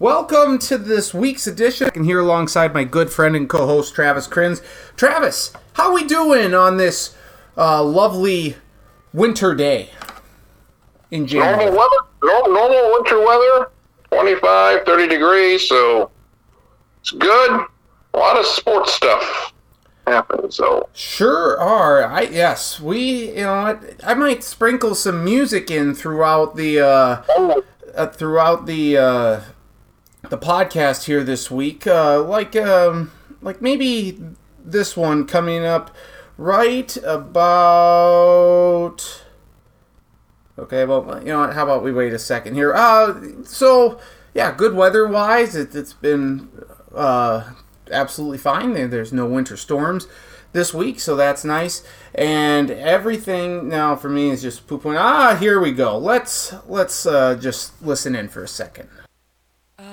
Welcome to this week's edition. I'm here alongside my good friend and co-host Travis Crins. Travis, how we doing on this uh, lovely winter day in January? Normal weather, normal, normal winter weather, 25, 30 degrees, so it's good. A lot of sports stuff happens, so Sure are. I yes, we you know what, I might sprinkle some music in throughout the uh, uh throughout the uh the podcast here this week. Uh like um like maybe this one coming up right about Okay, well, you know what? How about we wait a second here? Uh, so yeah, good weather wise, it, it's been uh, absolutely fine. There's no winter storms this week, so that's nice. And everything now for me is just poop. Ah, here we go. Let's let's uh, just listen in for a second.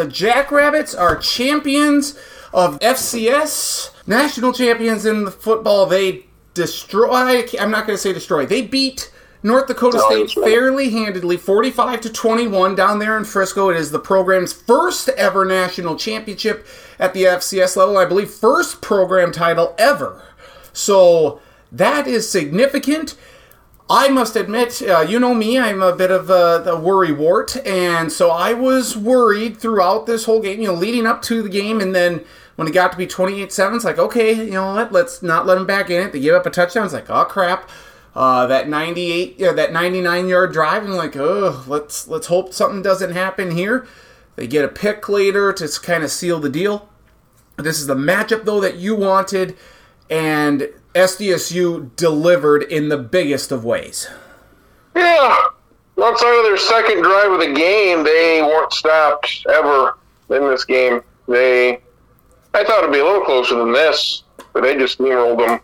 The Jackrabbits are champions of FCS, national champions in the football. They destroy. I'm not going to say destroy. They beat North Dakota No, State right. fairly handedly, 45 to 21 down there in Frisco. It is the program's first ever national championship at the FCS level. I believe first program title ever. So that is significant. I must admit, uh, you know me, I'm a bit of a, a worry wart, and so I was worried throughout this whole game, you know, leading up to the game, and then when it got to be 28 7, it's like, okay, you know what, let's not let them back in it. They give up a touchdown, it's like, oh crap. Uh, that 98, yeah, that 99 yard drive, and like, oh, let's let's hope something doesn't happen here. They get a pick later to kind of seal the deal. This is the matchup though that you wanted, and SDSU delivered in the biggest of ways. yeah. Outside of their second drive of the game, they weren't stopped ever in this game. They, I thought it'd be a little closer than this, but they just steamrolled them.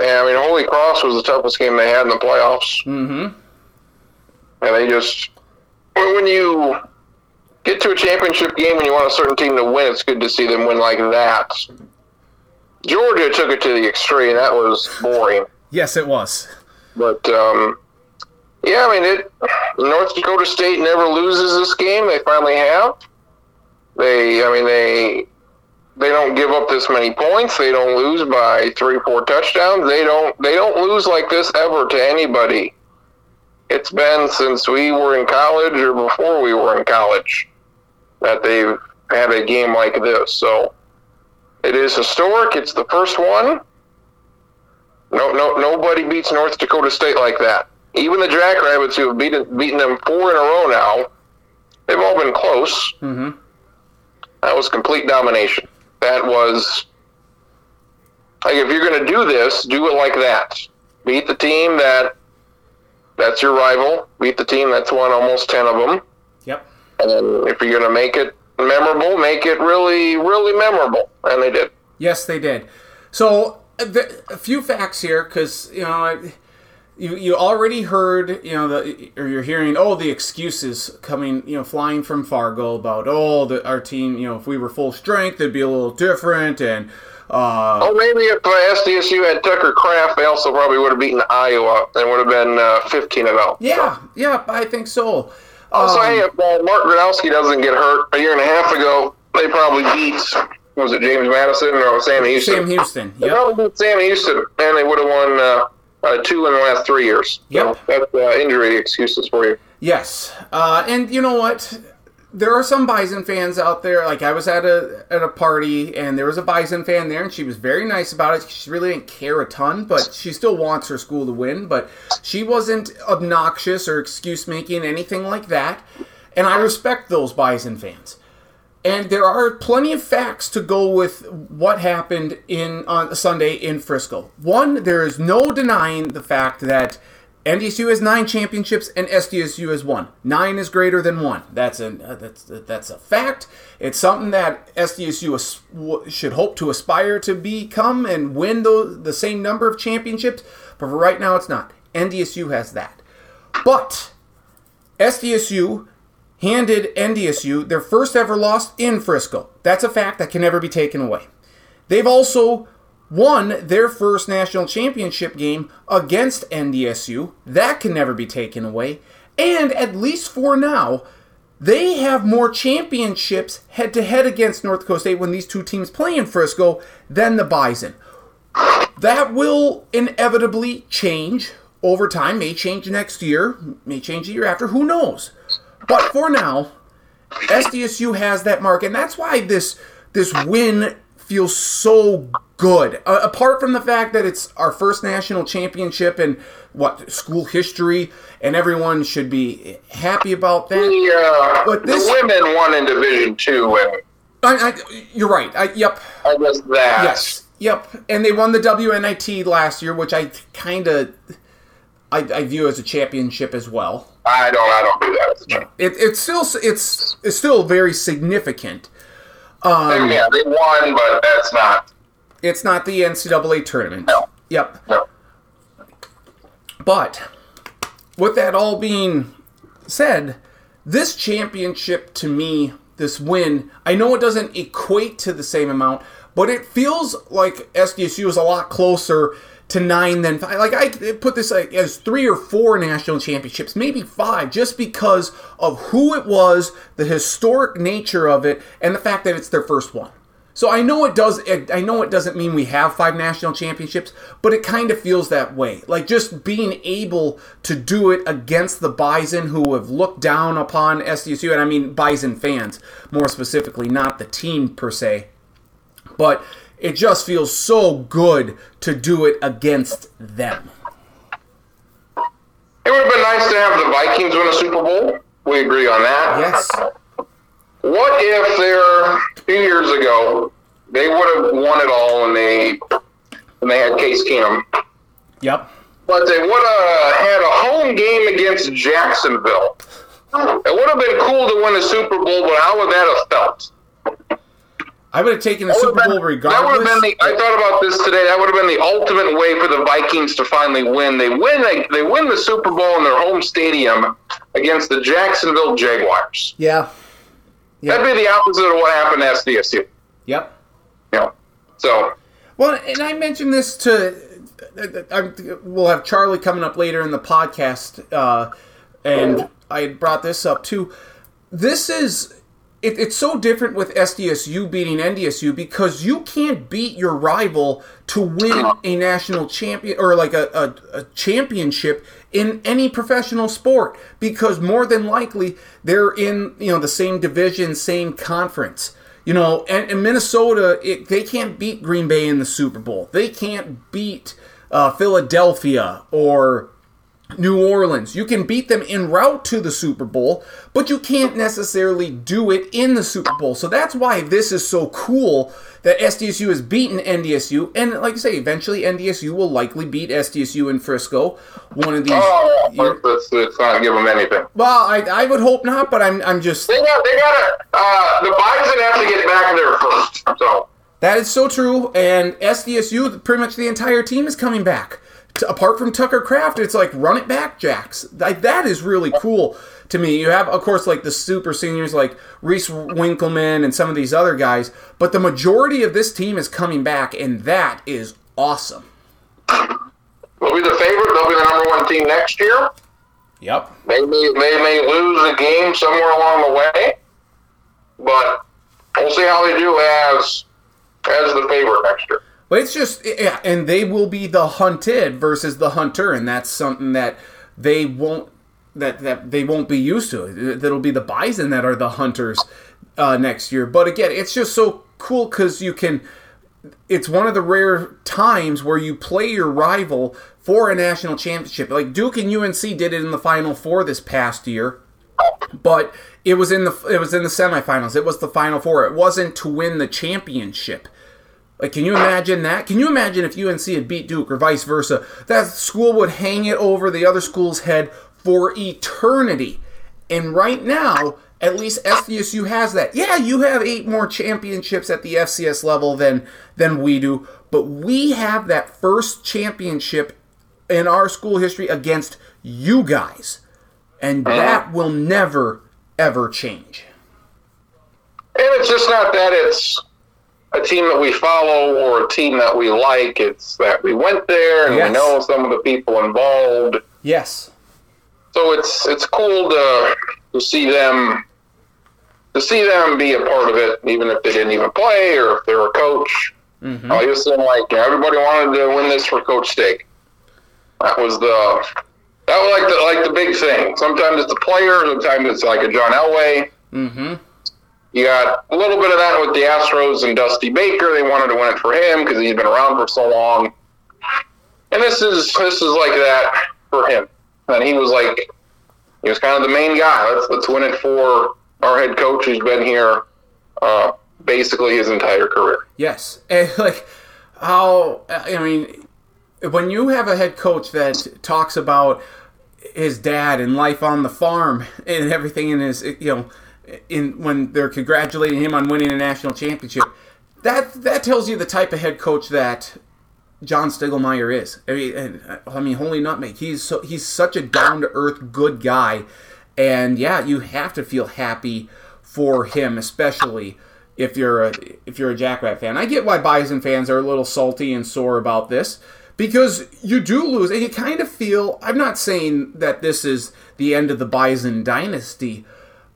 And I mean, Holy Cross was the toughest game they had in the playoffs. Mm-hmm. And they just, when you get to a championship game and you want a certain team to win, it's good to see them win like that. Georgia took it to the extreme. That was boring. Yes, it was. But, um, yeah, I mean, it. North Dakota State never loses this game. They finally have. They, I mean, they they don't give up this many points. They don't lose by three, four touchdowns. They don't they don't lose like this ever to anybody. It's been since we were in college or before we were in college that they've had a game like this. So it is historic. It's the first one. No, no, nobody beats North Dakota State like that. Even the Jackrabbits, who have beaten beaten them four in a row now, they've all been close. Mm-hmm. That was complete domination. That was like if you're going to do this, do it like that. Beat the team that that's your rival. Beat the team that's won almost ten of them. Yep. And then if you're going to make it memorable, make it really, really memorable. And they did. Yes, they did. So uh, the, a few facts here, because you know, I- you you already heard, you know, the or you're hearing, oh, the excuses coming, you know, flying from Fargo about, oh, the, our team, you know, if we were full strength, it'd be a little different, and uh, Oh, maybe if uh, SDSU had Tucker Kraft, they also probably would have beaten Iowa and would have been uh, 15 and 0. yeah, yeah, I think so. So Um, hey, if uh, Mark Gronowski doesn't get hurt a year and a half ago, they probably beat was it James Madison or Sam Houston? Sam Houston. They probably beat Sam Houston, and they would have won uh, uh, two in the last three years. Yep. So that's uh, injury excuses for you. Yes, uh, and you know what? There are some Bison fans out there. Like I was at a at a party, and there was a Bison fan there, and she was very nice about it. She really didn't care a ton, but she still wants her school to win. But she wasn't obnoxious or excuse making anything like that. And I respect those Bison fans. and there are plenty of facts to go with what happened in on Sunday in Frisco. One, there is no denying the fact that NDSU has nine championships and SDSU has one. Nine is greater than one. That's a uh, that's that's a fact. It's something that SDSU should hope to aspire to become and win the the same number of championships. But for right now, it's not. NDSU has that. But SDSU handed NDSU their first ever loss in Frisco. That's a fact that can never be taken away. They've also won their first national championship game against NDSU. That can never be taken away. And at least for now, they have more championships head to head against North Coast State when these two teams play in Frisco than the Bison. That will inevitably change over time, may change next year, may change the year after, who knows. But for now, SDSU has that mark, and that's why this this win feels so good. Uh, apart from the fact that it's our first national championship in what school history, and everyone should be happy about that. The, uh, But this- the women won in Division Two, and I, I, you're right. I, yep. I guess that. Yes. Yep. And they won the WNIT last year, which I kind of I, I view as a championship as well. I don't. I don't do that. As a champ. It, it's still it's it's still very significant. Um, yeah, they won, but that's not. It's not the NCAA tournament. No. Yep. No. But with that all being said, this championship to me, this win, I know it doesn't equate to the same amount, but it feels like SDSU is a lot closer to nine than five. Like I put this as three or four national championships, maybe five, just because of who it was, the historic nature of it, and the fact that it's their first one. So I know it does. I know it doesn't mean we have five national championships, but it kind of feels that way. Like just being able to do it against the Bison, who have looked down upon SDSU, and I mean Bison fans more specifically, not the team per se. But it just feels so good to do it against them. It would have been nice to have the Vikings win a Super Bowl. We agree on that. Yes. What if there two years ago they would have won it all and they and they had Case Keenum, Yep. but they would have had a home game against Jacksonville. It would have been cool to win a Super Bowl, but how would that have felt? I would have taken the Super would've Bowl been- regardless. That would have been the. I thought about this today. That would have been the ultimate way for the Vikings to finally win. They win. They, they win the Super Bowl in their home stadium against the Jacksonville Jaguars. yeah. That'd be the opposite of what happened at SDSU. Yep. Yeah. So Well, and I mentioned this to. I, we'll have Charlie coming up later in the podcast, uh, and I brought this up too. This is. It, it's so different with SDSU beating NDSU because you can't beat your rival to win a national champion or like a, a, a championship in any professional sport because more than likely they're in you know the same division, same conference. You know, and, and Minnesota, it, they can't beat Green Bay in the Super Bowl. They can't beat uh, Philadelphia or New Orleans. You can beat them en route to the Super Bowl, but you can't necessarily do it in the Super Bowl. So that's why this is so cool that SDSU has beaten NDSU. And like I say, eventually NDSU will likely beat SDSU in Frisco. One of these. oh, let's, let's not give them anything. well, I, I would hope not, but I'm, I'm just. They got. They got to. Uh, the Bison have to get back there first. So That is so true, and SDSU, pretty much the entire team is coming back. T- apart from Tucker Kraft, it's like run it back, Jacks. Like that is really cool to me. You have, of course, like the super seniors like Reese Winkleman and some of these other guys, but the majority of this team is coming back, and that is awesome. they'll be the favorite. They'll be the number one team next year. Yep. Maybe they may lose a game somewhere along the way, but we'll see how they do as as the favorite next year. But it's just, yeah, and they will be the hunted versus the hunter, and that's something that they won't that that they won't be used to. That'll be the bison that are the hunters uh, next year. But again, it's just so cool because you can. It's one of the rare times where you play your rival for a national championship. Like Duke and UNC did it in the Final Four this past year. but it was in the it was in the semifinals. It was the final four. It wasn't to win the championship. Like, can you imagine that? Can you imagine if UNC had beat Duke or vice versa? That school would hang it over the other school's head for eternity. And right now, at least SDSU has that. Yeah, you have eight more championships at the FCS level than than we do, but we have that first championship in our school history against you guys. And uh-huh. that will never ever change. And it's just not that it's a team that we follow or a team that we like. It's that we went there and Yes. we know some of the people involved. Yes. So it's it's cool to to see them to see them be a part of it, even if they didn't even play or if they're a coach. Mm-hmm. I like you know, everybody wanted to win this for Coach Steak. That was the that was like the like the big thing. Sometimes it's the player, sometimes it's like a John Elway. Mm-hmm. You got a little bit of that with the Astros and Dusty Baker. They wanted to win it for him because he's been around for so long. And this is this is like that for him. And he was like, he was kind of the main guy. Let's let's win it for our head coach who's been here uh, basically his entire career. Yes, and like how I mean, when you have a head coach that talks about his dad and life on the farm and everything in his, you know, in when they're congratulating him on winning a national championship, that that tells you the type of head coach that John Stiegelmeier is. I mean, and, uh, I mean, holy nutmeg, he's so he's such a down to earth good guy, and yeah, you have to feel happy for him, especially if you're a if you're a Jackrabbit fan. I get why Bison fans are a little salty and sore about this because you do lose, and you kind of feel. I'm not saying that this is the end of the Bison dynasty.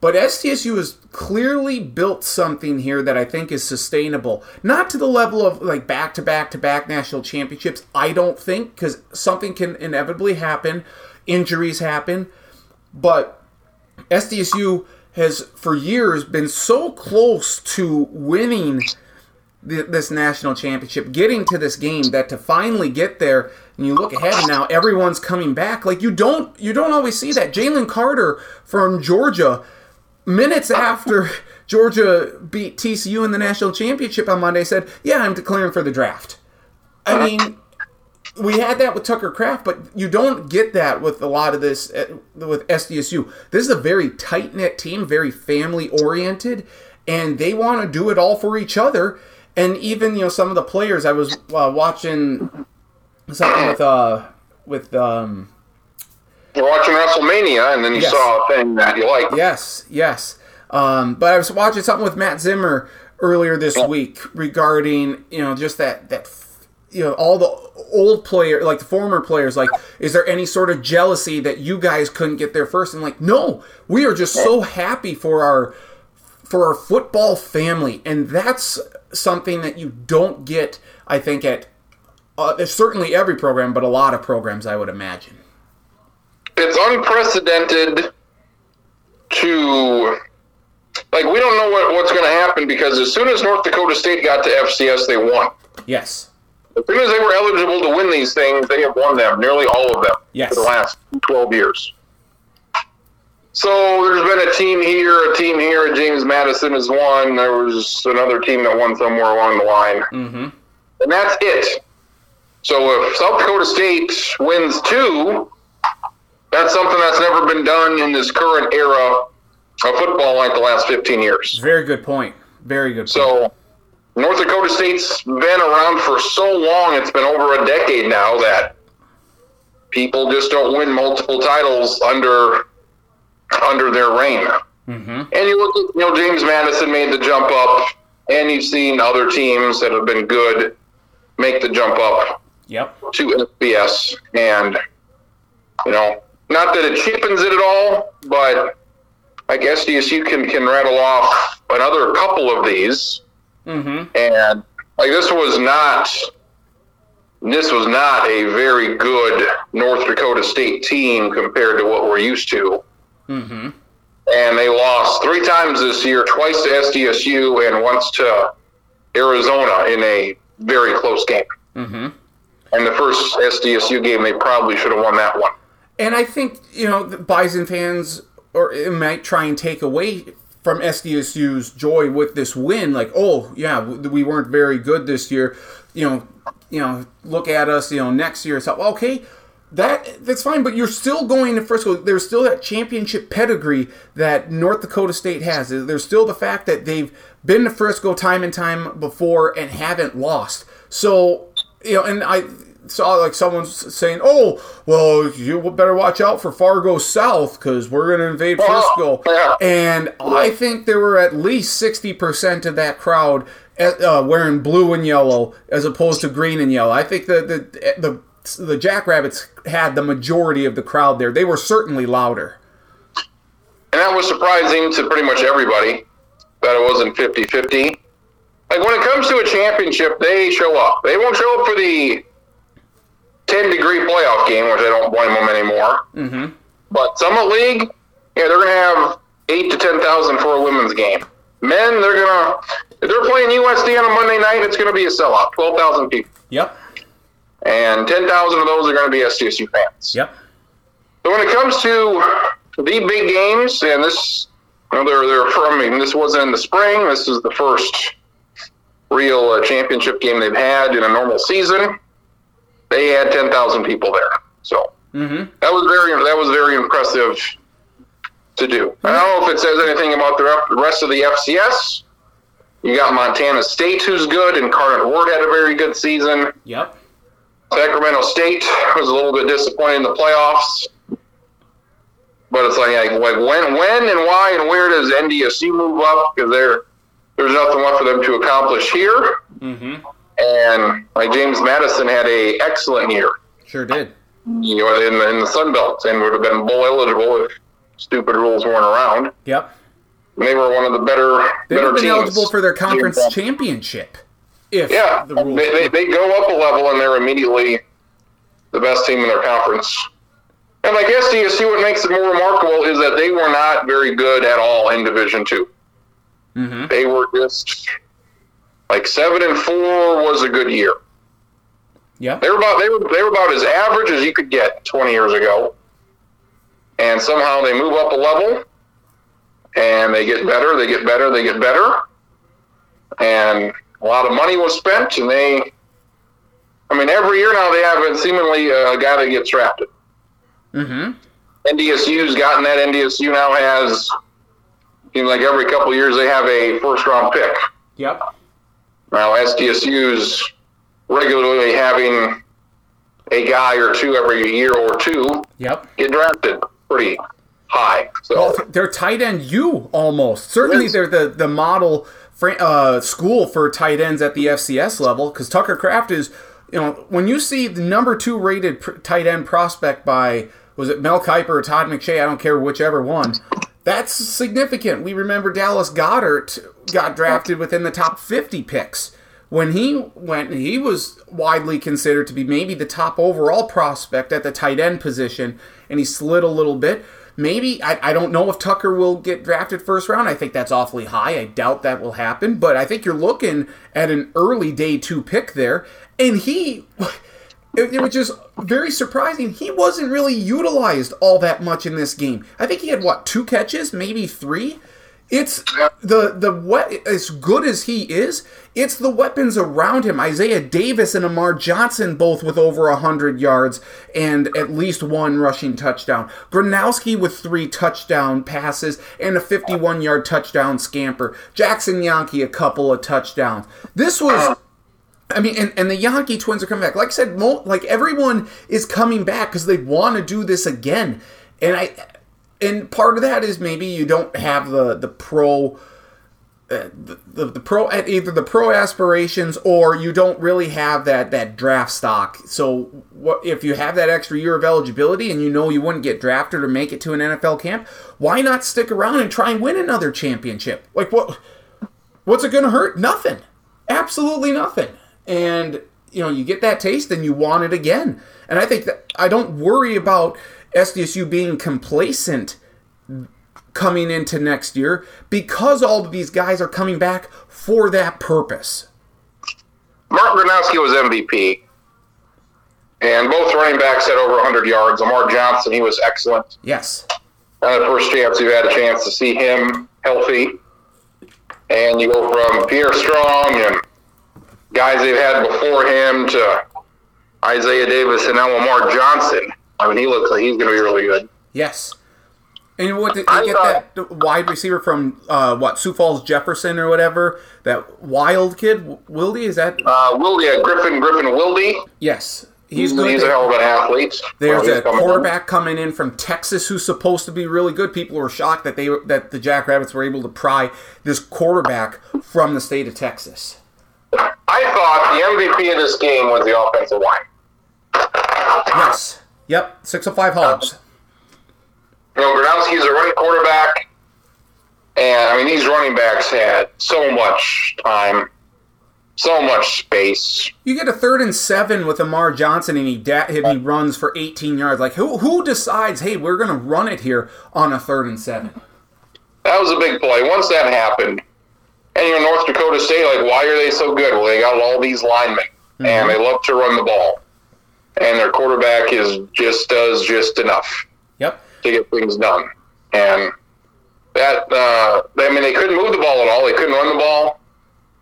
But SDSU has clearly built something here that I think is sustainable. Not to the level of like back to back to back national championships, I don't think, because something can inevitably happen. Injuries happen. But SDSU has for years been so close to winning th- this national championship, getting to this game that to finally get there, and you look ahead now everyone's coming back. Like you don't you don't always see that. Jalen Carter from Georgia, minutes after Georgia beat TCU in the national championship on Monday, said, "Yeah, I'm declaring for the draft." I mean, we had that with Tucker Kraft, but you don't get that with a lot of this uh, with SDSU. This is a very tight knit team, very family oriented, and they want to do it all for each other. And even you know some of the players, I was uh, watching something with uh with um You're watching WrestleMania, and then you Yes. saw a thing that you like. Yes, yes. Um, but I was watching something with Matt Zimmer earlier this week regarding you know just that that you know all the old player like the former players like is there any sort of jealousy that you guys couldn't get there first and like no we are just so happy for our for our football family and that's something that you don't get I think at uh, certainly every program but a lot of programs I would imagine unprecedented to like we don't know what, what's going to happen because as soon as North Dakota State got to FCS, they won. yes As soon as they were eligible to win these things, they have won them, nearly all of them, Yes. for the last 12 years. So there's been a team here, a team here. James Madison has won. There was another team that won somewhere along the line. mm-hmm And that's it. So if South Dakota State wins two, that's something that's never been done in this current era of football like the last 15 years. very good point very good point. So North Dakota State's been around for so long, it's been over a decade now that people just don't win multiple titles under under their reign. mm-hmm And you look at, you know, James Madison made the jump up, and you've seen other teams that have been good make the jump up yep to FBS. And, you know, not that it cheapens it at all, but I guess DSU can, can rattle off another couple of these. mm-hmm And, like, this was not. This was not a very good North Dakota State team compared to what we're used to. mm-hmm and they lost three times this year, twice to SDSU and once to Arizona in a very close game. mm-hmm And the first SDSU game, they probably should have won that one. And I think you know the Bison fans or it might try and take away from SDSU's joy with this win. Like, oh yeah, we weren't very good this year. You know, you know, look at us. You know, next year. So okay, that that's fine. But you're still going to Frisco. There's still that championship pedigree that North Dakota State has. There's still the fact that they've been to Frisco time and time before and haven't lost. So you know, and I saw like someone saying, "Oh, well, you better watch out for Fargo South because we're going to invade Frisco." And I think there were at least sixty percent of that crowd uh, wearing blue and yellow as opposed to green and yellow. I think that the the the Jackrabbits had the majority of the crowd there. They were certainly louder. And that was surprising to pretty much everybody that it wasn't 50 50. Like when it comes to a championship, they show up. They won't show up for the 10 degree playoff game, which I don't blame them anymore. Mm-hmm. But Summit League, yeah, they're going to have 8 to 10,000 for a women's game. Men, they're going to, if they're playing USD on a Monday night, it's going to be a sellout 12,000 people. Yep. And 10,000 of those are going to be SDSU fans. Yep. So when it comes to the big games, and this, you know, they're they're from. I mean, this wasn't in the spring. This is the first real uh, championship game they've had in a normal season. They had ten thousand people there, so Mm-hmm. that was very that was very impressive to do. I don't know if it says anything about the rest of the FCS. You got Montana State, who's good, and Carter Ward had a very good season. Yep. Sacramento State was a little bit disappointed in the playoffs. But it's like, like, like when, when, and why, and where does NDSC move up? Because there, there's nothing left for them to accomplish here. Mm-hmm. And like James Madison had a excellent year, Sure did. you know, in the, in the Sun Belt, and would have been bowl eligible if stupid rules weren't around. Yep. And they were one of the better, They would have been teams. eligible for their conference Yeah. championship if Yeah, the rules. they, they, they go up a level and they're immediately the best team in their conference. And like SDSU, what makes it more remarkable is that they were not very good at all in Division Two. Mhm. They were just like seven and four was a good year. Yep. They were about they were they were about as average as you could get 20 years ago. And somehow they move up a level, and they get better. They get better. They get better. And a lot of money was spent, and they. I mean, every year now they have a seemingly uh, a guy that gets drafted. Mm-hmm. NDSU's gotten that. NDSU now has, seems like every couple of years they have a first round pick. Yep. Now SDSU's regularly having a guy or two every year or two Yep. get drafted pretty high. So Well, they're tight end you almost. Certainly, Yes. they're the the model uh, school for tight ends at the FCS level because Tucker Kraft is, you know, when you see the number two rated pr- tight end prospect by was it Mel Kiper or Todd McShay? I don't care whichever one. That's significant. We remember Dallas Goedert got drafted within the top 50 picks. When he went, he was widely considered to be maybe the top overall prospect at the tight end position, and he slid a little bit. Maybe, I, I don't know if Tucker will get drafted first round. I think that's awfully high. I doubt that will happen, but I think you're looking at an early day two pick there. And he, it, it was just very surprising. He wasn't really utilized all that much in this game. I think he had what two catches, maybe three. It's the the what as good as he is. It's the weapons around him. Isaiah Davis and Amar Johnson both with over hundred yards and at least one rushing touchdown. Gronowski with three touchdown passes and a 51 yard touchdown scamper. Jaxon Janke a couple of touchdowns. This was I mean, and, and the Janke twins are coming back. Like I said, mo- like everyone is coming back because they want to do this again. And I, and part of that is maybe you don't have the the pro, uh, the, the the pro either the pro aspirations or you don't really have that that draft stock. So what if you have that extra year of eligibility and you know you wouldn't get drafted or make it to an NFL camp? Why not stick around and try and win another championship? Like what? What's it going to hurt? Nothing. Absolutely nothing. And you know, you get that taste and you want it again. And I think that I don't worry about SDSU being complacent coming into next year because all of these guys are coming back for that purpose. Mark Gronowski was MVP. And both running backs had over 100 yards. Lamar Johnson, he was excellent. Yes. Not the first chance we've had a chance to see him healthy. And you go from Pierre Strong and guys they've had before him to Isaiah Davis and now Lamar Johnson. I mean, he looks like he's going to be really good. Yes. And what they get thought- that wide receiver from uh, what Sioux Falls Jefferson or whatever? That wild kid, Wildy, is that? Uh, Wildy, uh, Griffin, Griffin Wildy. yes, He's, good. he's a hell of an athlete. There's a coming in. quarterback coming in from Texas who's supposed to be really good. People were shocked that they that the Jackrabbits were able to pry this quarterback from the state of Texas. I thought the MVP of this game was the offensive line. Yes. Yep. Six of five hogs. You know, Gronowski's a running quarterback, and I mean these running backs had so much time, so much space. You get a third and seven with Amar Johnson, and he da- and he runs for 18 yards. Like who who decides? Hey, we're gonna run it here on a third and seven. That was a big play. Once that happened, and you know North Dakota State, like why are they so good? Well, they got all these linemen, and they love to run the ball, and their quarterback is just does just enough. Yep. to get things done. And that, uh, I mean, they couldn't move the ball at all. They couldn't run the ball.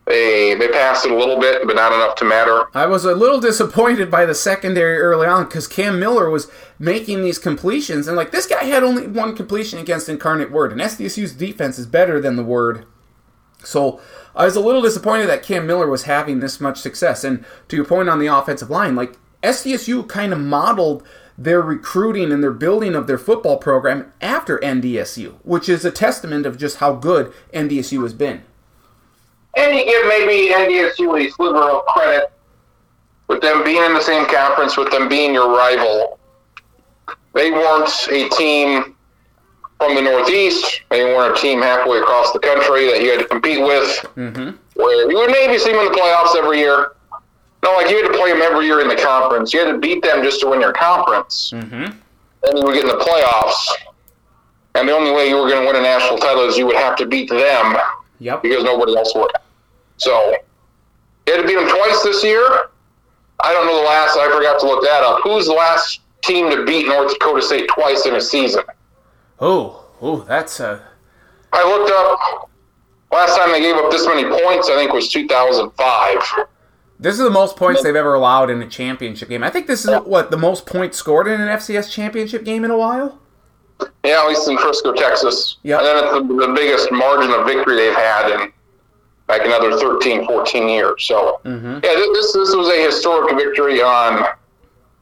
They they passed it a little bit, but not enough to matter. I was a little disappointed by the secondary early on because Cam Miller was making these completions, and like this guy had only one completion against Incarnate Word, and SDSU's defense is better than the Word. So I was a little disappointed that Cam Miller was having this much success. And to your point on the offensive line, like SDSU kind of modeled their recruiting and their building of their football program after NDSU, which is a testament of just how good NDSU has been. And you give maybe NDSU a sliver of credit with them being in the same conference, with them being your rival. They weren't a team from the Northeast. They weren't a team halfway across the country that you had to compete with. Mm-hmm. Where you would maybe see them in the playoffs every year. No, like you had to play them every year in the conference. You had to beat them just to win your conference. Mm-hmm. And you would get in the playoffs. And the only way you were going to win a national title is you would have to beat them Yep. because nobody else would. So, you had to beat them twice this year. I don't know the last. I forgot to look that up. Who's the last team to beat North Dakota State twice in a season? Oh, oh, that's a. I looked up. Last time they gave up this many points, I think, was 2005. This is the most points they've ever allowed in a championship game. I think this is what the most points scored in an FCS championship game in a while. Yeah, at least in Frisco, Texas. Yeah, And then it's the, the biggest margin of victory they've had in like another 13, 14 years. So, Mm-hmm. yeah, this this was a historic victory on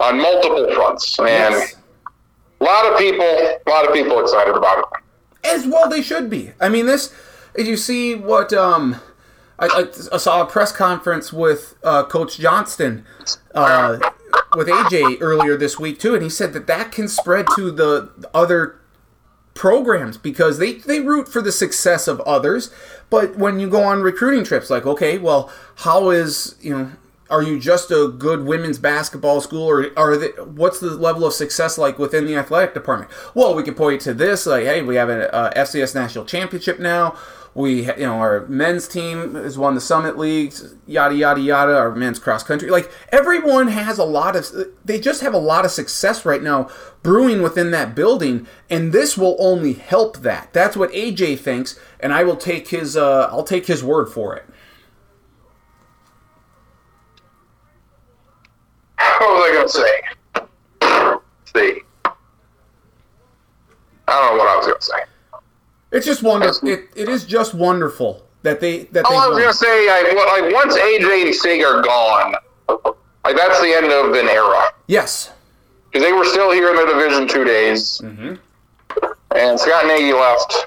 on multiple fronts, and Yes. A lot of people, a lot of people excited about it. As well, they should be. I mean, this. You see what? Um, I, I, saw a press conference with uh, Coach Johnston, uh, with AJ earlier this week too, and he said that that can spread to the other programs because they, they root for the success of others. But when you go on recruiting trips, like, okay, well, how is, you know, are you just a good women's basketball school or are they, what's the level of success like within the athletic department? Well, we could point to this, like, hey, we have an FCS national championship now. We, you know, our men's team has won the Summit Leagues, yada yada yada. Our men's cross country, like everyone has a lot of, they just have a lot of success right now brewing within that building, and this will only help that. That's what AJ thinks, and I will take his, uh, I'll take his word for it. What was I going to say? Let's see. I don't know what I was going to say. It's just wonderful. It, it is just wonderful that they that they. Oh, I was going to say, I, like, once AJ and Sig are gone, like, that's the end of an era. Yes. Because they were still here in the Division Two days. Mm-hmm. And Scott Nagy left.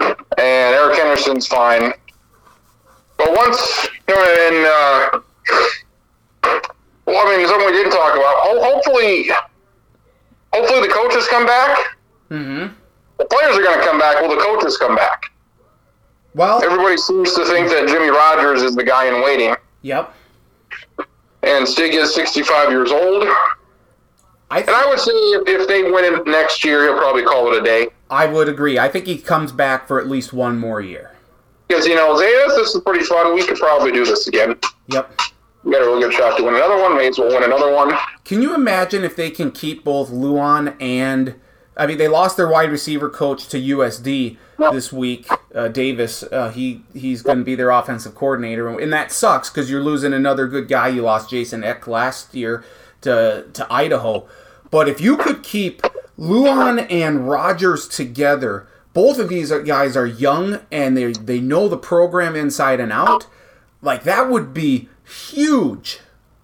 And Eric Henderson's fine. But once, you know, and, uh, well, I mean, something we didn't talk about. Ho- hopefully, hopefully the coaches come back. Mm-hmm. The players are going to come back. Will the coaches come back? Well. Everybody seems to think that Jimmy Rogers is the guy in waiting. Yep. And Stig is 65 years old. I And I would say if, if they win it next year, he'll probably call it a day. I would agree. I think he comes back for at least one more year. Because, you know, this, this is pretty fun. We could probably do this again. Yep. We got a really good shot to win another one. May as well win another one. Can you imagine if they can keep both Lujan and I mean, they lost their wide receiver coach to USD this week. Uh, Davis, uh, he he's going to be their offensive coordinator, and that sucks because you're losing another good guy. You lost Jason Eck last year to to Idaho, but if you could keep Lujan and Rogers together, both of these guys are young and they they know the program inside and out. Like that would be huge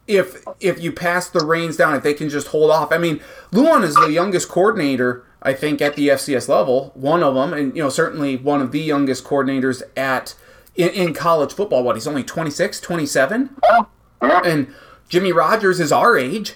if if you pass the reins down, if they can just hold off. I mean, Lujan is the youngest coordinator, I think, at the FCS level, one of them, and you know certainly one of the youngest coordinators at in, in college football. What he's only 26, 27? and Jimmy Rogers is our age,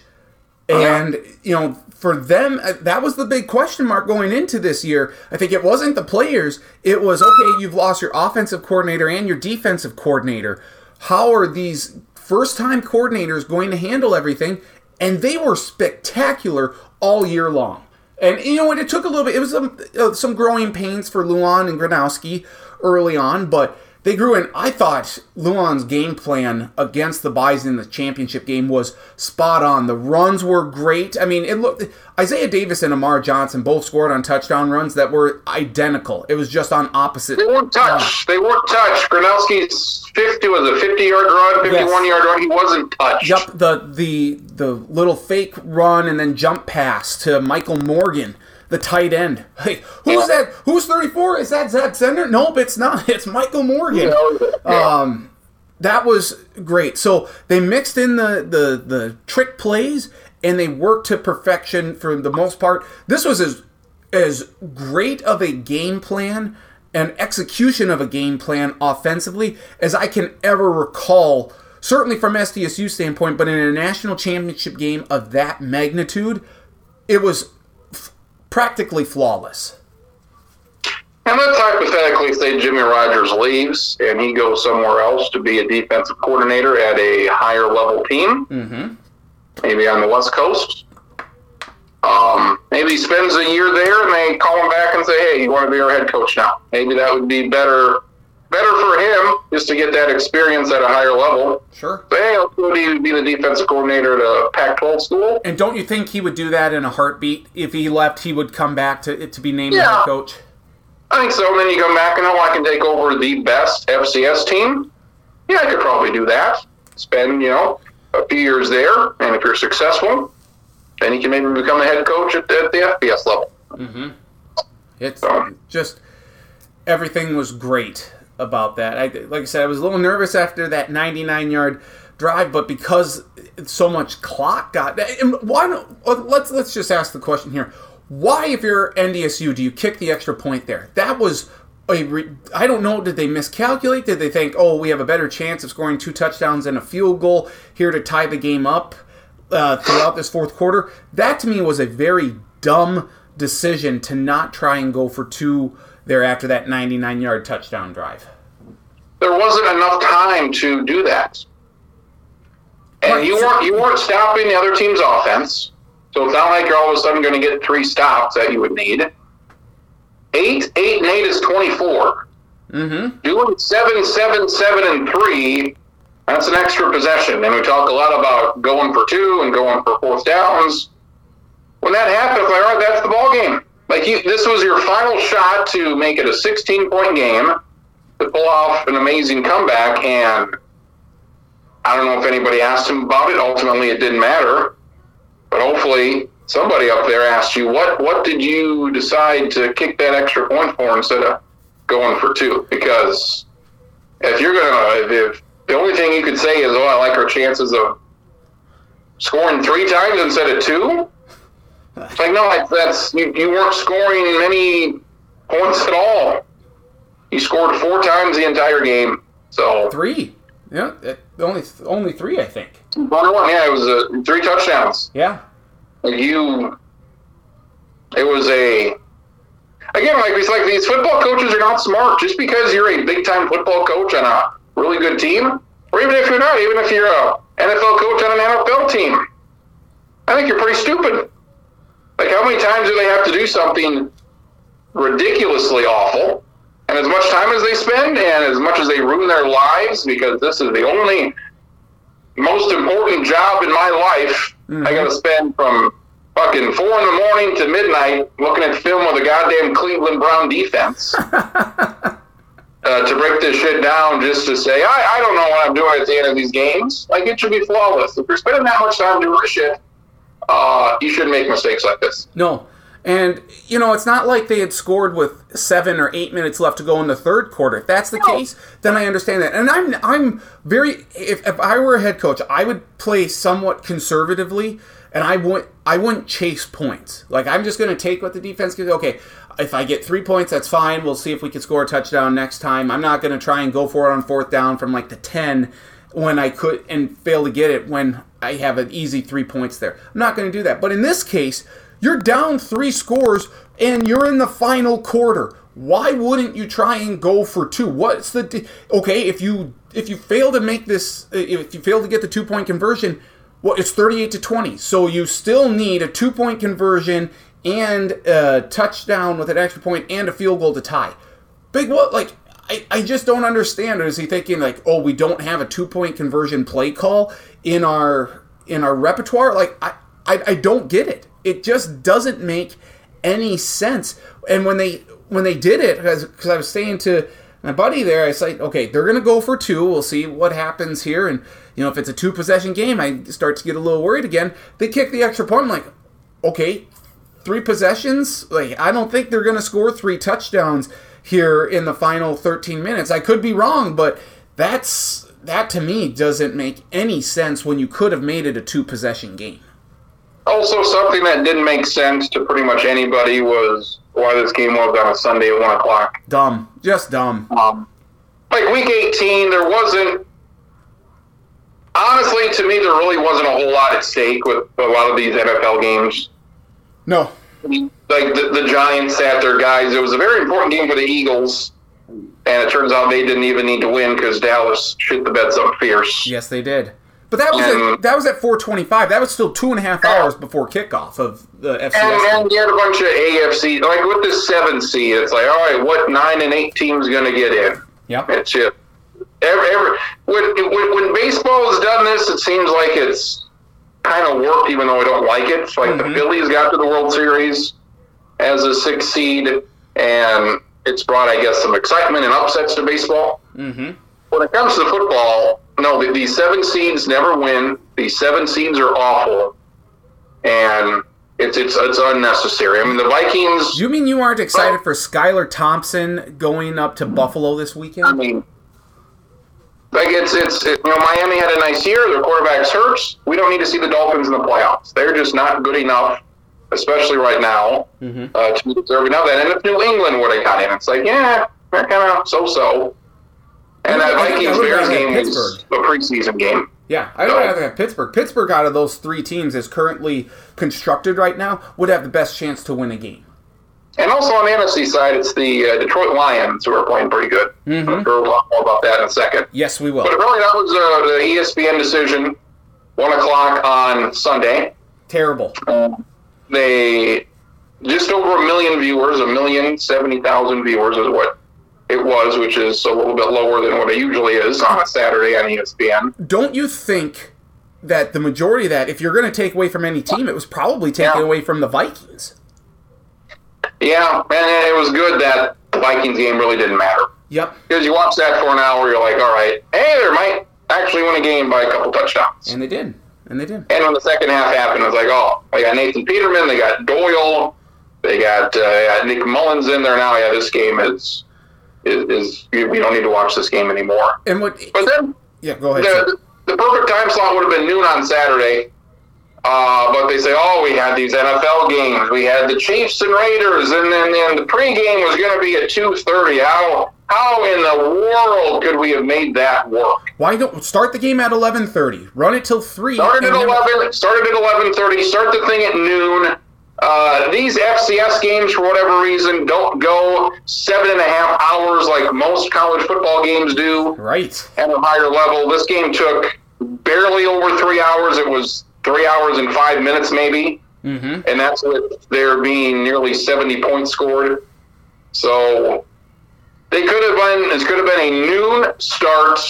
and you know for them uh, that was the big question mark going into this year. I think it wasn't the players; it was okay. You've lost your offensive coordinator and your defensive coordinator. How are these first-time coordinators going to handle everything? And they were spectacular all year long. And you know what? It took a little bit. It was some uh, some growing pains for Lujan and Gronowski early on, but they grew in. I thought Lujan's game plan against the Bison in the championship game was spot on. The runs were great. I mean, it looked Isaiah Davis and Amar Johnson both scored on touchdown runs that were identical. It was just on opposite. They weren't touched. They weren't touched. Gronowski's 50 was a 50 yard run, 51 yard run. He wasn't touched. Yep, the the the little fake run and then jump pass to Michael Morgan, the tight end. Hey, who's that? Who's 34? Is that Zach Sender? Nope, it's not. It's Michael Morgan. Um, that was great. So they mixed in the, the the trick plays and they worked to perfection for the most part. This was as as great of a game plan and execution of a game plan offensively as I can ever recall. Certainly from SDSU standpoint, but in a national championship game of that magnitude, it was practically flawless. And let's hypothetically say Jimmy Rogers leaves and he goes somewhere else to be a defensive coordinator at a higher level team, mm-hmm. maybe on the West Coast. Um, maybe he spends a year there and they call him back and say, "Hey, you want to be our head coach now?" Maybe that would be better, better for him just to get that experience at a higher level. Sure. Say, hey, let's go be be the defensive coordinator at a Pac-12 school. And don't you think he would do that in a heartbeat? If he left, he would come back to to be named Yeah. head coach. I think so. And then you come back and oh, I can take over the best FCS team. Yeah, I could probably do that. Spend you know a few years there, and if you're successful, then you can maybe become the head coach at, at the FBS level. Mm-hmm. It's Um, just everything was great about that. I, like I said, I was a little nervous after that 99 yard drive, but because so much clock got, and why let's let's just ask the question here: Why, if you're NDSU, do you kick the extra point there? That was. A I don't know. Did they miscalculate? Did they think, oh, we have a better chance of scoring two touchdowns and a field goal here to tie the game up uh, throughout this fourth quarter? That to me was a very dumb decision to not try and go for two there after that 99 yard touchdown drive. There wasn't enough time to do that, and you weren't you weren't stopping the other team's offense. So it's not like you're all of a sudden going to get three stops that you would need. Eight, eight, and eight is twenty-four. Mm-hmm. doing seven, seven, seven, and three, that's an extra possession. And we talk a lot about going for two and going for fourth downs. When that happens, like, all right, that's the ball game. Like you, this was your final shot to make it a 16 point game to pull off an amazing comeback. And I don't know if anybody asked him about it. Ultimately, it didn't matter. But hopefully, somebody up there asked you what what did you decide to kick that extra point for instead of going for two because if you're gonna if, if the only thing you could say is oh I like our chances of scoring three times instead of two it's like no like that's you, you weren't scoring many points at all you scored four times the entire game so Three. Yeah, it- only only three, I think. one one yeah it was uh, three touchdowns Yeah. Like you it was a again like it's like these football coaches are not smart just because you're a big time football coach on a really good team or even if you're not even if you're a NFL coach on an NFL team I think you're pretty stupid like how many times do they have to do something ridiculously awful and as much time as they spend and as much as they ruin their lives because this is the only most important job in my life I got to spend from fucking four in the morning to midnight looking at film of the goddamn Cleveland Brown defense. Uh, to break this shit down just to say, I, I don't know what I'm doing at the end of these games. Like, it should be flawless. If you're spending that much time doing this shit, uh, you shouldn't make mistakes like this. No. And, you know, it's not like they had scored with seven or eight minutes left to go in the third quarter. If that's the case, then I understand that. And I'm I'm very if, if I were a head coach, I would play somewhat conservatively and I wouldn't I wouldn't chase points. Like I'm just gonna take what the defense gives. Okay, if I get three points, that's fine. We'll see if we can score a touchdown next time. I'm not gonna try and go for it on fourth down from like the ten when I could and fail to get it when I have an easy three points there. I'm not going to do that. But in this case, you're down three scores and you're in the final quarter. Why wouldn't you try and go for two? What's the okay if you if you fail to make this if you fail to get the two point conversion? Well, it's 38 to 20. So you still need a two point conversion and a touchdown with an extra point and a field goal to tie. Big what? Like, I, I just don't understand. Is he thinking like, oh, we don't have a two point conversion play call in our in our repertoire? Like, I, I I don't get it. It just doesn't make any sense. And when they when they did it, because I was saying to my buddy there, I said, okay, they're gonna go for two. We'll see what happens here. And you know, if it's a two possession game, I start to get a little worried again. They kick the extra point. I'm like, okay, three possessions. Like I don't think they're to score three touchdowns here in the final 13 minutes. I could be wrong, but that's that to me doesn't make any sense when you could have made it a two possession game. Also, something that didn't make sense to pretty much anybody was why this game was on a Sunday at 1 o'clock. Dumb, just dumb. Um, like week 18, there wasn't. Honestly, to me, there really wasn't a whole lot at stake with a lot of these NFL games. No, Like the, the Giants sat their guys. It was a very important game for the Eagles, and it turns out they didn't even need to win because Dallas shit the bed so fierce. yes they did. But that was at, that was at 4:25. That was still two and a half hours before kickoff of the And FCS. then you had a bunch of AFC, like with the seven seed, it's like, all right, what nine and eight teams going to get in? Yep. It's just every, every when, when when baseball has done this, it seems like it's kind of worked, even though I don't like it. It's like the Phillies got to the World Series as a six seed, and it's brought, I guess, some excitement and upsets to baseball. Mm-hmm. When it comes to football, no, the, these seven seeds never win. These seven seeds are awful, and it's it's it's unnecessary. I mean, the Vikings. You mean you aren't excited for Skylar Thompson going up to Buffalo this I weekend? mean, like it's it's it, you know Miami had a nice year. Their quarterback's hurt. We don't need to see the Dolphins in the playoffs. They're just not good enough, especially right now, Mhm. uh, to be deserving of that. And if New England would have got in, it's like yeah, they're kind of so so. And that I I Vikings Bears game was a preseason game. Yeah, I'd rather have Pittsburgh. Pittsburgh, out of those three teams, is currently constructed right now, would have the best chance to win a game. And also on the NFC side, it's the uh, Detroit Lions who are playing pretty good. Mhm. Sure we'll talk more about that in a second. Yes, we will. But really, that was uh, the ESPN decision, one o'clock on Sunday. Terrible. They just over a million viewers, a million seventy thousand viewers is what it was, which is a little bit lower than what it usually is on a Saturday on ESPN. Don't you think that the majority of that, if you're going to take away from any team, it was probably taken Yeah. away from the Vikings? Yeah, and it was good that the Vikings game really didn't matter Yep. because you watch that for an hour, you're like, all right, hey, they might actually win a game by a couple touchdowns. And they did. And they did. And when the second half happened, it was like, oh, they got Nathan Peterman, they got Boyle, they got, uh, they got Nick Mullens in there now. Yeah, this game is is, is we don't need to watch this game anymore. And what? But then Yeah, go ahead. the, the perfect time slot would have been noon on Saturday. Uh, but they say, oh, we had these NFL games. We had the Chiefs and Raiders, and then, then the pregame was going to be at two thirty. How how in the world could we have made that work? Why don't start the game at 11:30? Run it till three. Started at and eleven. Started at eleven thirty. Start the thing at noon. Uh, these FCS games, for whatever reason, don't go seven and a half hours like most college football games do Right. at a higher level. This game took barely over three hours. It was three hours and five minutes, maybe, Mm-hmm. and that's with there being nearly seventy points scored. So they could have been. It could have been a noon start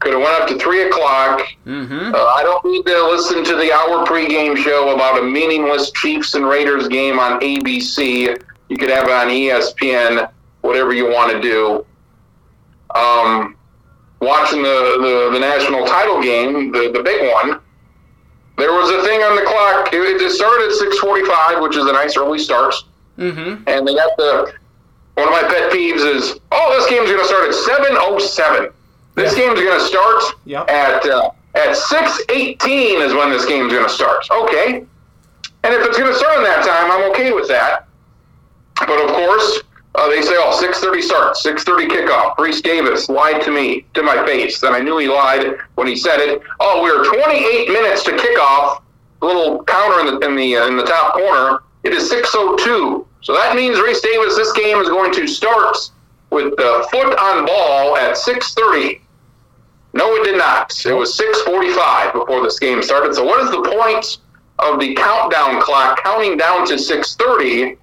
Could have went up to three o'clock. Mm-hmm. Uh, I don't need to listen to the hour pregame show about a meaningless Chiefs and Raiders game on ABC. You could have it on ESPN, whatever you want to do. Um, watching the, the, the national title game, the, the big one, there was a thing on the clock. It, it started at 6:45, which is a nice early start, Mm-hmm. and they got the. One of my pet peeves is, oh, this game's going to start at 7:07. This Yeah. game's going to start Yep. at uh, at 6:18 is when this game's going to start. Okay, and if it's going to start in that time, I'm okay with that. But of course, uh, they say, oh, 6:30 start, 6:30 kickoff. Rece Davis lied to me to my face. Then I knew he lied when he said it. Oh, we are 28 minutes to kickoff. A little counter in the in the uh, in the top corner. It is 6:02. So that means Rece Davis. This game is going to start with the foot on ball at 6:30. No, it did not. It was 6:45 before this game started. So what is the point of the countdown clock counting down to 6:30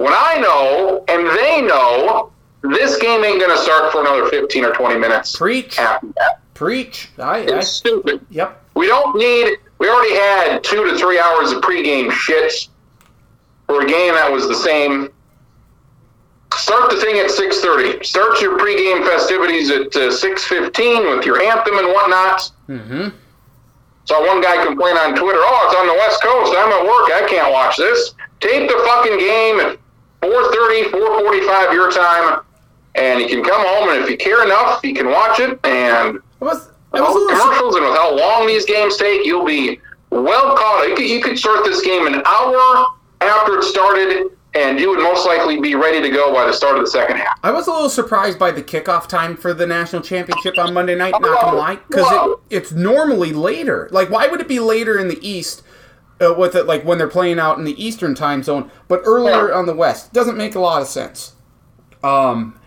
when I know and they know this game ain't going to start for another 15 or 20 minutes Preach. Preach. I, I, stupid. yep. We don't need. We already had two to three hours of pregame shit for a game that was the same. Start the thing at six thirty. Start your pregame festivities at uh, six fifteen with your anthem and whatnot. Mm-hmm. Saw one guy complain on Twitter. Oh, it's on the West Coast. I'm at work. I can't watch this. Tape the fucking game 4:30, 4:45 your time, and you can come home. And if you care enough, you can watch it. And It was. It with was a all the little. commercials and with how long these games take, you'll be well caught. You could, you could start this game an hour after it started, and you would most likely be ready to go by the start of the second half. I was a little surprised by the kickoff time for the national championship on Monday night. Not gonna lie, because it, it's normally later. Like, why would it be later in the East? Uh, with it, like when they're playing out in the Eastern time zone, but earlier Yeah. on the West doesn't make a lot of sense. Um,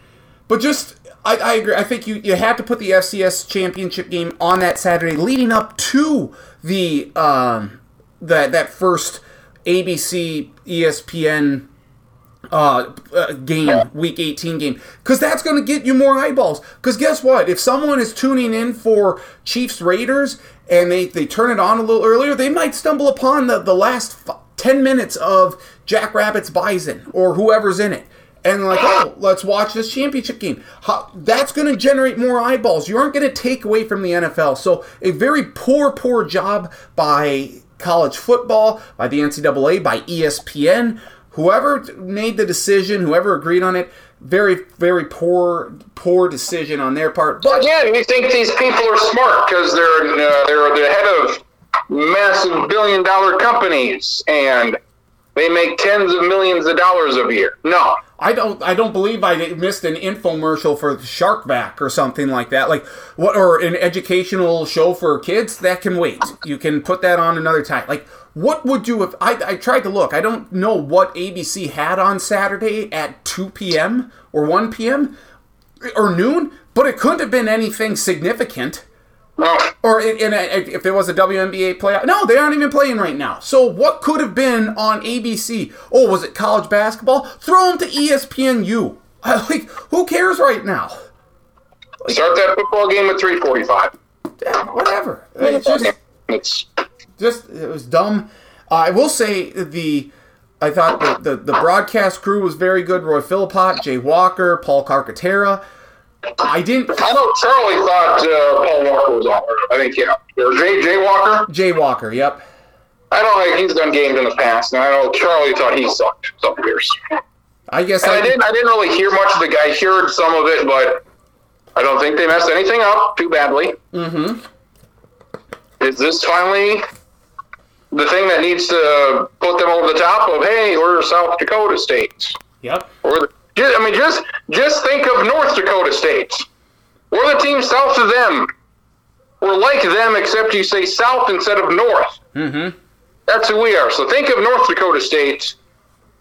but just I, I agree. I think you you had to put the FCS championship game on that Saturday, leading up to the um that that first ABC ESPN uh, uh, game, week 18 game, because that's going to get you more eyeballs. Because guess what? If someone is tuning in for Chiefs Raiders and they, they turn it on a little earlier, they might stumble upon the, the last f- 10 minutes of Jackrabbit's Bison or whoever's in it. And like, oh, let's watch this championship game. How, that's going to generate more eyeballs. You aren't going to take away from the NFL. So, a very poor, poor job by college football, by the NCAA, by ESPN, whoever made the decision, whoever agreed on it, very, very poor, poor decision on their part. But Again, you think these people are smart because they're uh, they're the head of massive billion dollar companies and they make tens of millions of dollars a year. No, I don't, I don't believe I missed an infomercial for Sharkback or something like that. Like what, or an educational show for kids that can wait. You can put that on another time. Like what would you if I, I tried to look? I don't know what ABC had on Saturday at 2 p.m. or 1 p.m. or noon, but it couldn't have been anything significant. no. Or in, in a, if it was a WNBA playoff. No, they aren't even playing right now. So what could have been on ABC? Oh, was it college basketball? Throw them to ESPNU. Like, who cares right now? Start that football game at three forty-five. Yeah, whatever. It's just, It's just it was dumb. Uh, I will say the. I thought the, the, the broadcast crew was very good. Roy Philpott, Jay Walker, Paul Carcaterra. I didn't. I know Charlie thought uh, Paul Walker was on. I think yeah, or Jay Jay Walker. Jay Walker, yep. I don't think he's done games in the past, and I know Charlie thought he sucked some years. I guess I I, didn't. I didn't really hear much of the guy. I heard some of it, but I don't think they messed anything up too badly. Mm-hmm. Is this finally the thing that needs to put them over the top of? Hey, we're South Dakota states. Yep. Or the, ju- I mean, just just think of North Dakota states. We're the team south of them. We're like them, except you say south instead of north. Mm-hmm. That's who we are. So think of North Dakota states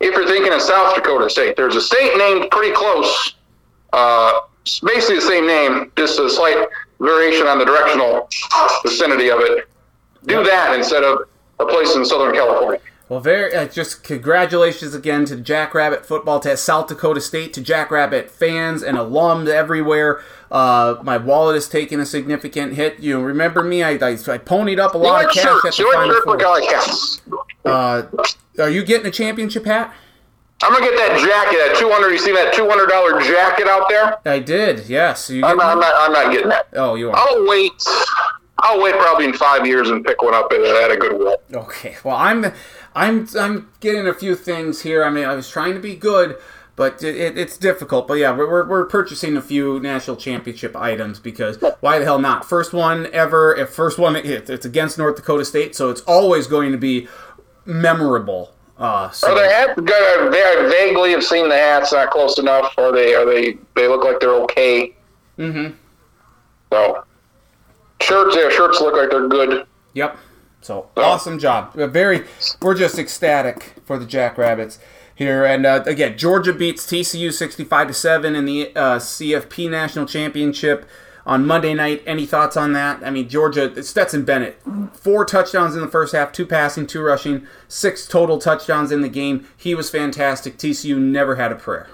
if you're thinking of South Dakota State. There's a state named pretty close. Uh, it's basically the same name, just a slight variation on the directional vicinity of it. Do that instead of a place in Southern California. Well, very uh, just congratulations again to Jackrabbit football, to South Dakota State, to Jackrabbit fans and alums everywhere. Uh, my wallet has taken a significant hit. You remember me? I, I, I ponied up a lot like of cash at the You like Final Four. like I like hats. Uh, are you getting a championship hat? I'm gonna get that jacket, that 200. You see that 200 dollar jacket out there? I did. Yes. You I'm not, I'm not. I'm not getting that. Oh, you are. I'll wait. I'll wait probably in five years and pick one up at, a Goodwill. Okay. Well, I'm I'm I'm getting a few things here. I mean, I was trying to be good, but it, it, it's difficult. But yeah, we're, we're, purchasing a few national championship items because why the hell not? First one ever. If first one, it, it's against North Dakota State, so it's always going to be memorable. Uh, so Are they hat? They I vaguely have seen the hats. Not close enough. Are they? Are they? They look like they're okay. Mm-hmm. So shirts. Yeah, shirts look like they're good. Yep. So awesome job. Very, we're just ecstatic for the Jackrabbits here. And uh, again, Georgia beats TCU sixty-five to seven in the uh, CFP national championship on Monday night. Any thoughts on that? I mean, Georgia Stetson Bennett, four touchdowns in the first half, two passing, two rushing, six total touchdowns in the game. He was fantastic. TCU never had a prayer.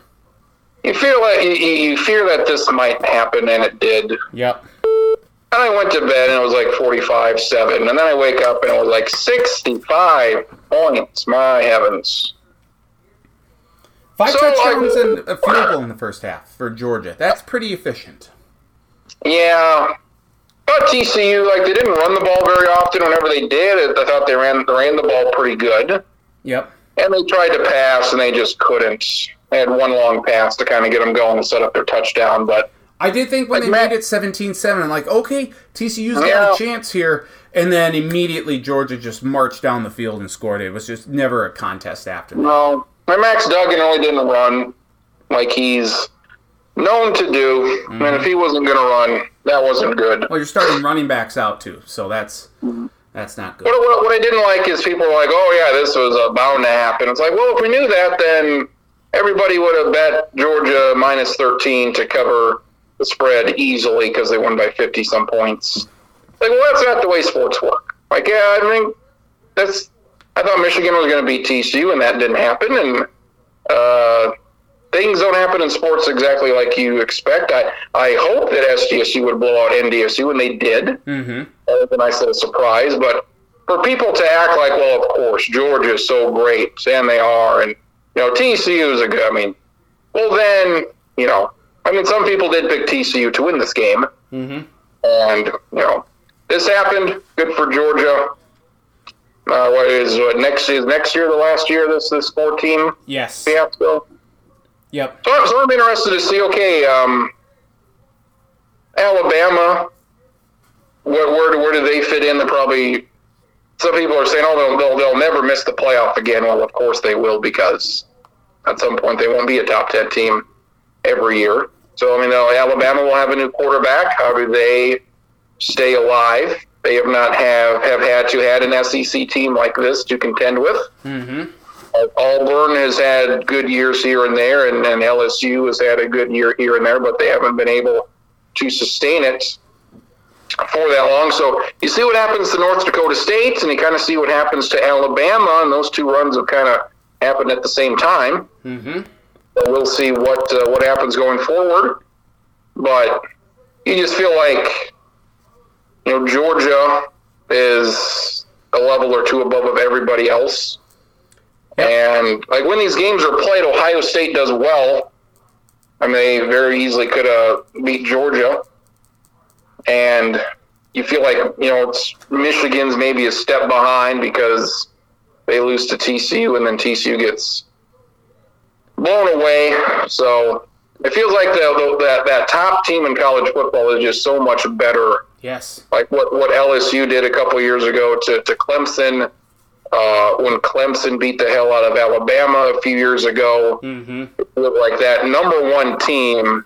You feel like you, you you fear that this might happen, and it did. Yep. And I went to bed and it was like 45 7. And then I wake up and it was like 65 points. My heavens. Five So, touchdowns I- and a field goal in the first half for Georgia. That's pretty efficient. Yeah. But TCU, like, they didn't run the ball very often. Whenever they did, I thought they ran, they ran the ball pretty good. Yep. And they tried to pass and they just couldn't. They had one long pass to kind of get them going and set up their touchdown. But I did think when Like they Matt- made it 17-7, I'm like, okay, TCU's got Yeah. a chance here. And then immediately Georgia just marched down the field and scored. It was just never a contest after that. no. My Max Duggan really didn't run like he's known to do. And if he wasn't going to run, that wasn't good. Well, you're starting running backs out too, so that's that's not good. What, what, what I didn't like is people were like, "Oh yeah, this was uh, bound to happen." It's like, well, if we knew that, then everybody would have bet Georgia minus thirteen to cover the spread easily because they won by fifty some points. Like, well, that's not the way sports work. Like, yeah, I mean, that's. I thought Michigan was going to beat TCU, and that didn't happen. And uh, things don't happen in sports exactly like you expect. I I hope that SDSU would blow out NDSU, and they did. Mm-hmm. That was a nice little surprise. But for people to act like, well, of course, Georgia is so great, and they are, and you know, TCU is a good. I mean, well, then you know, I mean, some people did pick TCU to win this game, Mm-hmm. and you know, this happened. Good for Georgia. Uh, what is what next is next year the last year this this four team Yes. fiasco? Yep. So, so I'm interested to see. Okay, um, Alabama. Where, where do where do they fit in? They're probably some people are saying, oh, they'll, they'll they'll never miss the playoff again. Well, of course they will because at some point they won't be a top ten team every year. So I mean, Alabama will have a new quarterback. How do they stay alive? They have not have have had to had an SEC team like this to contend with. Mm-hmm. Auburn has had good years here and there, and, and LSU has had a good year here and there, but they haven't been able to sustain it for that long. So you see what happens to North Dakota State, and you kind of see what happens to Alabama, and those two runs have kind of happened at the same time. Mm-hmm. We'll see what uh, what happens going forward. But you just feel like you know Georgia is a level or two above of everybody else. And like when these games are played, Ohio State does well. I mean, they very easily could have beat Georgia. And you feel like you know it's Michigan's maybe a step behind because they lose to TCU, and then TCU gets blown away. So it feels like the, the, that that top team in college football is just so much better. Yes. Like what, what LSU did a couple years ago to, to Clemson, uh, when Clemson beat the hell out of Alabama a few years ago. Mm-hmm. Like that number one team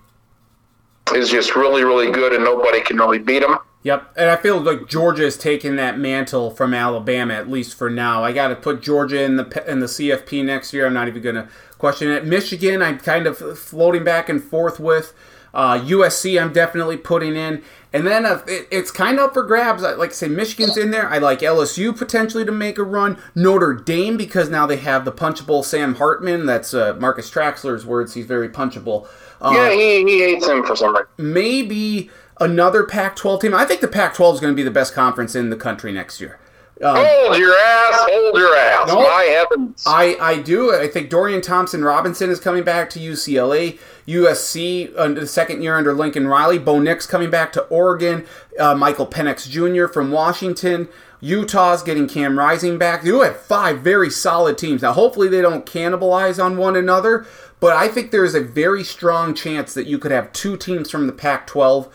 is just really, really good, and nobody can really beat them. Yep, and I feel like Georgia is taking that mantle from Alabama at least for now. I got to put Georgia in the in the CFP next year. I'm not even going to question At Michigan, I'm kind of floating back and forth with. Uh, USC, I'm definitely putting in. And then uh, it, it's kind of up for grabs. I- Like I say, Michigan's in there. I like LSU potentially to make a run. Notre Dame because now they have the punchable Sam Hartman. That's uh, Marcus Traxler's words. He's very punchable. Uh, Yeah, he, he hates him for some reason. maybe another Pac-12 team. I think the Pac-12 is going to be the best conference in the country next year. Hold your ass, hold your ass. No. My heavens. I, I do. I think Dorian Thompson Robinson is coming back to UCLA. USC under the second year under Lincoln Riley. Bo Nix coming back to Oregon. Uh, Michael Penix Jr. from Washington. Utah's getting Cam Rising back. You have five very solid teams. Now, hopefully, they don't cannibalize on one another, but I think there's a very strong chance that you could have two teams from the Pac 12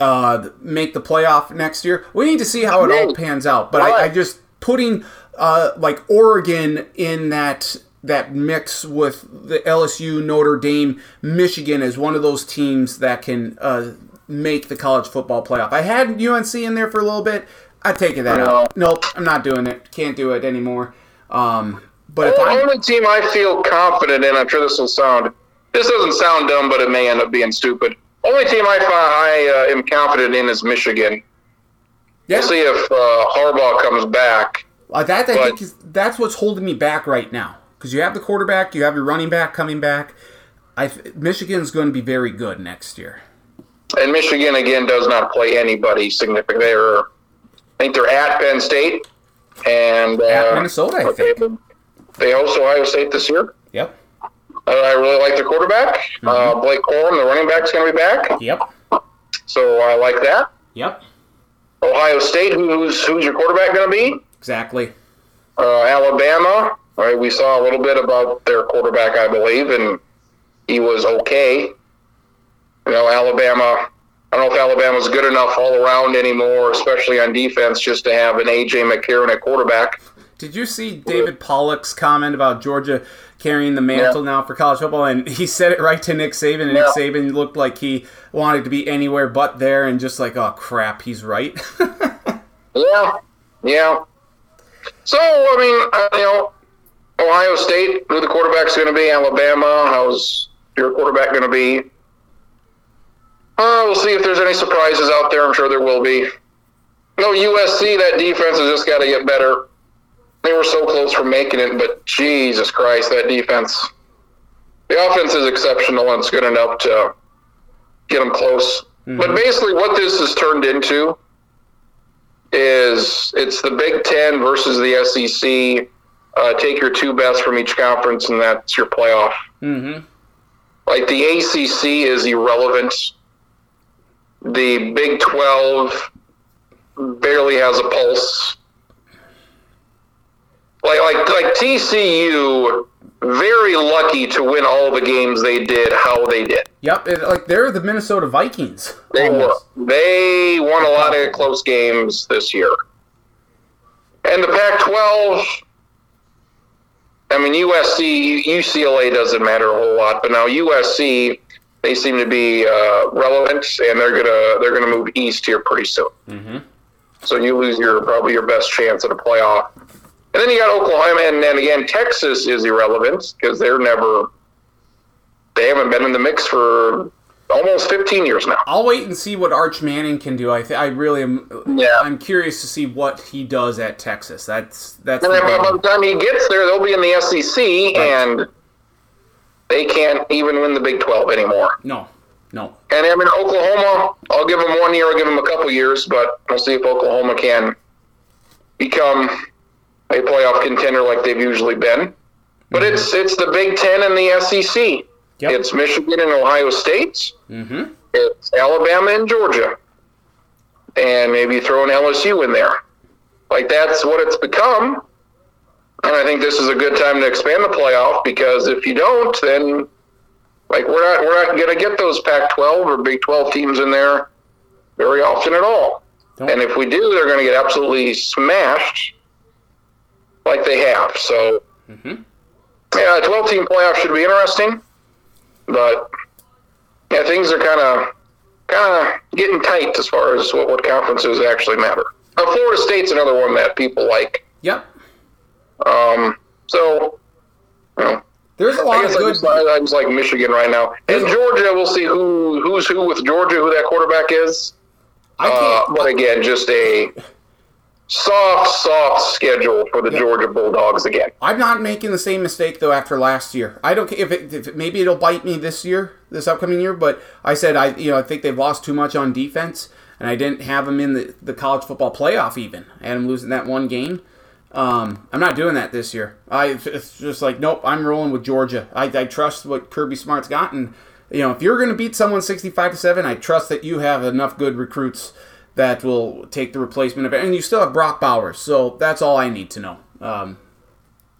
uh, make the playoff next year. We need to see how it all pans out, but I, I just putting uh, like Oregon in that that mix with the LSU, Notre Dame, Michigan as one of those teams that can uh, make the college football playoff. I had UNC in there for a little bit. I take it that out. Nope, I'm not doing it. Can't do it anymore. Um, but if The only team I feel confident in, I'm sure this will sound, this doesn't sound dumb, but it may end up being stupid. Only team I find I uh, am confident in is Michigan. yeah, We'll see if uh, Harbaugh comes back. Uh, that I But- think is, that's what's holding me back right now because you have the quarterback, you have your running back coming back. I Michigan's going to be very good next year. And Michigan again does not play anybody significant. They're, I think they're at Penn State and uh, At Minnesota, I think. They host Ohio State this year. Uh, I really like their quarterback. Mm-hmm. Uh, Blake Corum, the running back, is going to be back, Yep. so I like that. Yep. Ohio State, who's who's your quarterback going to be? Exactly. Uh, Alabama, right? We saw a little bit about their quarterback, I believe, and he was okay. You know, Alabama. I don't know if Alabama's good enough all around anymore, especially on defense, just to have an AJ McCarron at quarterback. Did you see David Pollack's comment about Georgia carrying the mantle now for college football? And he said it right to Nick Saban, and Nick. Saban looked like he wanted to be anywhere but there, and just like, oh crap, he's right. Yeah, yeah. So I mean, you know, Ohio State, who the quarterback's going to be? Alabama, how's your quarterback going to be? Uh, we'll see if there's any surprises out there. I'm sure there will be. No, USC, that defense has just got to get better. They were so close from making it, but Jesus Christ, that defense. The offense is exceptional and it's good enough to get them close. But basically, what this has turned into is it's the Big Ten versus the SEC. Uh, take your two best from each conference, and that's your playoff. mm-hmm. Like the ACC is irrelevant. The Big Twelve barely has a pulse. Like like like TCU, very lucky to win all the games they did. How they did. Yep. It, like they're the Minnesota Vikings. They were. They won a lot of close games this year. And the Pac 12, I mean, USC, UCLA doesn't matter a whole lot, but now USC, they seem to be uh, relevant, and they're gonna they're gonna move east here pretty soon. Mhm. So you lose your probably your best chance at a playoff. And then you got Oklahoma, and then again Texas is irrelevant because they're never they haven't been in the mix for almost 15 years now. I'll wait and see what Arch Manning can do. I th- I really am. Yeah. I'm curious to see what he does at Texas. That's that's. And the then by the time he gets there, they'll be in the SEC, and they can't even win the Big 12 anymore. no, no. And I mean, Oklahoma, I'll give them one year, I'll give them a couple years, but we'll see if Oklahoma can become a playoff contender like they've usually been. But it's it's the Big Ten and the SEC. Yep. It's Michigan and Ohio State. Mm-hmm. It's Alabama and Georgia, and maybe throw an LSU in there. Like that's what it's become. And I think this is a good time to expand the playoff because if you don't, then like we're not we're not going to get those Pac-12 or Big 12 teams in there very often at all. Don't- And if we do, they're going to get absolutely smashed, like they have. So, Mhm. yeah, a 12 team playoff should be interesting, but yeah, things are kind of kind of getting tight as far as what, what conferences actually matter. Uh, Florida State's another one that people like. Yep. Um, so, you know, There's a lot of guess I good. just, I just like Michigan right now. In Georgia, we'll see who who's who with Georgia, who that quarterback is. I Uh, can't. but again, just a soft, soft schedule for the Georgia Bulldogs again. I'm not making the same mistake though after last year. I don't care if, it, if it, maybe it'll bite me this year, this upcoming year. But I said I, you know, I think they've lost too much on defense, and I didn't have them in the, the college football playoff even. I had them losing that one game. Um, I'm not doing that this year. I it's just like nope. I'm rolling with Georgia. I, I trust what Kirby Smart's gotten. You know, if you're going to beat someone 65 to seven, I trust that you have enough good recruits that will take the replacement of it. And you still have Brock Bowers, so that's all I need to know. Um,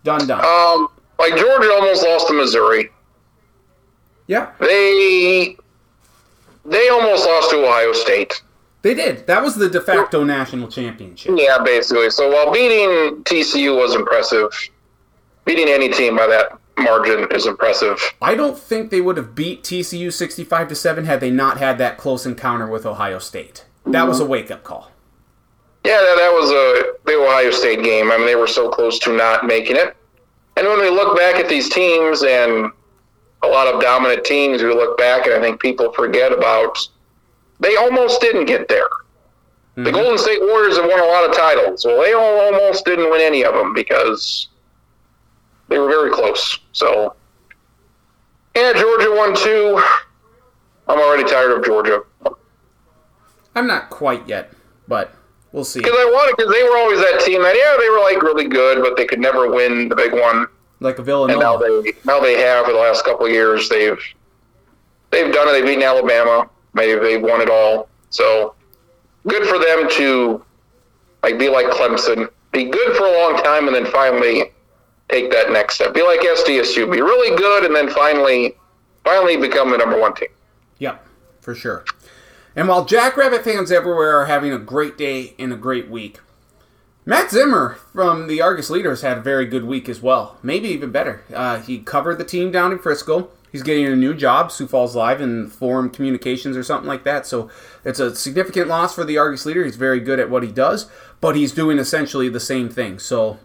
done, done. Um, like Georgia almost lost to Missouri. Yeah, They they almost lost to Ohio State. they did. That was the de facto national championship. Yeah, basically. So while beating TCU was impressive, beating any team by that margin is impressive. I don't think they would have beat TCU 65 to 7 had they not had that close encounter with Ohio State. That was a mm-hmm. wake up call. Yeah, that, that was a the Ohio State game. I mean, they were so close to not making it. And when we look back at these teams and a lot of dominant teams, we look back and I think people forget about they almost didn't get there. The mm-hmm. Golden State Warriors have won a lot of titles. Well, they all almost didn't win any of them because they were very close. So, yeah, Georgia won two. I'm already tired of Georgia. I'm not quite yet, but we'll see. Because I wanted, because they were always that team that, yeah, they were like really good, but they could never win the big one. Like a And now Villanova. they, now they have for the last couple of years. They've, they've done it. They've beaten Alabama. Maybe they've won it all. So good for them to, like, be like Clemson, be good for a long time, and then finally take that next step. Be like SDSU, be really good, and then finally, finally become the number one team. Yep, for sure. And while Jackrabbit fans everywhere are having a great day and a great week, Matt Zimmer from the Argus Leaders had a very good week as well. Maybe even better. Uh, he covered the team down in Frisco. He's getting a new job, Sioux Falls Live in Forum Communications or something like that. So it's a significant loss for the Argus Leader. He's very good at what he does, but he's doing essentially the same thing. So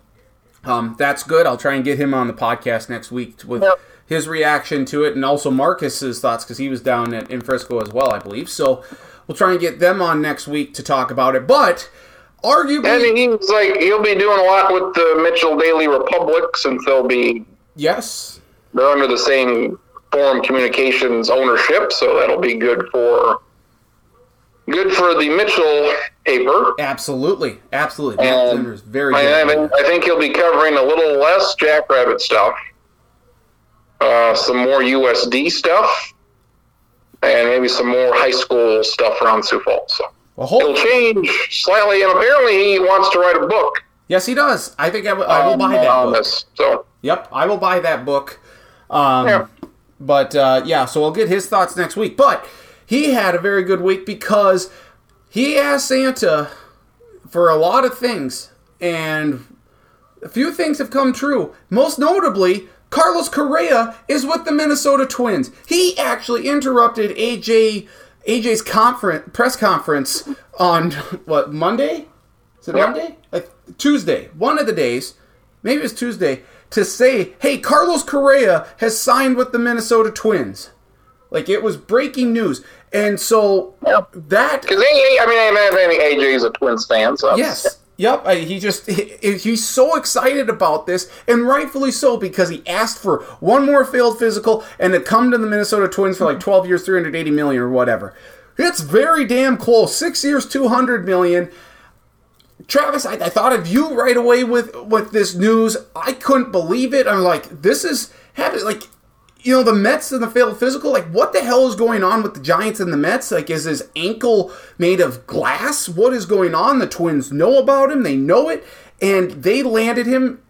um, that's good. I'll try and get him on the podcast next week with Yep. His reaction to it and also Marcus's thoughts because he was down at, in Frisco as well, I believe. So we'll try and get them on next week to talk about it. But arguably, And he's like, he'll be doing a lot with the Mitchell Daily Republic since they'll be yes, they're under the same forum communications ownership, so that'll be good for good for the Mitchell paper. absolutely, absolutely. Matt um, And Zimmer is very I, good. I, at think. I think he'll be covering a little less Jackrabbit stuff, uh, some more USD stuff, and maybe some more high school stuff around Sioux Falls. So Well, it'll change slightly, and apparently he wants to write a book. yes, he does. I think I will, um, buy that book. this. So Yep, I will buy that book. Um, Yeah. But uh, yeah, so I'll get his thoughts next week. But he had a very good week because he asked Santa for a lot of things, and a few things have come true. Most notably, Carlos Correa is with the Minnesota Twins. He actually interrupted AJ AJ's conference press conference on what Monday? Is it Monday? Like Tuesday, one of the days. Maybe it was Tuesday to say, "Hey, Carlos Correa has signed with the Minnesota Twins." Like it was breaking news, and so Yeah. that because I mean, I think AJ's a Twins fan, so Yes. Yep. I, he just he, he's so excited about this, and rightfully so because he asked for one more failed physical and to come to the Minnesota Twins for like hmm. twelve years, three hundred eighty million or whatever. It's very damn close. Six years, two hundred million. Travis, I, I thought of you right away with with this news. I couldn't believe it. I'm like, this is having like, you know, the Mets and the failed physical. Like, what the hell is going on with the Giants and the Mets? Like, is his ankle made of glass? What is going on? The Twins know about him. They know it, and they landed him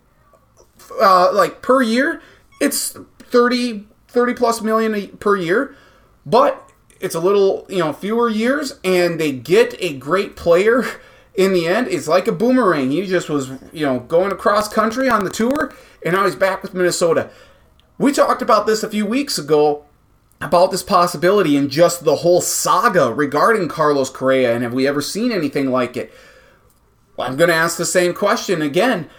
uh, like per year. It's 30, 30 plus million per year, but it's a little you know fewer years, and they get a great player. In the end, it's like a boomerang. He just was, you know, going across country on the tour, and now he's back with Minnesota. We talked about this a few weeks ago about this possibility and just the whole saga regarding Carlos Correa, and have we ever seen anything like it? Well, I'm going to ask the same question again.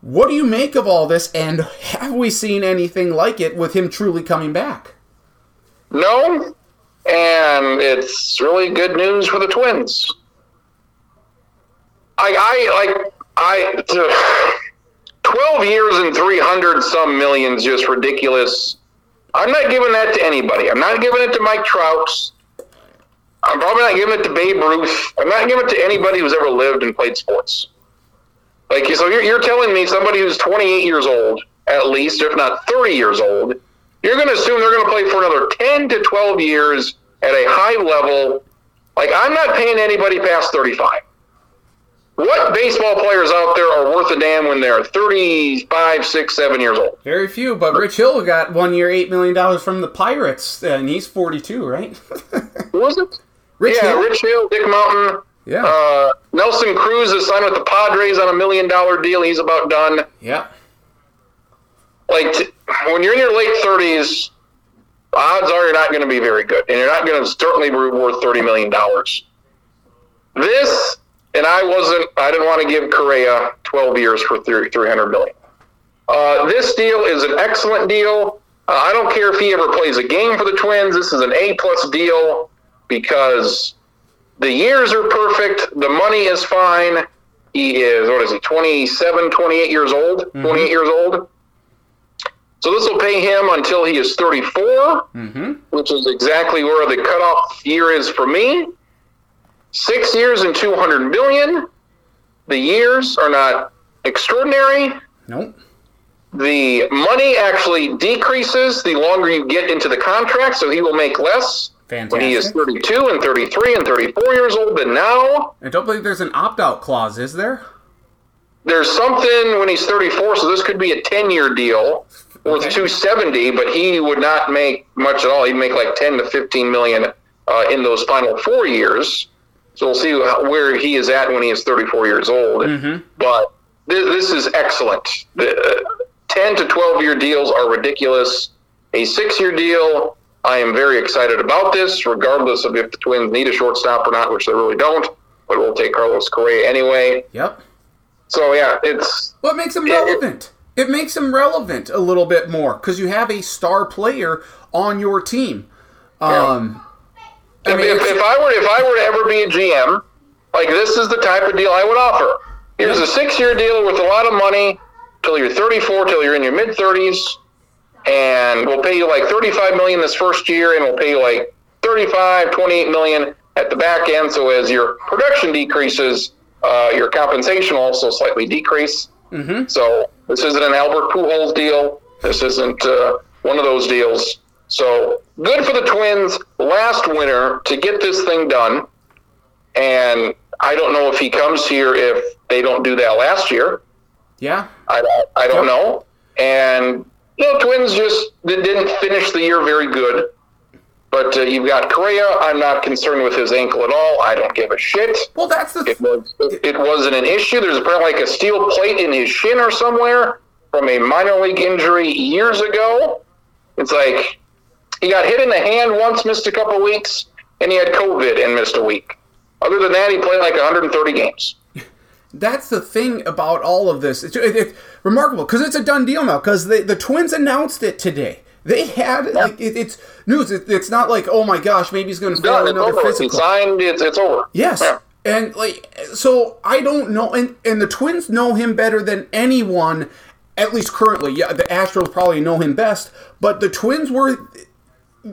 What do you make of all this, and have we seen anything like it with him truly coming back? No, and it's really good news for the Twins. I, I like I twelve years and three hundred some millions just ridiculous. I'm not giving that to anybody. I'm not giving it to Mike Trout. I'm probably not giving it to Babe Ruth. I'm not giving it to anybody who's ever lived and played sports. Like so, you're, you're telling me somebody who's 28 years old, at least, if not 30 years old, you're going to assume they're going to play for another 10 to 12 years at a high level. Like I'm not paying anybody past 35. What baseball players out there are worth a damn when they're 35, 6, 7 years old? Very few, but Rich Hill got one year, $8 million from the Pirates, and he's 42, right? Who was it? Rich yeah, Hill? Rich Hill, Dick Mountain. Yeah. Uh, Nelson Cruz is signed with the Padres on a million dollar deal. He's about done. yeah. Like t- when you're in your late 30s, odds are you're not going to be very good, and you're not going to certainly be worth 30 million dollars. This, and I wasn't. I didn't want to give Correa 12 years for 300 million. Uh, this deal is an excellent deal. Uh, I don't care if he ever plays a game for the Twins. This is an A plus deal because the years are perfect. The money is fine. He is what is he? 27, 28 years old. 28 years old. So this will pay him until he is 34, Mm-hmm. which is exactly where the cutoff year is for me. Six years and 200 million. The years are not extraordinary. Nope. The money actually decreases the longer you get into the contract, so he will make less when he is 32 and 33 and 34 years old than now. I don't believe there's an opt-out clause, is there? There's something when he's 34, so this could be a 10 year deal with Okay. 270, but he would not make much at all. He'd make like 10 to 15 million uh, in those final four years. So we'll see where he is at when he is 34 years old. Mhm. But th- this is excellent. The, uh, 10 to 12 year deals are ridiculous. A six year deal, I am very excited about this, regardless of if the Twins need a shortstop or not, which they really don't. But we'll take Carlos Correa anyway. Yep. So yeah, it's What makes him Yeah, it- relevant? It makes him relevant a little bit more because you have a star player on your team. Um, I if, mean, if, if I were if I were to ever be a GM, like this is the type of deal I would offer. Here's a six year deal with a lot of money till you're 34, till you're in your mid 30s, and we'll pay you like 35 million this first year, and we'll pay you like 35, 28 million at the back end. So as your production decreases, uh, your compensation will also slightly decrease. Mm-hmm. So this isn't an Albert Pujols deal. This isn't uh, one of those deals. So good for the Twins last winter to get this thing done. And I don't know if he comes here if they don't do that last year. yeah. I, I don't Yep. know. And you know, Twins just they didn't finish the year very good. But uh, you've got Correa. I'm not concerned with his ankle at all. I don't give a shit. Well, that's the It was it wasn't an issue. There's apparently like a steel plate in his shin or somewhere from a minor league injury years ago. It's like he got hit in the hand once, missed a couple weeks, and he had COVID and missed a week. Other than that, he played like 130 games. that's the thing about all of this. It's, it, it's remarkable because it's a done deal now because the Twins announced it today. They had like it, it's news. It, it's not like oh my gosh, maybe he's going to fail It's another over. He physical. signed. It's it's over. Yes. Yeah. And like so I don't know and and the Twins know him better than anyone at least currently. Yeah, the Astros probably know him best, but the Twins were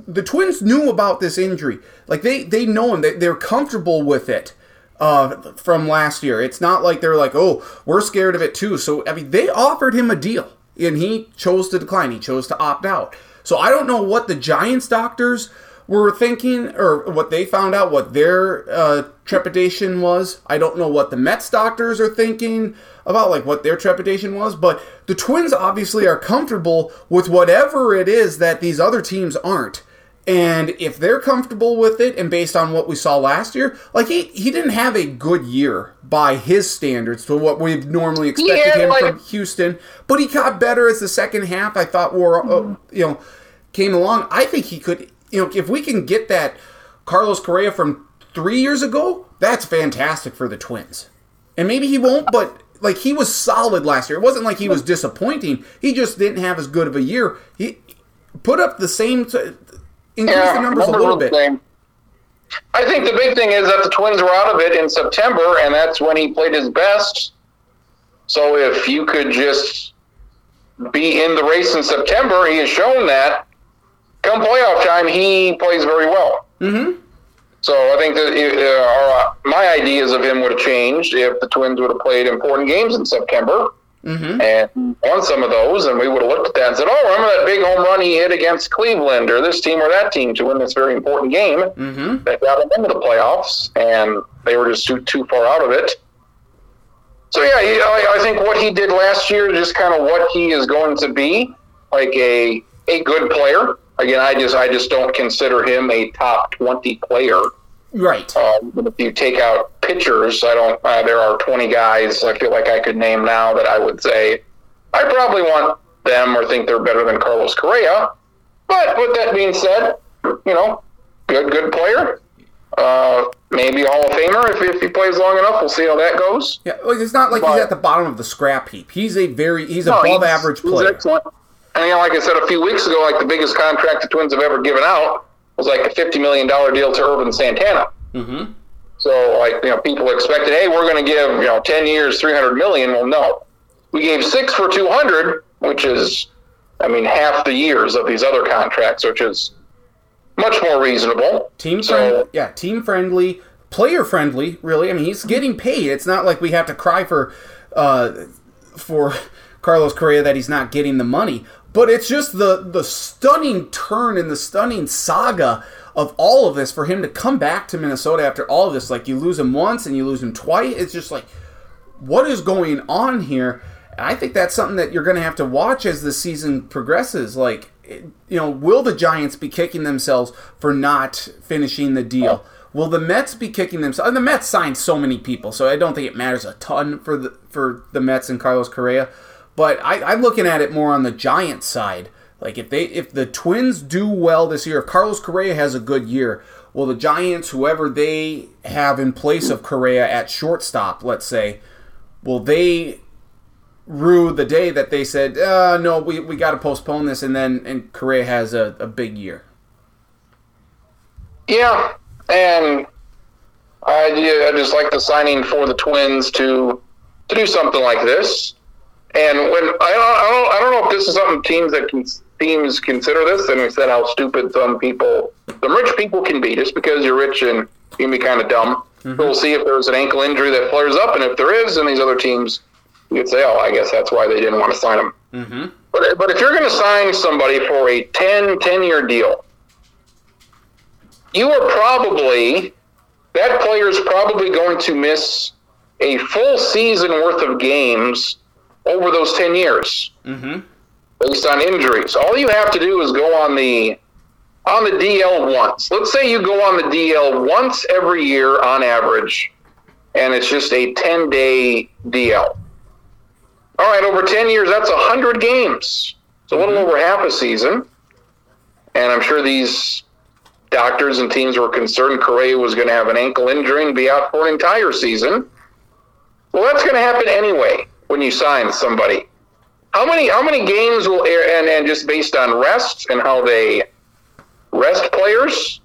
the Twins knew about this injury. Like they they know him. They, they're comfortable with it uh, from last year. It's not like they're like, oh, we're scared of it too. So I mean, they offered him a deal, and he chose to decline. He chose to opt out. So I don't know what the Giants doctors were thinking, or what they found out, what their uh, trepidation was. I don't know what the Mets doctors are thinking about, like what their trepidation was. But the Twins obviously are comfortable with whatever it is that these other teams aren't. And if they're comfortable with it, and based on what we saw last year, like he, he didn't have a good year by his standards to what we've normally expected Yeah, him like- from Houston, but he got better as the second half. I thought were uh, you know came along. I think he could you know if we can get that Carlos Correa from three years ago, that's fantastic for the Twins. And maybe he won't, but like he was solid last year. It wasn't like he was disappointing. He just didn't have as good of a year. He put up the same, increase the numbers a little bit. same. I think the big thing is that the Twins were out of it in September, and that's when he played his best. So if you could just be in the race in September, he has shown that come playoff time, he plays very well. Mm-hmm. So I think that uh, our, my ideas of him would have changed if the Twins would have played important games in September Mm-hmm. and won some of those, and we would have looked at that and said, "Oh, remember that big home run he hit against Cleveland, or this team or that team to win this very important game Mm-hmm. that got them into the playoffs, and they were just too too far out of it." So yeah, he, I, I think what he did last year is just kind of what he is going to be, like a a good player. Again, I just I just don't consider him a top twenty player. Right. Um, but if you take out pitchers, I don't. Uh, there are 20 guys I feel like I could name now that I would say I probably want them or think they're better than Carlos Correa. But with that being said, you know, good good player. Uh, maybe Hall of Famer if, if he plays long enough. We'll see how that goes. Yeah, like, it's not like he's at the bottom of the scrap heap. He's a very he's No, above he's- average he's player. excellent. And you know, like I said a few weeks ago, like the biggest contract the Twins have ever given out was like a fifty million dollar deal to Ervin Santana. Mm-hmm. So, like, you know, people expected, hey, we're going to give, you know, 10 years, 300 million. Well, no. We gave six for 200, which is, I mean, half the years of these other contracts, which is much more reasonable. Team So- friendly, yeah, team friendly, player friendly. Really, I mean, he's getting paid. It's not like we have to cry for, uh, for Carlos Correa that he's not getting the money. But it's just the the stunning turn and the stunning saga of all of this for him to come back to Minnesota after all of this. Like you lose him once and you lose him twice. It's just like, what is going on here? And I think that's something that you're going to have to watch as the season progresses. Like, you know, will the Giants be kicking themselves for not finishing the deal? Oh. Will the Mets be kicking themselves? And uh, the Mets signed so many people, so I don't think it matters a ton for the for the Mets and Carlos Correa. But I, I'm looking at it more on the Giants side. Like if they if the Twins do well this year, if Carlos Correa has a good year, will the Giants, whoever they have in place of Correa at shortstop, let's say, will they rue the day that they said, uh, no, we, we got to postpone this, and then and Correa has a, a big year. Yeah. And I, I just like the signing for the Twins to to do something like this. And when I don't, I don't, I don't know if this is something teams that can, teams consider this, and we said how stupid some people, some rich people can be. Just because you're rich and you can be kind of dumb. We'll see if there's an ankle injury that flares up, and if there is, and these other teams, you could say, oh, I guess that's why they didn't want to sign him. Mm-hmm. But, but if you're going to sign somebody for a 10, 10 year deal, you are probably, that player is probably going to miss a full season worth of games over those 10 years Mm-hmm. Based on injuries. All you have to do is go on the on the DL once. Let's say you go on the DL once every year on average, and it's just a 10 day DL. All right, over 10 years, that's 100 games. It's a little mm-hmm. over half a season. And I'm sure these doctors and teams were concerned Correa was going to have an ankle injury and be out for an entire season. Well, that's going to happen anyway when you sign somebody. How many how many games will air and, and just based on rest and how they rest players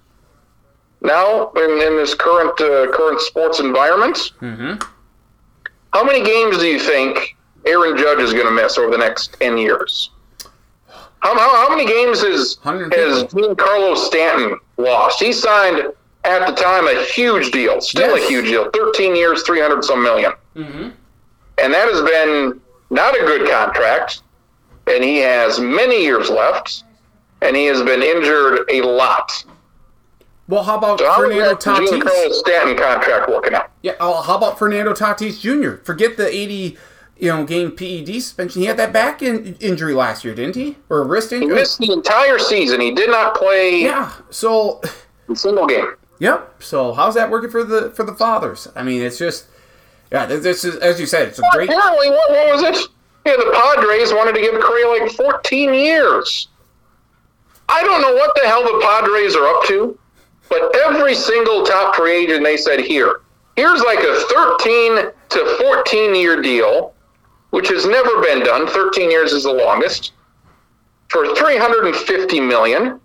now in, in this current uh, current sports environment? Mm-hmm. How many games do you think Aaron Judge is going to miss over the next ten years? How, how, how many games has 150. has Giancarlo Stanton lost? He signed at the time a huge deal, still Yes. a huge deal, thirteen years, three hundred some million Mm-hmm. and that has been not a good contract. And he has many years left, and he has been injured a lot. Well, how about So how Fernando Tatis? Carlos Stanton contract working out? Yeah. Oh, how about Fernando Tatis Jr.? Forget the 80, you know, game PED suspension. He had that back in- injury last year, didn't he? Or a wrist injury? He missed the entire season. He did not play Yeah. So, a single game. yep. So, how's that working for the for the fathers? I mean, it's just, yeah. This is as you said, it's a great. Apparently, what, what was it? Yeah, the Padres wanted to give Correa like 14 years. I don't know what the hell the Padres are up to, but every single top free agent they said here, here's like a 13 to 14 year deal, which has never been done. 13 years is the longest for 350 million.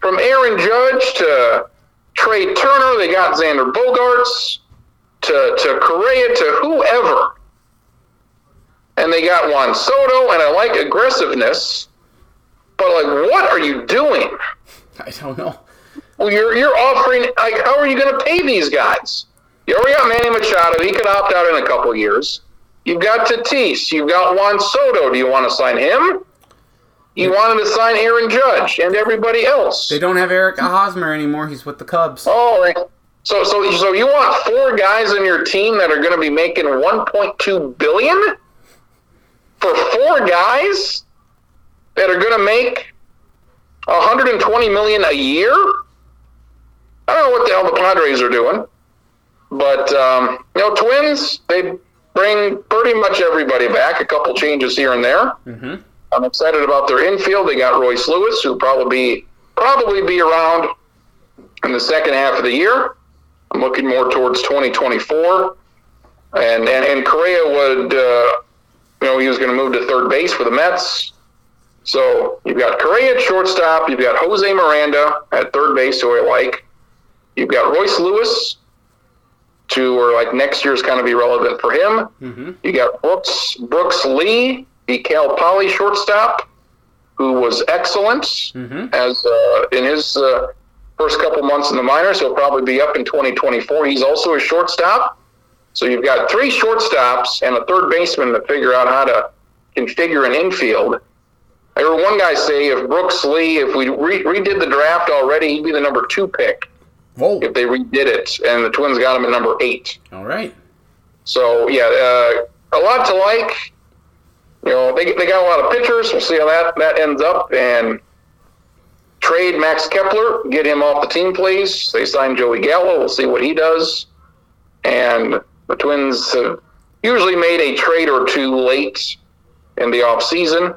From Aaron Judge to Trea Turner, they got Xander Bogaerts to to Correa to whoever, and they got Juan Soto. And I like aggressiveness, but like, what are you doing? I don't know. Well, you're you're offering like, how are you going to pay these guys? You already got Manny Machado. He could opt out in a couple years. You've got Tatis. You've got Juan Soto. Do you want to sign him? You wanted to sign Aaron Judge and everybody else. They don't have Eric Hosmer anymore. He's with the Cubs. Oh. So so so you want four guys in your team that are going to be making 1.2 billion for four guys that are going to make 120 million a year? I don't know what the hell the Padres are doing, but um, you know, Twins they bring pretty much everybody back. A couple changes here and there. Mm-hmm. I'm excited about their infield. They got Royce Lewis, who'll probably be probably be around in the second half of the year. I'm looking more towards 2024, and and, and Correa would, uh, you know, he was going to move to third base for the Mets. So you've got Correa at shortstop. You've got Jose Miranda at third base, who I like. You've got Royce Lewis, to where like next year's kind of be relevant for him. Mm-hmm. You got Brooks Brooks Lee, the Cal Poly shortstop, who was excellent Mm-hmm. as uh, in his uh, first couple months in the minors. He'll probably be up in 2024. He's also a shortstop. So you've got three shortstops and a third baseman to figure out how to configure an infield. I heard one guy say if Brooks Lee, if we re- redid the draft already, he'd be the number two pick Whoa. if they redid it, and the Twins got him at number eight. All right. So yeah, uh, a lot to like. You know, they, they got a lot of pitchers. We'll see how that, that ends up. And trade Max Kepler, get him off the team, please. They signed Joey Gallo. We'll see what he does. And the Twins have usually made a trade or two late in the off season.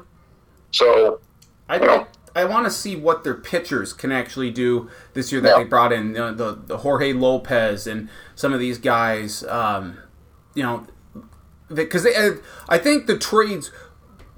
So I Yeah. I, I want to see what their pitchers can actually do this year that Yeah. they brought in you know, the the Jorge Lopez and some of these guys. Um, you know, because I think the trades.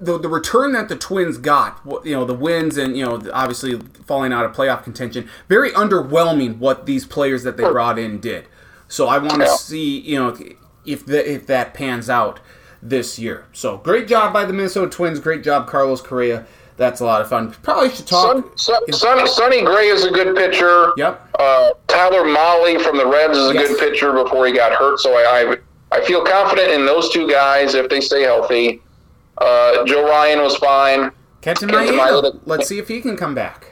The, the return that the Twins got, you know, the wins and you know, obviously falling out of playoff contention, very underwhelming. What these players that they brought in did. So I want to Yeah. see, you know, if the, if that pans out this year. So great job by the Minnesota Twins. Great job, Carlos Correa. That's a lot of fun. Probably should talk. Sun, Sun, Sonny, Sonny Gray is a good pitcher. Yep. Uh, Tyler Mahle from the Reds is a Yes. good pitcher before he got hurt. So I, I, I feel confident in those two guys if they stay healthy. Uh, Joe Ryan was fine. Kenta Kenta Maeda. Maeda. Let's see if he can come back.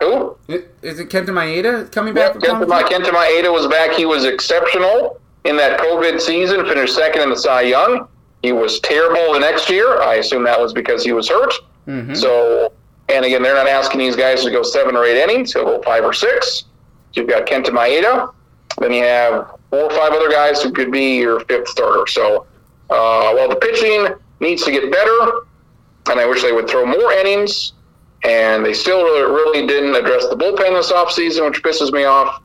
Who? Is it Kenta Maeda coming back? from Kenta, Ma- Kenta Maeda was back. He was exceptional in that COVID season. Finished second in the Cy Young. He was terrible the next year. I assume that was because he was hurt. Mhm. So, and again, they're not asking these guys to go seven or eight innings. He'll go five or six. So you've got Kenta Maeda. Then you have four or five other guys who could be your fifth starter. So, uh, while the pitching needs to get better, and I wish they would throw more innings, and they still really, didn't address the bullpen this offseason, which pisses me off.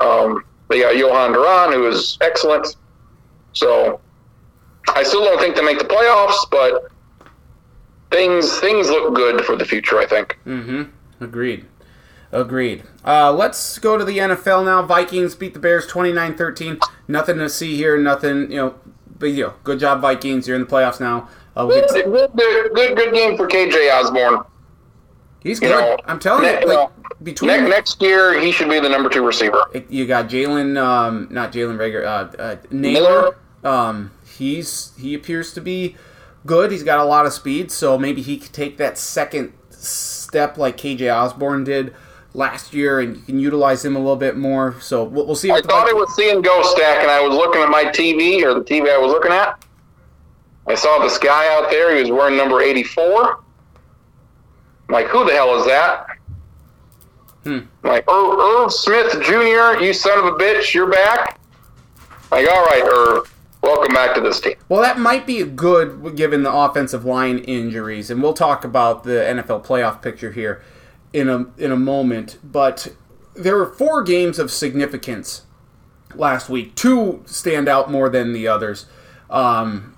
Um, they got Jhoan Duran, who is excellent. So, I still don't think they make the playoffs, but things things look good for the future. I think. Mm-hmm. Agreed. Agreed. Uh, let's go to the NFL now. Vikings beat the Bears 29-13. Nothing to see here. Nothing, you know, but you know, good job Vikings. You're in the playoffs now. Uh, we'll Good, get- good, good, good, good game for KJ Osborn. he's You good. know, I'm telling ne- you, like between Ne- next year, he should be the number two receiver. you got Jalen, um, not Jalen Reagor, uh, uh, Nailor? Nailor. Um, he's he appears to be good. He's got a lot of speed, so maybe he could take that second step like KJ Osborn did last year, and you can utilize him a little bit more. So we'll, we'll see. I thought I was seeing Ghost Stack, and I was looking at my TV or the TV I was looking at. I saw this guy out there. He was wearing number 84. I'm like, who the hell is that? Hmm. I'm like, Irv, Irv Smith Jr., you son of a bitch, you're back? i Like, all right, Irv, welcome back to this team. Well, that might be good given the offensive line injuries, and we'll talk about the NFL playoff picture here in a in a moment. But there were four games of significance last week. Two stand out more than the others. Um,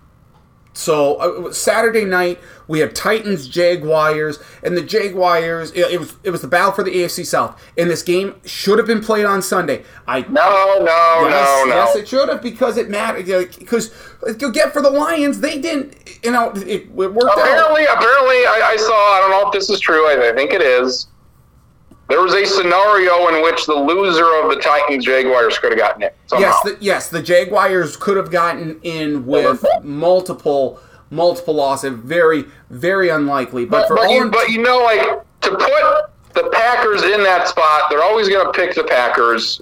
so uh, Saturday night we had Titans Jaguars, and the Jaguars. It, it was it was the battle for the AFC South, and this game should have been played on Sunday. I No, no, Yes, no, no. yes, it should have because it mattered. Because you get for the Lions, they didn't. You know, it, it worked out. apparently, apparently, I, I saw. I don't know if this is true. I, I think it is. There was a scenario in which the loser of the Titans Jaguars could have gotten it. Somehow. Yes, the, yes, the Jaguars could have gotten in with multiple multiple losses. Very, very unlikely. But, but, for but, you, but you know, like to put the Packers in that spot, they're always going to pick the Packers.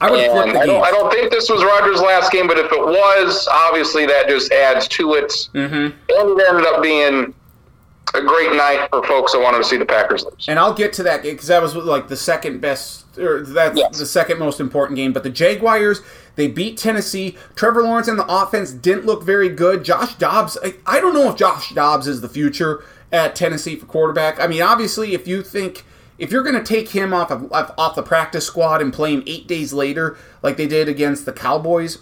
I would flip the I don't, I don't think this was Rodgers' last game, but if it was, obviously that just adds to it. Mm-hmm. And it ended up being a great night for folks that wanted to see the Packers lose. And I'll get to that because that was like the second best, or that's Yes. the second most important game. But the Jaguars, they beat Tennessee. Trevor Lawrence and the offense didn't look very good. Josh Dobbs, I, I don't know if Josh Dobbs is the future at Tennessee for quarterback. I mean, obviously, if you think if you're going to take him off of, off off the practice squad and play him eight days later, like they did against the Cowboys,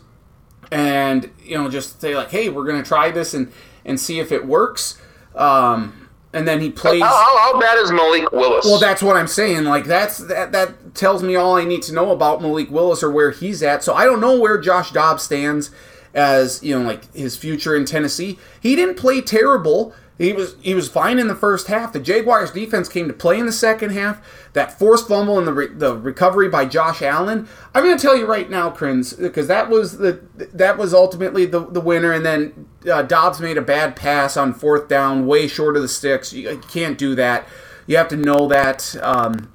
and you know just say like, hey, we're going to try this and and see if it works. Um, and then he plays. How, how, how bad is Malik Willis? Well, that's what I'm saying. Like that's that that tells me all I need to know about Malik Willis or where he's at. So I don't know where Josh Dobbs stands as you know like his future in Tennessee. He didn't play terrible. He was he was fine in the first half. The Jaguars defense came to play in the second half. That forced fumble and the re- the recovery by Josh Allen. I'm going to tell you right now, Crins, because that was the that was ultimately the the winner. And then uh, Dobbs made a bad pass on fourth down, way short of the sticks. You, you can't do that. You have to know that um,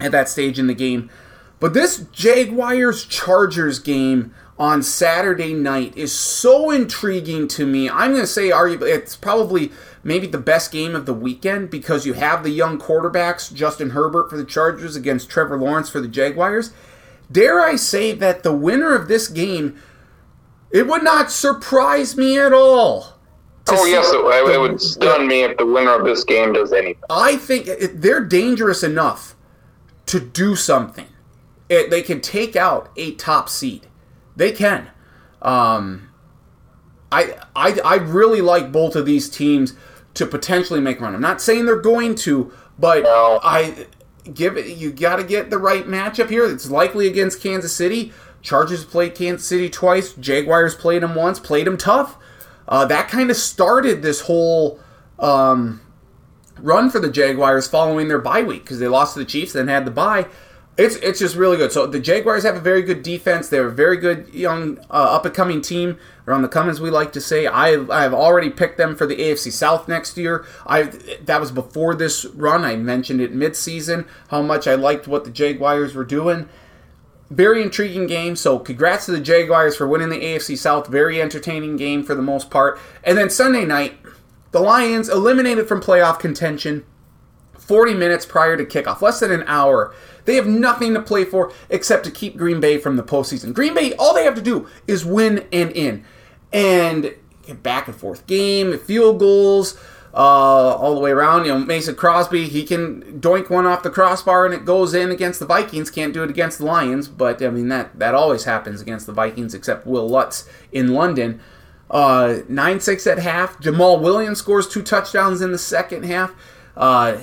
at that stage in the game. But this Jaguars Chargers game on Saturday night is so intriguing to me. I'm going to say arguably it's probably maybe the best game of the weekend because you have the young quarterbacks, Justin Herbert for the Chargers against Trevor Lawrence for the Jaguars. Dare I say that the winner of this game it would not surprise me at all. oh yes, it, it would stun me if the winner of this game does anything. I think it- they're dangerous enough to do something. It, they can take out a top seed. They can. Um, I, I I really like both of these teams to potentially make a run. I'm not saying they're going to, but No. I give it. You got to get the right matchup here. It's likely against Kansas City. Chargers played Kansas City twice. Jaguars played them once. Played them tough. Uh, that kind of started this whole um, run for the Jaguars following their bye week because they lost to the Chiefs, then had the bye. It's it's just really good. So the Jaguars have a very good defense. They're a very good young uh, up and coming team. They're on the as we like to say. I I've already picked them for the AFC South next year. I that was before this run. I mentioned it mid season how much I liked what the Jaguars were doing. Very intriguing game. So congrats to the Jaguars for winning the AFC South. Very entertaining game for the most part. And then Sunday night, the Lions eliminated from playoff contention 40 minutes prior to kickoff, less than an hour. They have nothing to play for except to keep Green Bay from the postseason. Green Bay, all they have to do is win and in. And back and forth game, field goals, uh, all the way around. You know, Mason Crosby, he can doink one off the crossbar and it goes in against the Vikings. Can't do it against the Lions, but I mean that that always happens against the Vikings, except Wil Lutz in London. Uh, 9 6 at half. Jamaal Williams scores two touchdowns in the second half. Uh,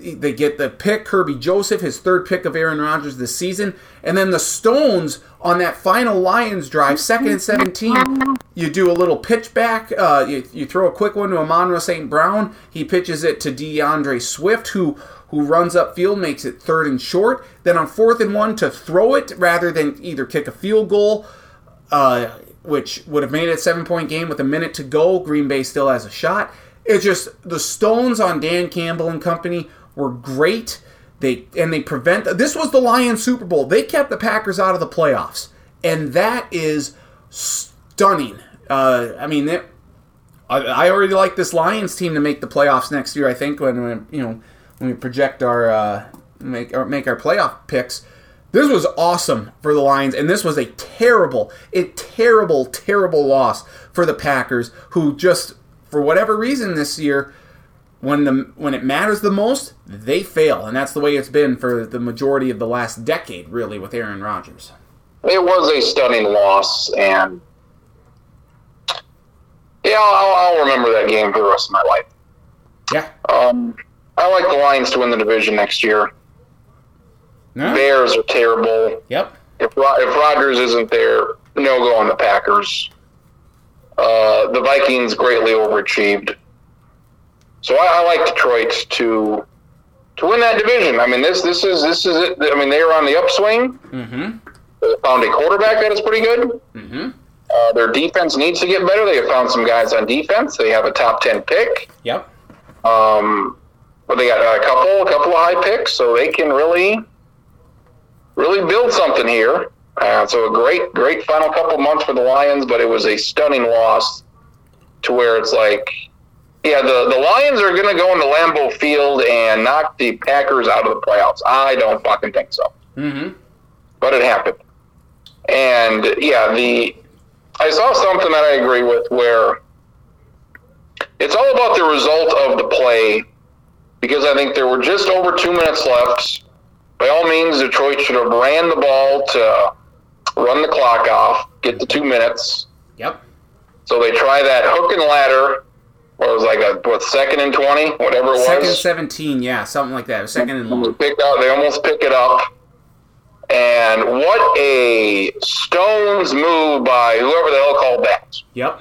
they get the pick, Kerby Joseph, his third pick of Aaron Rodgers this season. And then the Stones on that final Lions drive, second and 17, you do a little pitch back. Uh, you, you throw a quick one to Amon-Ra St. Brown. He pitches it to D'Andre Swift, who who runs up field, makes it third and short. Then on fourth and one to throw it rather than either kick a field goal uh, which would have made it a seven point game with a minute to go. Green Bay still has a shot. It's just the Stones on Dan Campbell and company were great. They and they prevent this was the Lions Super Bowl. They kept the Packers out of the playoffs, and that is stunning. Uh, I mean, it, I, I already like this Lions team to make the playoffs next year. I think when, when you know when we project our uh, make or make our playoff picks. This was awesome for the Lions, and this was a terrible, a terrible, terrible loss for the Packers, who just for whatever reason this year, when the when it matters the most, they fail, and that's the way it's been for the majority of the last decade, really, with Aaron Rodgers. It was a stunning loss, and I'll, I'll, I'll remember that game for the rest of my life. Yeah. Um, I like the Lions to win the division next year. No? Bears are terrible. Yep. If if Rodgers isn't there, no go on the Packers. Uh, the Vikings greatly overachieved. So I, I like Detroit to to win that division. I mean this this is this is it. I mean they are on the upswing. Mm-hmm. They found a quarterback that is pretty good. Mm-hmm. Uh, their defense needs to get better. They have found some guys on defense. They have a top ten pick. Yep. Um, but they got a couple, a couple of high picks, so they can really, really build something here. Uh, so a great, great final couple months for the Lions, but it was a stunning loss to where it's like, yeah, the, the Lions are going to go into Lambeau Field and knock the Packers out of the playoffs. I don't fucking think so, Mm-hmm. but it happened. And yeah, the I saw something that I agree with where it's all about the result of the play because I think there were just over two minutes left. By all means, Detroit should have ran the ball to run the clock off, get the two minutes. Yep. So they try that hook and ladder, or it was like a what second and twenty, whatever it Second was. seventeen, yeah, something like that. Second and They long. pick out, they almost pick it up. And what a Stones move by whoever the hell called that. Yep.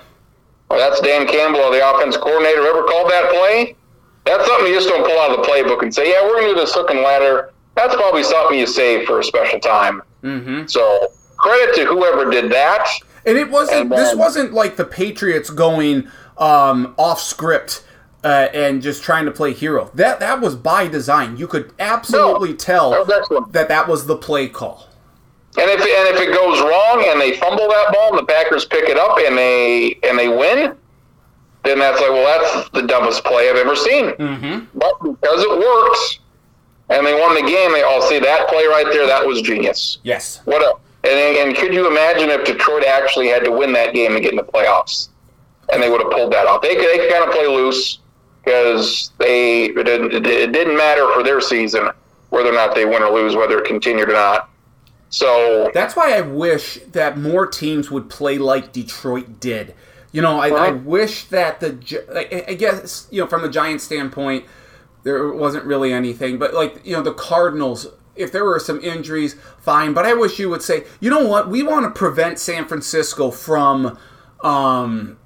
Well, that's Dan Campbell, the offense coordinator. Whoever called that play, that's something you just don't pull out of the playbook and say, yeah, we're going to do this hook and ladder. That's probably something you save for a special time. Mm-hmm. So credit to whoever did that. And it wasn't. And this wasn't like the Patriots going um, off script uh, and just trying to play hero. That that was by design. You could absolutely tell That that that was the play call. And if and if it goes wrong and they fumble that ball and the Packers pick it up and they and they win, then that's like, well, that's the dumbest play I've ever seen. Mm-hmm. But because it works and they won the game, they all see that play right there. That was genius. Yes. What a and, and could you imagine if Detroit actually had to win that game to get in the playoffs, and they would have pulled that off? They they could kind of play loose because they it didn't, it didn't matter for their season whether or not they win or lose, whether it continued or not. So That's why I wish that more teams would play like Detroit did. You know, I, I Uh-huh. wish that the I I guess you know from the Giants standpoint, there wasn't really anything, but like you know the Cardinals. If there were some injuries, fine. But I wish you would say, you know what, we want to prevent San Francisco from, um,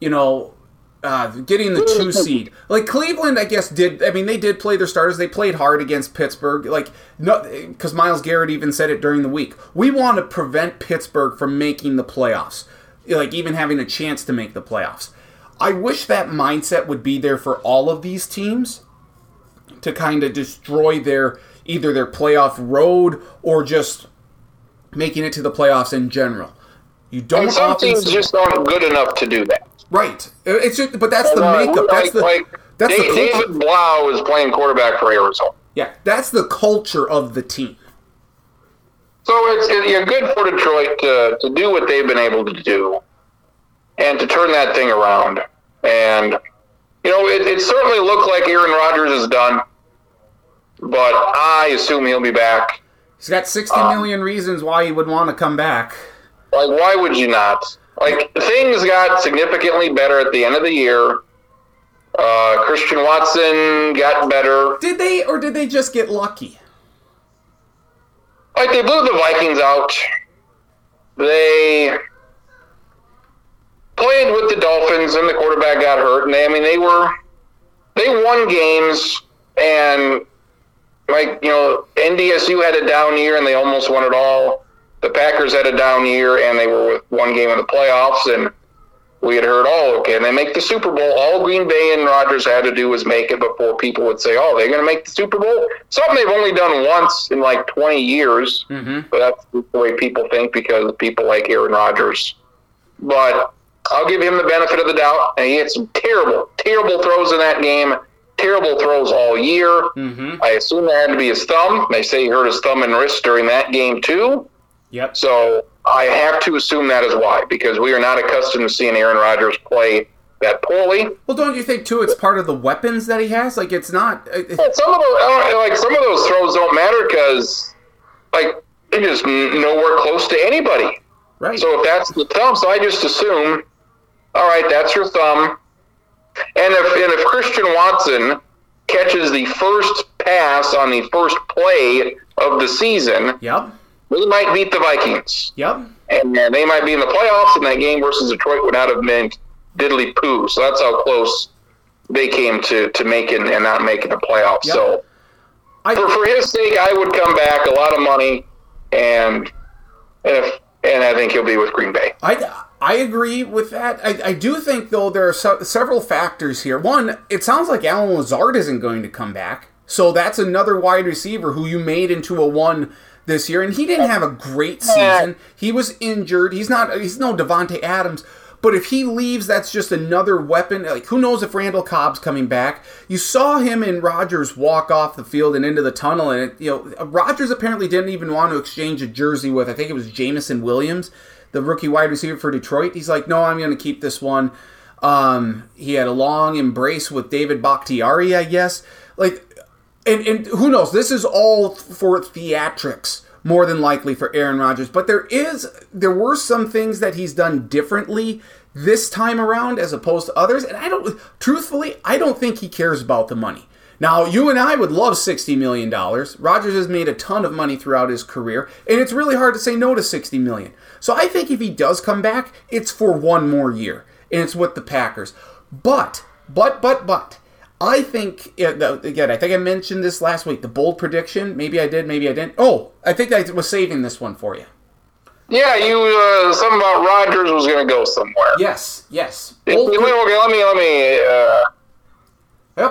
you know, uh, getting the two seed. Like Cleveland, I guess did. I mean, they did play their starters. They played hard against Pittsburgh. Like no, because Myles Garrett even said it during the week. We want to prevent Pittsburgh from making the playoffs. Like even having a chance to make the playoffs. I wish that mindset would be there for all of these teams to kind of destroy their either their playoff road or just making it to the playoffs in general. You don't and some often teams just aren't good enough to do that. Right. It's just, but that's the Uh, makeup. That's the like that's the culture. David Blough is playing quarterback for Arizona. Yeah, that's the culture of the team. So it's it, yeah, good for Detroit to, to do what they've been able to do and to turn that thing around. And, you know, it, it certainly looked like Aaron Rodgers is done, but I assume he'll be back. He's got sixty Um, million reasons why he would want to come back. Like, why would you not? Like, things got significantly better at the end of the year. Uh, Christian Watson got better. Did they, or did they just get lucky? like they blew the Vikings out. They played with the Dolphins, and the quarterback got hurt. And they, I mean, they were they won games, and like you know, NDSU had a down year, and they almost won it all. The Packers had a down year, and they were with one game of the playoffs, and we had heard, oh, okay, and they make the Super Bowl. All Green Bay and Rodgers had to do was make it before people would say, oh, they're going to make the Super Bowl. Something they've only done once in like 20 years. Mm-hmm. But that's the way people think because people like Aaron Rodgers. But I'll give him the benefit of the doubt. And he had some terrible, terrible throws in that game. Terrible throws all year. Mm-hmm. I assume that had to be his thumb. They say he hurt his thumb and wrist during that game too. Yep. So I have to assume that is why, because we are not accustomed to seeing Aaron Rodgers play that poorly. Well, don't you think too? It's part of the weapons that he has. Like it's not. Uh, it, But some of those, like some of those throws don't matter because, like, they just nowhere close to anybody. right. So if that's the thumb, so I just assume all right, that's your thumb. And if and if Christian Watson catches the first pass on the first play of the season, Yep. They might beat the Vikings. Yep. and uh, they might be in the playoffs. And that game versus Detroit would not have been diddly poo. So that's how close they came to to making and not making the playoffs. Yep. So I, for for his sake, I would come back a lot of money, and and if and I think he'll be with Green Bay. I, I agree with that. I, I do think, though, there are se- several factors here. One, it sounds like Allen Lazard isn't going to come back. So that's another wide receiver who you made into a one this year. And he didn't have a great season. He was injured. He's not, he's no Davante Adams. But if he leaves, that's just another weapon. Like, who knows if Randall Cobb's coming back? You saw him and Rodgers walk off the field and into the tunnel, and it, you know Rodgers apparently didn't even want to exchange a jersey with. I think it was Jameson Williams, the rookie wide receiver for Detroit. He's like, no, I'm going to keep this one. Um, he had a long embrace with David Bakhtiari, I guess. Like, and and who knows? This is all for theatrics more than likely for Aaron Rodgers. But there is there were some things that he's done differently this time around as opposed to others. And I don't truthfully, I don't think he cares about the money. Now, you and I would love $60 million. Rodgers has made a ton of money throughout his career, and it's really hard to say no to 60 million. So I think if he does come back, it's for one more year, and it's with the Packers. But, but, but, but, I think, again, I think I mentioned this last week, the bold prediction. Maybe I did, maybe I didn't. Oh, I think I was saving this one for you. Yeah, you uh, something about Rodgers was going to go somewhere. Yes, yes. Bold wait, pre- okay, let me let me. Uh,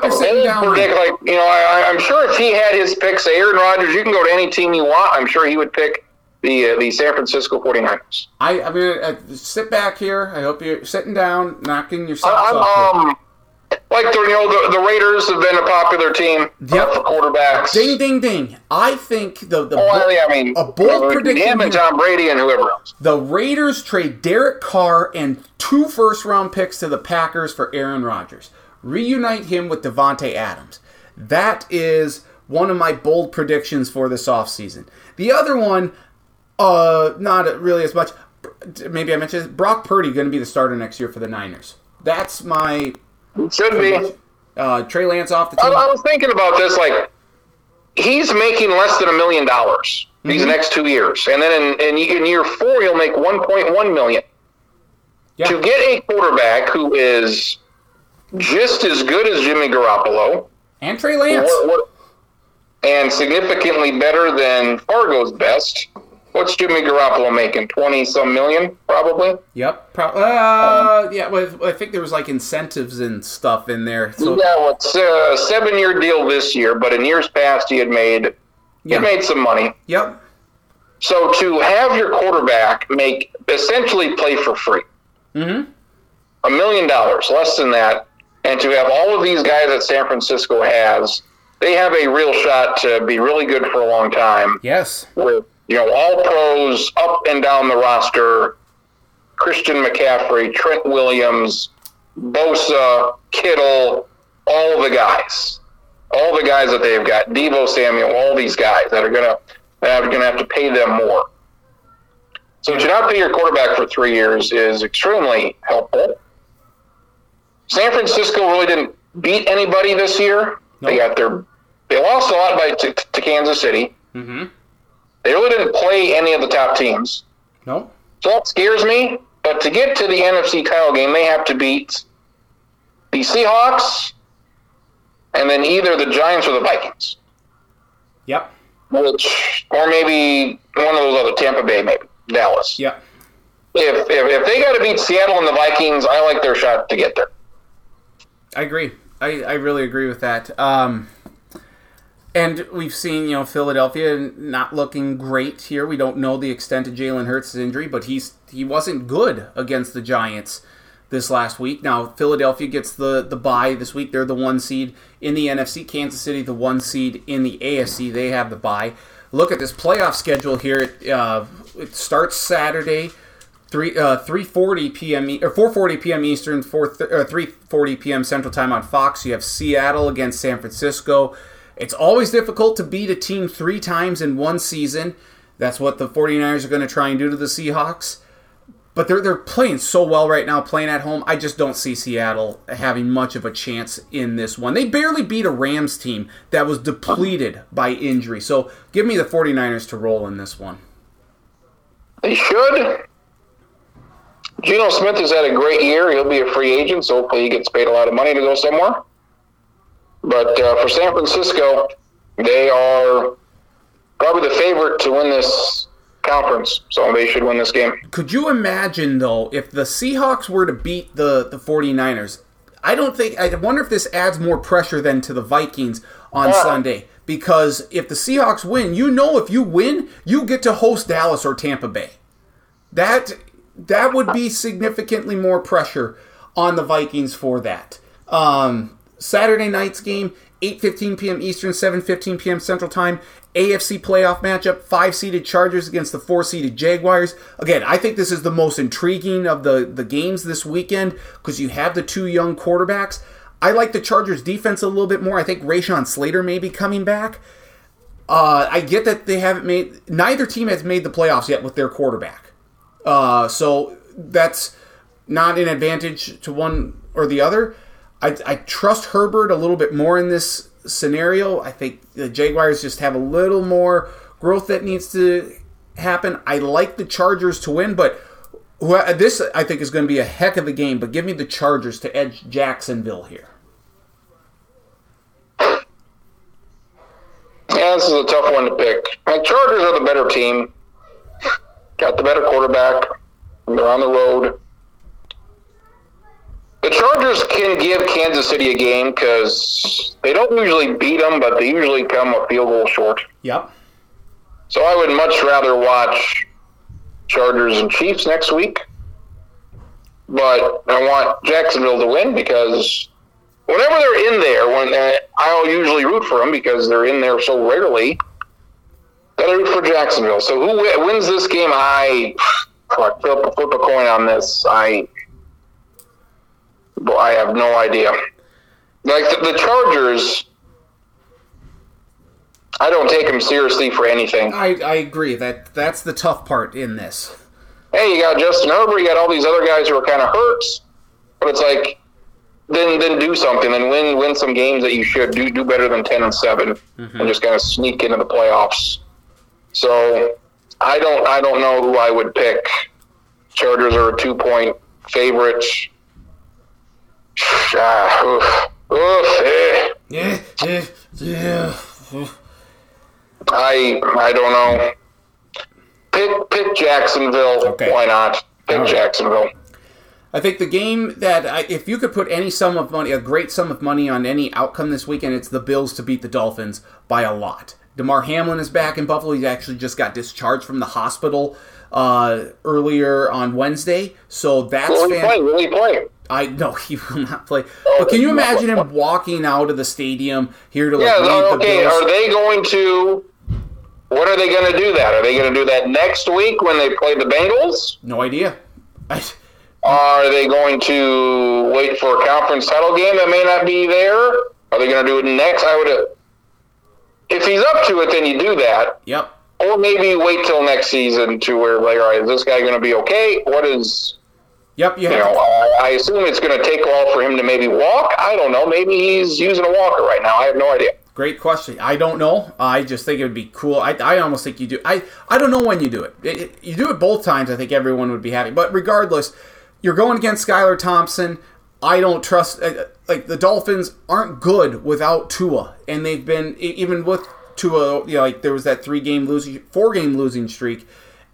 I sitting bold down. predict like you know. I, I- I'm sure if he had his picks, say Aaron Rodgers, you can go to any team you want. I'm sure he would pick the uh, the San Francisco 49ers. I, I'm gonna uh, sit back here. I hope you're sitting down, knocking yourself. I'm, off. um, like the you know the, the Raiders have been a popular team Yep. for quarterbacks. Ding, ding, ding. I think the the Well, I mean, a bold uh, prediction Him and. Tom Brady and whoever else. the Raiders trade Derek Carr and two first round picks to the Packers for Aaron Rodgers. Reunite him with Davante Adams. That is one of my bold predictions for this offseason. The other one, uh, not really as much. Maybe I mentioned Brock Purdy going to be the starter next year for the Niners. That's my Should be. uh, Trey Lance off the I, team. I was thinking about this. Like, he's making less than a million dollars these Mm-hmm. next two years, and then in, in, in year four he'll make 1.1 million. Yeah. To get a quarterback who is just as good as Jimmy Garoppolo, And Trey Lance. what, what, and significantly better than Fargo's best. What's Jimmy Garoppolo making? Twenty some million, probably. Yep. Pro- uh, yeah. Well, I think there was like incentives and stuff in there. So yeah, well, it's a seven-year deal this year, but in years past he had made he Yeah. had made some money. Yep. So to have your quarterback make essentially play for free, Mm-hmm. a million dollars, less than that, and to have all of these guys that San Francisco has, they have a real shot to be really good for a long time. Yes. With you know all pros up and down the roster, Christian McCaffrey, Trent Williams, Bosa, Kittle, all the guys, all the guys that they've got, Deebo Samuel, all these guys that are gonna that are gonna have to pay them more. So to not pay your quarterback for three years is extremely helpful. San Francisco really didn't beat anybody this year. They got their they lost a lot by to, to Kansas City. Mm-hmm. They really didn't play any of the top teams. No. So that scares me. But to get to the NFC title game, they have to beat the Seahawks and then either the Giants or the Vikings. Yep. Which or maybe one of those other Tampa Bay, maybe. Dallas. Yep. If, if, if they got to beat Seattle and the Vikings, I like their shot to get there. I agree. I, I really agree with that. Um, and we've seen, you know, Philadelphia not looking great here. We don't know the extent of Jalen Hurts' injury, but he's he wasn't good against the Giants this last week. Now Philadelphia gets the the bye this week. They're the one seed in the NFC. Kansas City the one seed in the AFC. They have the bye. Look at this playoff schedule here. It, uh, it starts Saturday three uh, three forty p.m. Or four forty p.m. Eastern, four th- three forty p.m. Central Time on Fox. You have Seattle against San Francisco. It's always difficult to beat a team three times in one season. That's what the 49ers are going to try and do to the Seahawks. but they're they're playing so well right now, playing at home. I just don't see Seattle having much of a chance in this one. They barely beat a Rams team that was depleted by injury. So give me the 49ers to roll in this one. They should. Geno Smith has had a great year. He'll be a free agent, so hopefully he gets paid a lot of money to go somewhere. But uh, for San Francisco, they are probably the favorite to win this conference, so they should win this game. Could you imagine though if the Seahawks were to beat the the 49ers? I don't think I wonder if this adds more pressure than to the Vikings on Yeah. Sunday because if the Seahawks win, you know if you win, you get to host Dallas or Tampa Bay. That that would be significantly more pressure on the Vikings for that. Um, Saturday night's game, 8:15 p.m. Eastern, 7:15 p.m. Central Time. AFC playoff matchup: five-seeded Chargers against the four-seeded Jaguars. Again, I think this is the most intriguing of the the games this weekend because you have the two young quarterbacks. I like the Chargers defense a little bit more. I think Rashawn Slater may be coming back. Uh, I get that they haven't made neither team has made the playoffs yet with their quarterback. Uh, so that's not an advantage to one or the other. I, I trust Herbert a little bit more in this scenario. I think the Jaguars just have a little more growth that needs to happen. I like the Chargers to win, but uh, this I think is going to be a heck of a game. But give me the Chargers to edge Jacksonville here. Yeah, this is a tough one to pick. The Chargers are the better team. Got the better quarterback. They're on the road. The Chargers can give Kansas City a game because they don't usually beat them, but they usually come a field goal short. Yep. So I would much rather watch Chargers and Chiefs next week. But I want Jacksonville to win because whenever they're in there, when uh, I'll usually root for them because they're in there so rarely. Gotta root for Jacksonville. So who wins this game? I fuck, flip, flip a coin on this. I well, I have no idea. Like the, the Chargers, I don't take them seriously for anything. I, I agree that that's the tough part in this. hey, you got Justin Herbert, you got all these other guys who are kind of hurt, but it's like, then then do something and win win some games that you should do do better than ten and 7 mm-hmm. and just kind of sneak into the playoffs. So I don't I don't know who I would pick. Chargers are a two point favorite. Ah, oof, oof, eh. Yeah, yeah, yeah. I I don't know. Pick pick Jacksonville. Okay. Why not? Pick right. Jacksonville. I think the game that I, if you could put any sum of money, a great sum of money on any outcome this weekend, it's the Bills to beat the Dolphins by a lot. Damar Hamlin is back in Buffalo. He actually just got discharged from the hospital uh, earlier on Wednesday, so that's Will he fan- play? Will he play? I no, he will not play. But can you imagine him walking out of the stadium here to like Yeah, the okay. Bills? Are they going to? What are they going to do that? Are they going to do that next week when they play the Bengals? No idea. I, Are they going to wait for a conference title game that may not be there? Are they going to do it next? I would. If he's up to it, then you do that, yep. Or maybe wait till next season to where like, all right, is this guy going to be okay? What is Yep. You you have know? I, I assume it's going to take a while for him to maybe walk. I don't know. Maybe he's using a walker right now. I have no idea. Great question. I don't know. I just think it would be cool. I, I almost think you do. I, I don't know when you do it. It- it- You do it both times. I think everyone would be happy. But regardless, you're going against Skylar Thompson. I don't trust. uh, Like the Dolphins aren't good without Tua, and they've been even with Tua. You know, like there was that three game losing, four game losing streak,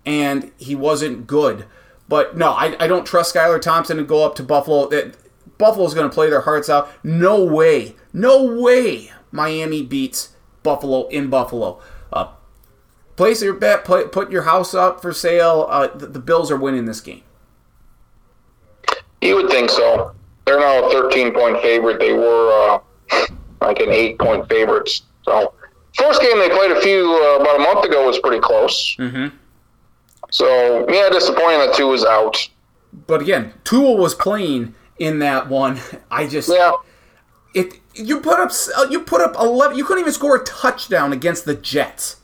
and he wasn't good. But no, I, I don't trust Skylar Thompson to go up to Buffalo. That Buffalo's going to play their hearts out. No way, no way. Miami beats Buffalo in Buffalo. Uh, place your bet. Put, put your house up for sale. Uh, the, the Bills are winning this game. You would think so. They're now a 13 point favorite. They were uh, like an eight point favorite. So, first game they played a few uh, about a month ago was pretty close. Mm-hmm. So, yeah, disappointing that Tua was out. But again, Tua was playing in that one. I just Yeah, it you put up uh, you put up 11 you couldn't even score a touchdown against the Jets.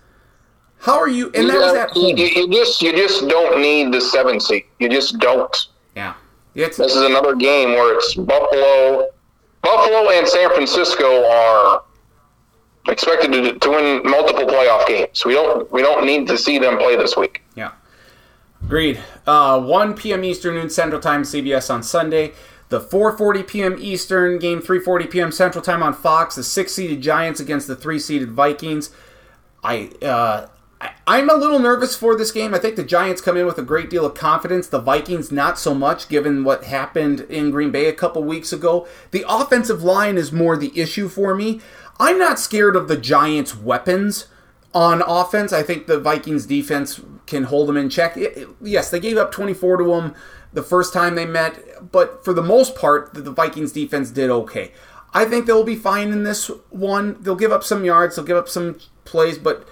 How are you? And that was that. you, you, you just you just don't need the seven seed. You just don't. Yeah. It's This is another game where it's Buffalo, Buffalo and San Francisco are expected to, to win multiple playoff games. We don't we don't need to see them play this week. Yeah. Agreed. Uh, 1 p.m. Eastern, noon Central Time, CBS on Sunday. The 4:40 p.m. Eastern game, 3:40 p.m. Central Time on Fox. The six-seeded Giants against the three-seeded Vikings. I, uh, I I'm a little nervous for this game. I think the Giants come in with a great deal of confidence. The Vikings not so much, given what happened in Green Bay a couple weeks ago. The offensive line is more the issue for me. I'm not scared of the Giants' weapons on offense. I think the Vikings defense can hold them in check. It- it- yes, they gave up 24 to them the first time they met, but for the most part, the, the Vikings defense did okay. I think they'll be fine in this one. They'll give up some yards, they'll give up some plays, but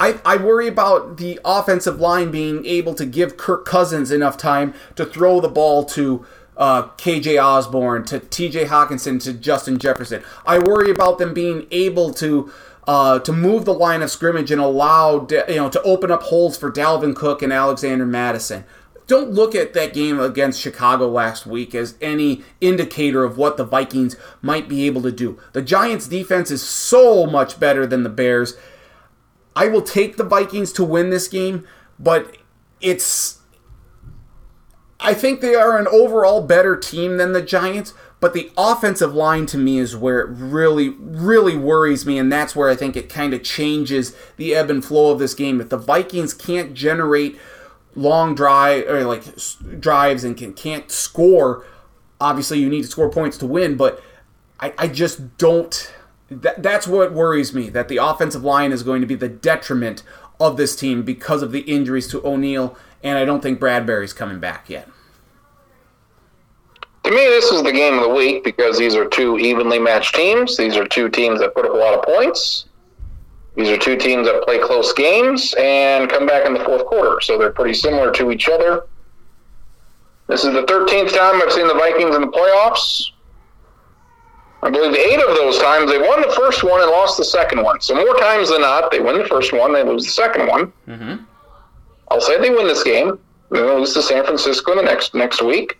I, I worry about the offensive line being able to give Kirk Cousins enough time to throw the ball to uh, KJ Osborn, to TJ Hockenson, to Justin Jefferson. I worry about them being able to uh, to move the line of scrimmage and allow you know to open up holes for Dalvin Cook and Alexander Mattison. Don't look at that game against Chicago last week as any indicator of what the Vikings might be able to do. The Giants' defense is so much better than the Bears. I will take the Vikings to win this game, but it's. I think they are an overall better team than the Giants, but the offensive line to me is where it really, really worries me, and that's where I think it kind of changes the ebb and flow of this game. If the Vikings can't generate long drive or like drives and can, can't score, obviously you need to score points to win, but I, I just don't. That, that's what worries me. That the offensive line is going to be the detriment of this team because of the injuries to O'Neill, and I don't think Bradbury's coming back yet. To me, this is the game of the week because these are two evenly matched teams. These are two teams that put up a lot of points. These are two teams that play close games and come back in the fourth quarter, so they're pretty similar to each other. This is the 13th time I've seen the Vikings in the playoffs. I believe eight of those times they won the first one and lost the second one. So more times than not, they win the first one, they lose the second one. Mm-hmm. I'll say they win this game. They lose to San Francisco in the next next week.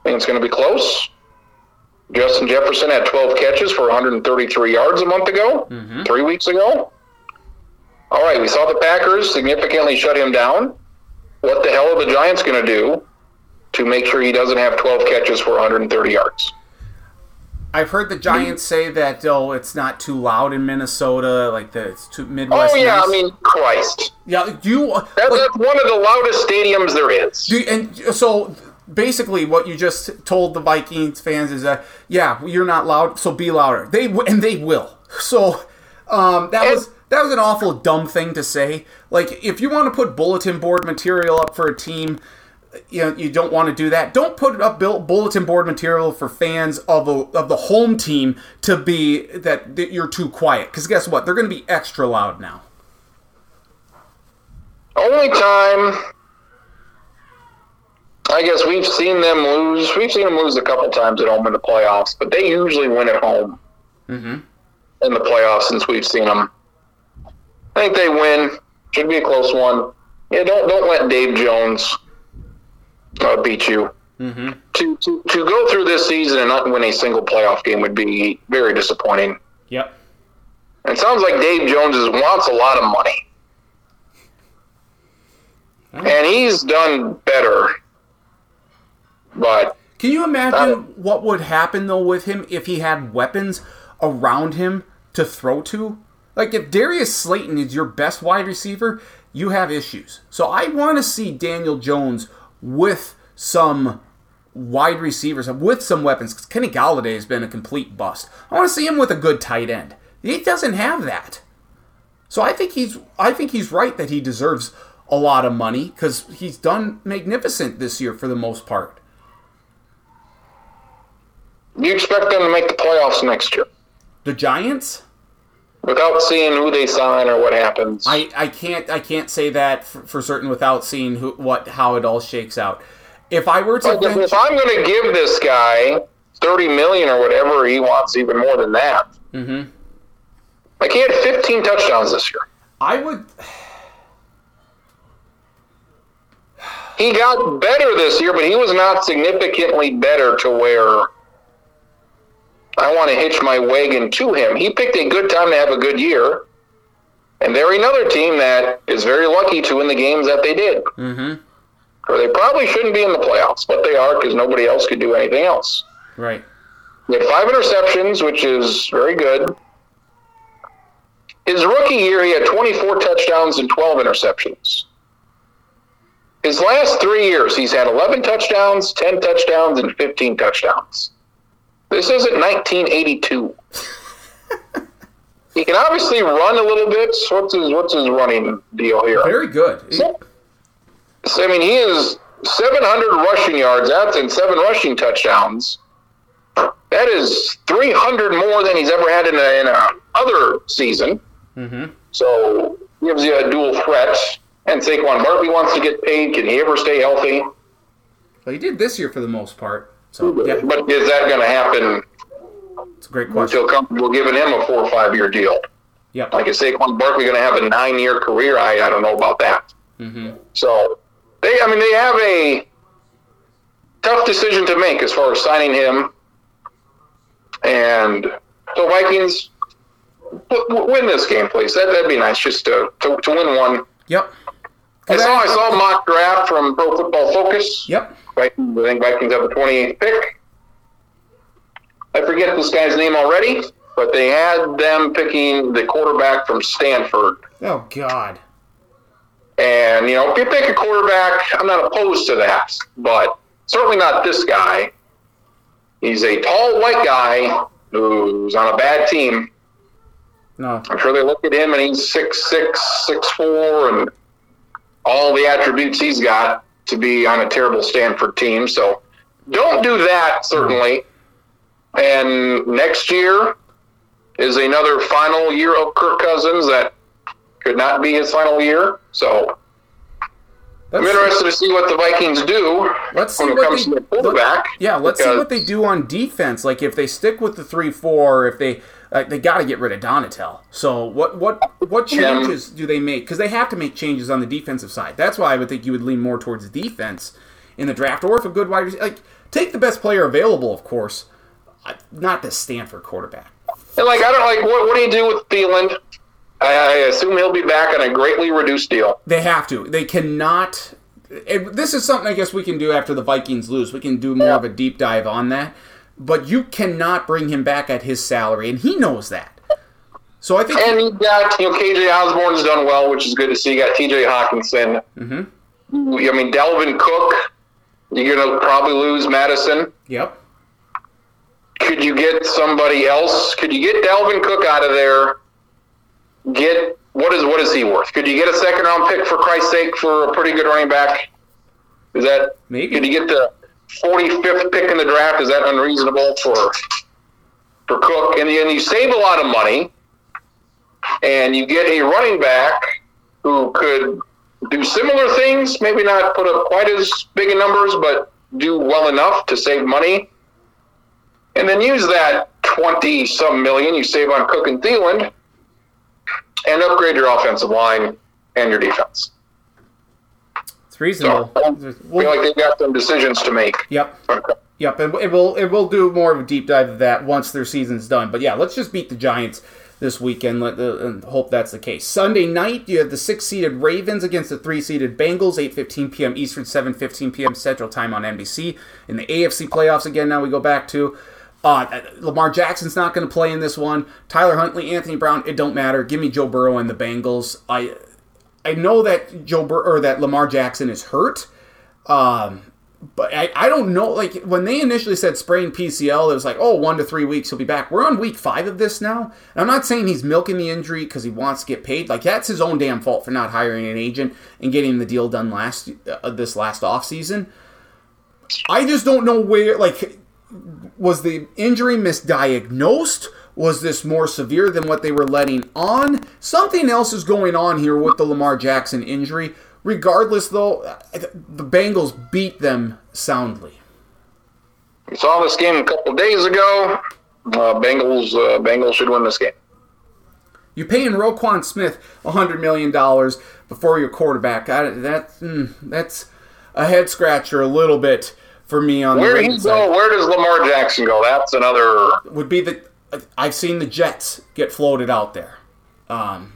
I think it's going to be close. Justin Jefferson had 12 catches for 133 yards a month ago, mm-hmm. three weeks ago. All right, we saw the Packers significantly shut him down. What the hell are the Giants going to do to make sure he doesn't have 12 catches for 130 yards? I've heard the Giants say that oh, it's not too loud in Minnesota, like the it's too Midwest. Oh yeah. I mean Christ, yeah. Do you that, like, that's one of the loudest stadiums there is. You- and so basically, what you just told the Vikings fans is that yeah, you're not loud, so be louder. They and they will. So um, that was that was an awful dumb thing to say. Like if you want to put bulletin board material up for a team. You know, you don't want to do that. Don't put up bull- bulletin board material for fans of a, of the home team to be that, that you're too quiet. Because guess what? They're going to be extra loud now. Only time I guess we've seen them lose. We've seen them lose a couple times at home in the playoffs, but they usually win at home Mm-hmm. in the playoffs since we've seen them. I think they win. Should be a close one. Yeah, don't don't let Dave Jones uh, beat you. Mm-hmm. To, to to go through this season and not win a single playoff game would be very disappointing. Yep. It sounds like Dave Jones is, wants a lot of money. And he's done better. But Can you imagine Uh, what would happen though with him if he had weapons around him to throw to? Like if Darius Slayton is your best wide receiver, you have issues. So I want to see Daniel Jones with some wide receivers, with some weapons. Because Kenny Golladay has been a complete bust. I want to see him with a good tight end. He doesn't have that. So I think he's I think he's right that he deserves a lot of money because he's done magnificent this year for the most part. you expect them to make the playoffs next year The Giants? without seeing who they sign or what happens. I, I can't I can't say that for, for certain without seeing who what how it all shakes out. If I were to, if I'm going to give this guy thirty million or whatever he wants, even more than that. Mm-hmm. Like he had fifteen touchdowns this year. I would. He got better this year, but he was not significantly better to where I want to hitch my wagon to him. He picked a good time to have a good year, and they're another team that is very lucky to win the games that they did. Mm-hmm. Or they probably shouldn't be in the playoffs, but they are because nobody else could do anything else. Right. He had five interceptions, which is very good. His rookie year, he had 24 touchdowns and 12 interceptions. His last three years, he's had 11 touchdowns, 10 touchdowns, and 15 touchdowns. This isn't 1982. he can obviously run a little bit. So What's his What's his running deal here? Very good. So, I mean, he is 700 rushing yards. That's in seven rushing touchdowns. That is 300 more than he's ever had in a, in a other season. Mm-hmm. So gives you a dual threat. And Saquon Barkley wants to get paid. Can he ever stay healthy? Well, he did this year for the most part. So yeah, But is that going to happen it's a great question. until comfortable giving him a four or five year deal? Yep. Like is Saquon Barkley going to have a nine year career? I, I don't know about that. Mm-hmm. So they, I mean, they have a tough decision to make as far as signing him. And so Vikings w- w- win this game, please. That that'd be nice, just to to, to win one. Yep. I saw I saw a mock draft from Pro Football Focus. Yep. Vikings, I think Vikings have the 28th pick. I forget this guy's name already, but they had them picking the quarterback from Stanford. Oh God. And, you know, if you pick a quarterback, I'm not opposed to that, but certainly not this guy. He's a tall white guy who's on a bad team. No. I'm sure they look at him and he's six six, six four, and all the attributes he's got to be on a terrible Stanford team. So don't do that, certainly. And next year is another final year of Kirk Cousins that could not be his final year. So I'm interested to see what the Vikings do Let's see when it what comes they- to the quarterback. Yeah, let's see what they do on defense. Like if they stick with the three four, if they uh, they got to get rid of Donatell. So what what what changes do they make? Because they have to make changes on the defensive side. That's why I would think you would lean more towards defense in the draft, or if a good wide receiver, like take the best player available, of course, not the Stanford quarterback. And like I don't like what, what do you do with Thielen? I, I assume he'll be back on a greatly reduced deal. They have to. They cannot. It, this is something I guess we can do after the Vikings lose. We can do more of a deep dive on that. But you cannot bring him back at his salary, and he knows that. So I think And you got you know KJ Osborn's done well, which is good to see. You got TJ Hockenson. Mm-hmm. I mean Dalvin Cook. You're gonna probably lose Mattison. Yep. Could you get somebody else? Could you get Dalvin Cook out of there? Get what is what is he worth? Could you get a second round pick for Christ's sake for a pretty good running back? Is that Maybe. Could you get the 45th pick in the draft? Is that unreasonable for for Cook? And then you save a lot of money, and you get a running back who could do similar things. Maybe not put up quite as big a numbers, but do well enough to save money. And then use that 20 some million you save on Cook and Thielen and upgrade your offensive line and your defense. It's So reasonable. I feel like they've got some decisions to make. Yep. Yep, and it will it will do more of a deep dive of that once their season's done. But yeah, let's just beat the Giants this weekend and hope that's the case. Sunday night, you have the six-seeded Ravens against the three-seeded Bengals, 8:15 p.m. Eastern, 7:15 p.m. Central Time on NBC. In the AFC playoffs again, now we go back to uh, Lamar Jackson's not going to play in this one. Tyler Huntley, Anthony Brown, it don't matter. Give me Joe Burrow and the Bengals. I I know that Joe Bur- or that Lamar Jackson is hurt. Um, but I, I don't know. Like when they initially said sprained PCL, it was like, oh, one to three weeks he'll be back. We're on week five of this now. And I'm not saying he's milking the injury because he wants to get paid. Like that's his own damn fault for not hiring an agent and getting the deal done last uh, this last off season. I just don't know where. Like, was the injury misdiagnosed? Was this more severe than what they were letting on? Something else is going on here with the Lamar Jackson injury. Regardless, though, the Bengals beat them soundly. We saw this game a couple days ago. Uh, Bengals, uh, Bengals should win this game. You're paying Roquan Smith $100 million before your quarterback. I, that, mm, that's. a head scratcher a little bit for me on Where the he go? Where does Lamar Jackson go? That's another. Would be the I've seen the Jets get floated out there. Um,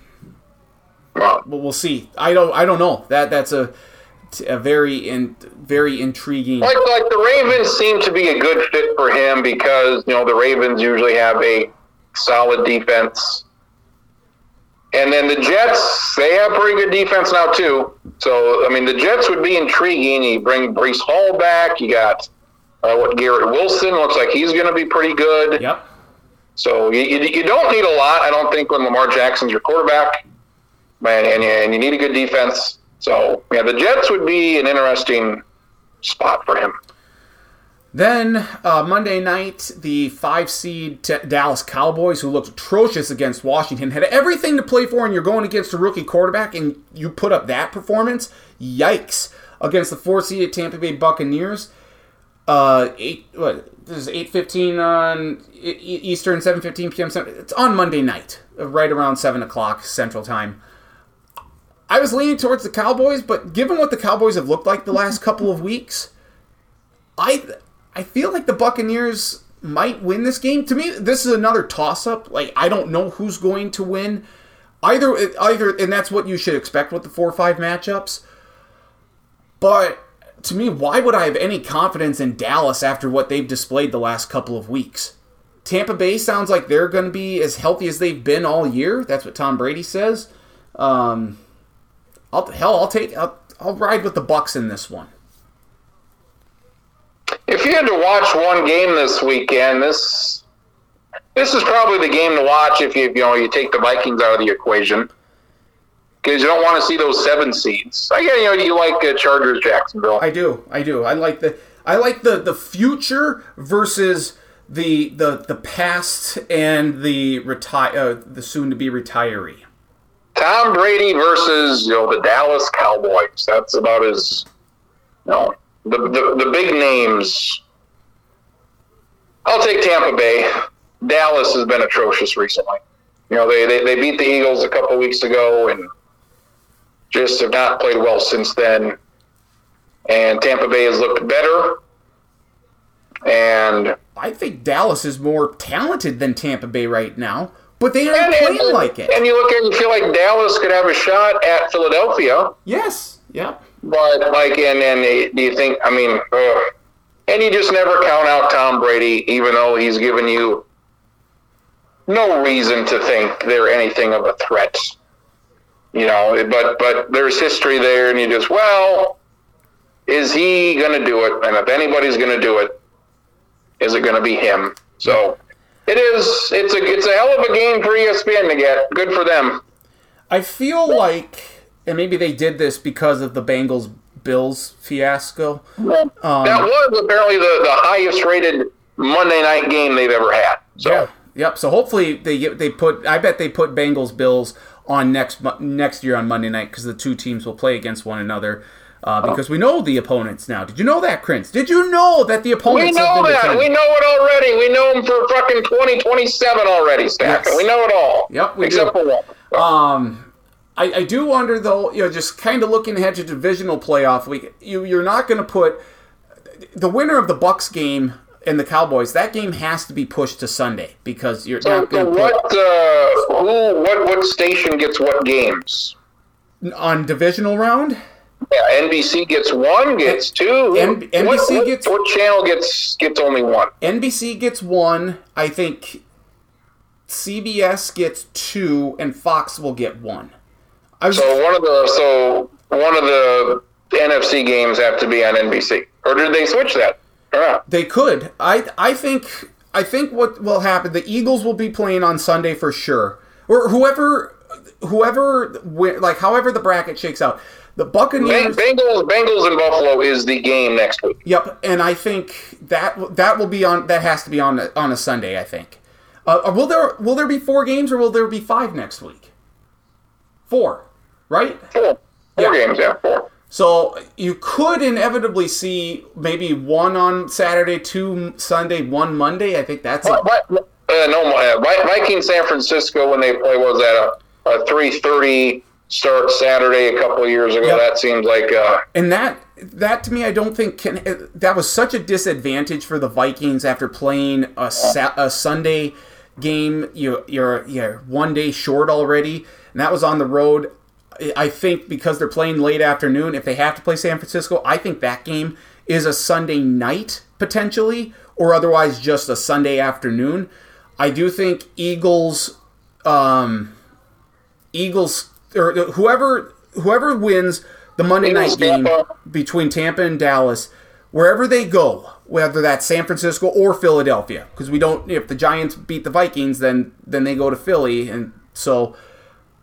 but we'll see. I don't. I don't know. That that's a, a very in, very intriguing. like like the Ravens seem to be a good fit for him because you know the Ravens usually have a solid defense, and then the Jets they have pretty good defense now too. So I mean the Jets would be intriguing. You bring Breece Hall back. You got uh, what Garrett Wilson looks like he's going to be pretty good. Yep. So you, you, don't need a lot, I don't think, when Lamar Jackson's your quarterback, man, and you, and you need a good defense. So yeah, the Jets would be an interesting spot for him. Then uh, Monday night, the five seed t- Dallas Cowboys, who looked atrocious against Washington, had everything to play for, and you're going against a rookie quarterback, and you put up that performance. Yikes! Against the four seeded Tampa Bay Buccaneers, uh, eight what this is eight fifteen on Eastern, seven fifteen p.m. It's on Monday night, right around seven o'clock Central Time. I was leaning towards the Cowboys, but given what the Cowboys have looked like the last couple of weeks, I I feel like the Buccaneers might win this game. To me, this is another toss up. Like I don't know who's going to win. Either either and that's what you should expect with the four or five matchups. But to me, why would I have any confidence in Dallas after what they've displayed the last couple of weeks? Tampa Bay sounds like they're going to be as healthy as they've been all year. That's what Tom Brady says. Um, I'll, hell, I'll take. I'll, I'll ride with the Bucks in this one. If you had to watch one game this weekend, this this is probably the game to watch if you you know you take the Vikings out of the equation because you don't want to see those seven seeds. I get you know you like uh, Chargers Jacksonville. I do. I do. I like the I like the the future versus the the the past and the retire uh, the soon to be retiree. Tom Brady versus you know the Dallas Cowboys. That's about as you know the the, the big names. I'll take Tampa Bay. Dallas has been atrocious recently. You know they they, they beat the Eagles a couple weeks ago and just have not played well since then. And Tampa Bay has looked better. And I think Dallas is more talented than Tampa Bay right now, but they aren't and, playing like it. and you look at and feel like Dallas could have a shot at Philadelphia. Yes. Yep. But like, and and do you think? I mean, ugh. and you just never count out Tom Brady, even though he's given you no reason to think they're anything of a threat. You know, but but there's history there, and you just well, is he going to do it? And if anybody's going to do it, is it going to be him? So it is. It's a it's a hell of a game for ESPN to get. Good for them. I feel like, and maybe they did this because of the Bengals Bills fiasco. Um, that was apparently the, the highest rated Monday night game they've ever had. So Yeah. Yep. So hopefully they get they put. I bet they put Bengals Bills on next next year on Monday night because the two teams will play against one another. Uh, because we know the opponents now. Did you know that, Prince? Did you know that the we opponents? have know that. We know it already. We know them for fucking 2027 already, Stack. Yes. We know it all. Yep, we Except do. for one. Um, I, I do wonder though. You know, just kind of looking ahead to divisional playoff week. You you're not going to put the winner of the Bucks game and the Cowboys. That game has to be pushed to Sunday because you're So, not going to what, uh, who, what, what station gets what games? on divisional round. Yeah, NBC gets one, gets two. N- What- NBC what, gets- what channel gets gets only one? NBC gets one. I think CBS gets two, and Fox will get one. Was So one of the so one of the NFC games have to be on NBC, or did they switch that? Not? They could. I I think I think what will happen. The Eagles will be playing on Sunday for sure, or whoever whoever like however the bracket shakes out. The Buccaneers. Bengals, Bengals and Buffalo is the game next week. Yep, and I think that that will be on. That has to be on a- on a Sunday. I think. Uh, will there will there be four games or will there be five next week? Four, right? Four, four Yeah. games, yeah, four. So you could inevitably see maybe one on Saturday, two Sunday, one Monday. I think that's it. What, what, uh, no, uh, Vikings San Francisco when they play was at a, a three thirty start Saturday a couple of years ago. Yep. That seems like uh, And that that to me, I don't think can. That was such a disadvantage for the Vikings after playing a, sa- a Sunday game. You, you're you're one day short already, and that was on the road. I- I think because they're playing late afternoon, if they have to play San Francisco, I think that game is a Sunday night potentially, or otherwise just a Sunday afternoon. I do think Eagles, um, Eagles or whoever whoever wins the Monday Eagles, night game Tampa. between Tampa and Dallas, wherever they go, whether that's San Francisco or Philadelphia, because we don't. If the Giants beat the Vikings, then then they go to Philly, and so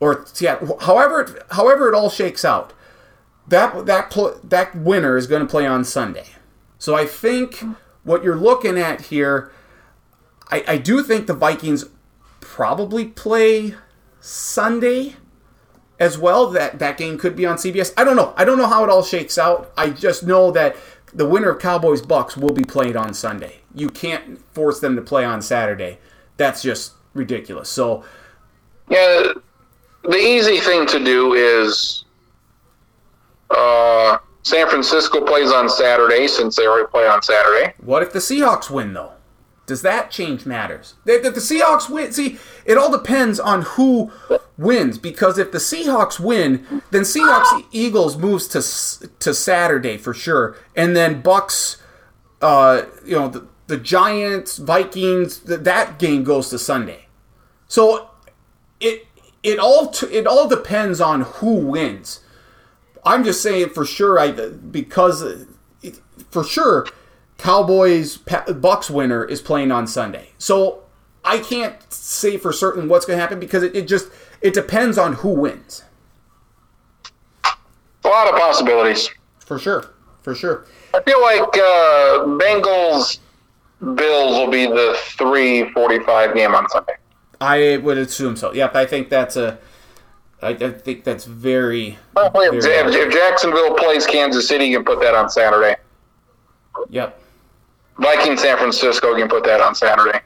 or yeah, however it, however it all shakes out, that that pl- that winner is going to play on Sunday. So I think what you're looking at here, I, I do think the Vikings probably play Sunday as well. That that game could be on CBS. I don't know. I don't know how it all shakes out. I just know that the winner of Cowboys Bucks will be played on Sunday. You can't force them to play on Saturday. That's just ridiculous. So Yeah, the easy thing to do is uh, San Francisco plays on Saturday since they already play on Saturday. What if the Seahawks win, though? Does that change matters? If the Seahawks win, see, it all depends on who wins. Because if the Seahawks win, then Seahawks Eagles moves to to Saturday for sure, and then Bucks, uh, you know, the, the Giants, Vikings, th- that game goes to Sunday. So it it all t- it all depends on who wins. I'm just saying for sure. I because it, for sure, Cowboys Bucks winner is playing on Sunday. So I can't say for certain what's going to happen because it, it just it depends on who wins. A lot of possibilities. For sure, for sure. I feel like uh, Bengals Bills will be the three forty-five game on Sunday. I would assume so. Yep, I think that's a. I, I think that's very. Probably if, very- if Jacksonville plays Kansas City, you can put that on Saturday. Yep. Viking San Francisco, you can put that on Saturday.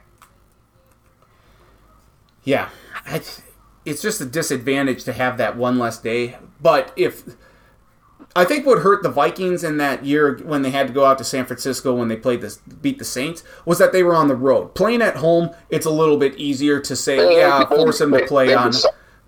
Yeah, it's just a disadvantage to have that one less day. But if I think what hurt the Vikings in that year when they had to go out to San Francisco when they played this beat the Saints was that they were on the road. Playing at home, it's a little bit easier to say, yeah, force them to play on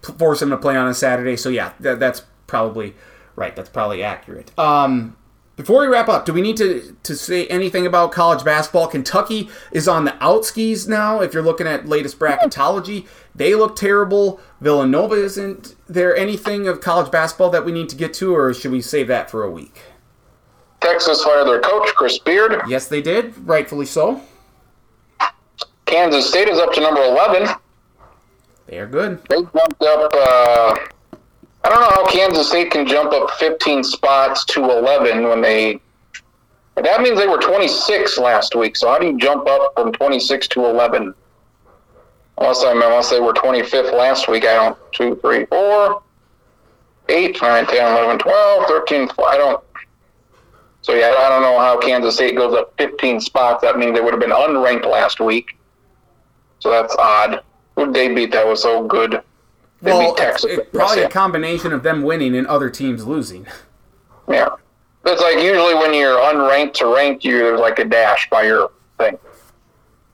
force them to play on a Saturday. So yeah, that, that's probably right. That's probably accurate. Um, before we wrap up, do we need to, to say anything about college basketball? Kentucky is on the outskis now. If you're looking at latest bracketology, they look terrible. Villanova isn't there anything of college basketball that we need to get to, or should we save that for a week? Texas fired their coach, Chris Beard. Yes, they did, rightfully so. Kansas State is up to number 11. They are good. They jumped up. Uh, I don't know how Kansas State can jump up 15 spots to 11 when they. That means they were 26 last week. So how do you jump up from 26 to 11? Unless I unless they were 25th last week, I don't. Two, three, four, eight, nine, 10, 11, 12, 13. I don't. So yeah, I don't know how Kansas State goes up 15 spots. That means they would have been unranked last week. So that's odd. Who they beat? That was so good. They Well, Texas. probably a combination of them winning and other teams losing. Yeah. It's like usually when you're unranked to ranked, you there's like a dash by your thing.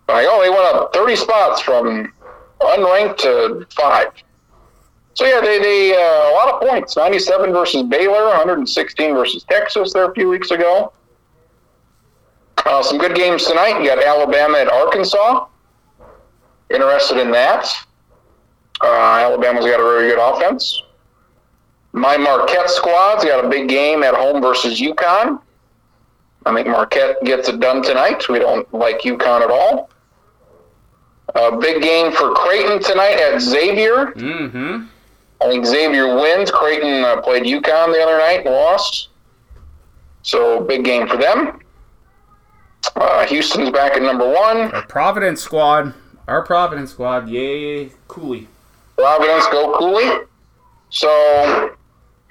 Like, oh, they went up 30 spots from unranked to five. So yeah, they they uh, a lot of points. 97 versus Baylor, 116 versus Texas there a few weeks ago. Uh, some good games tonight. You got Alabama at Arkansas. Interested in that? Uh, Alabama's got a very good offense. My Marquette squad's got a big game at home versus UConn. I think Marquette gets it done tonight. We don't like UConn at all. A big game for Creighton tonight at Xavier. Mm-hmm. I think Xavier wins. Creighton uh, played UConn the other night and lost. So big game for them. Uh, Houston's back at number one. Our Providence squad. Our Providence squad. Yay, Cooley. Providence go Cooley. So,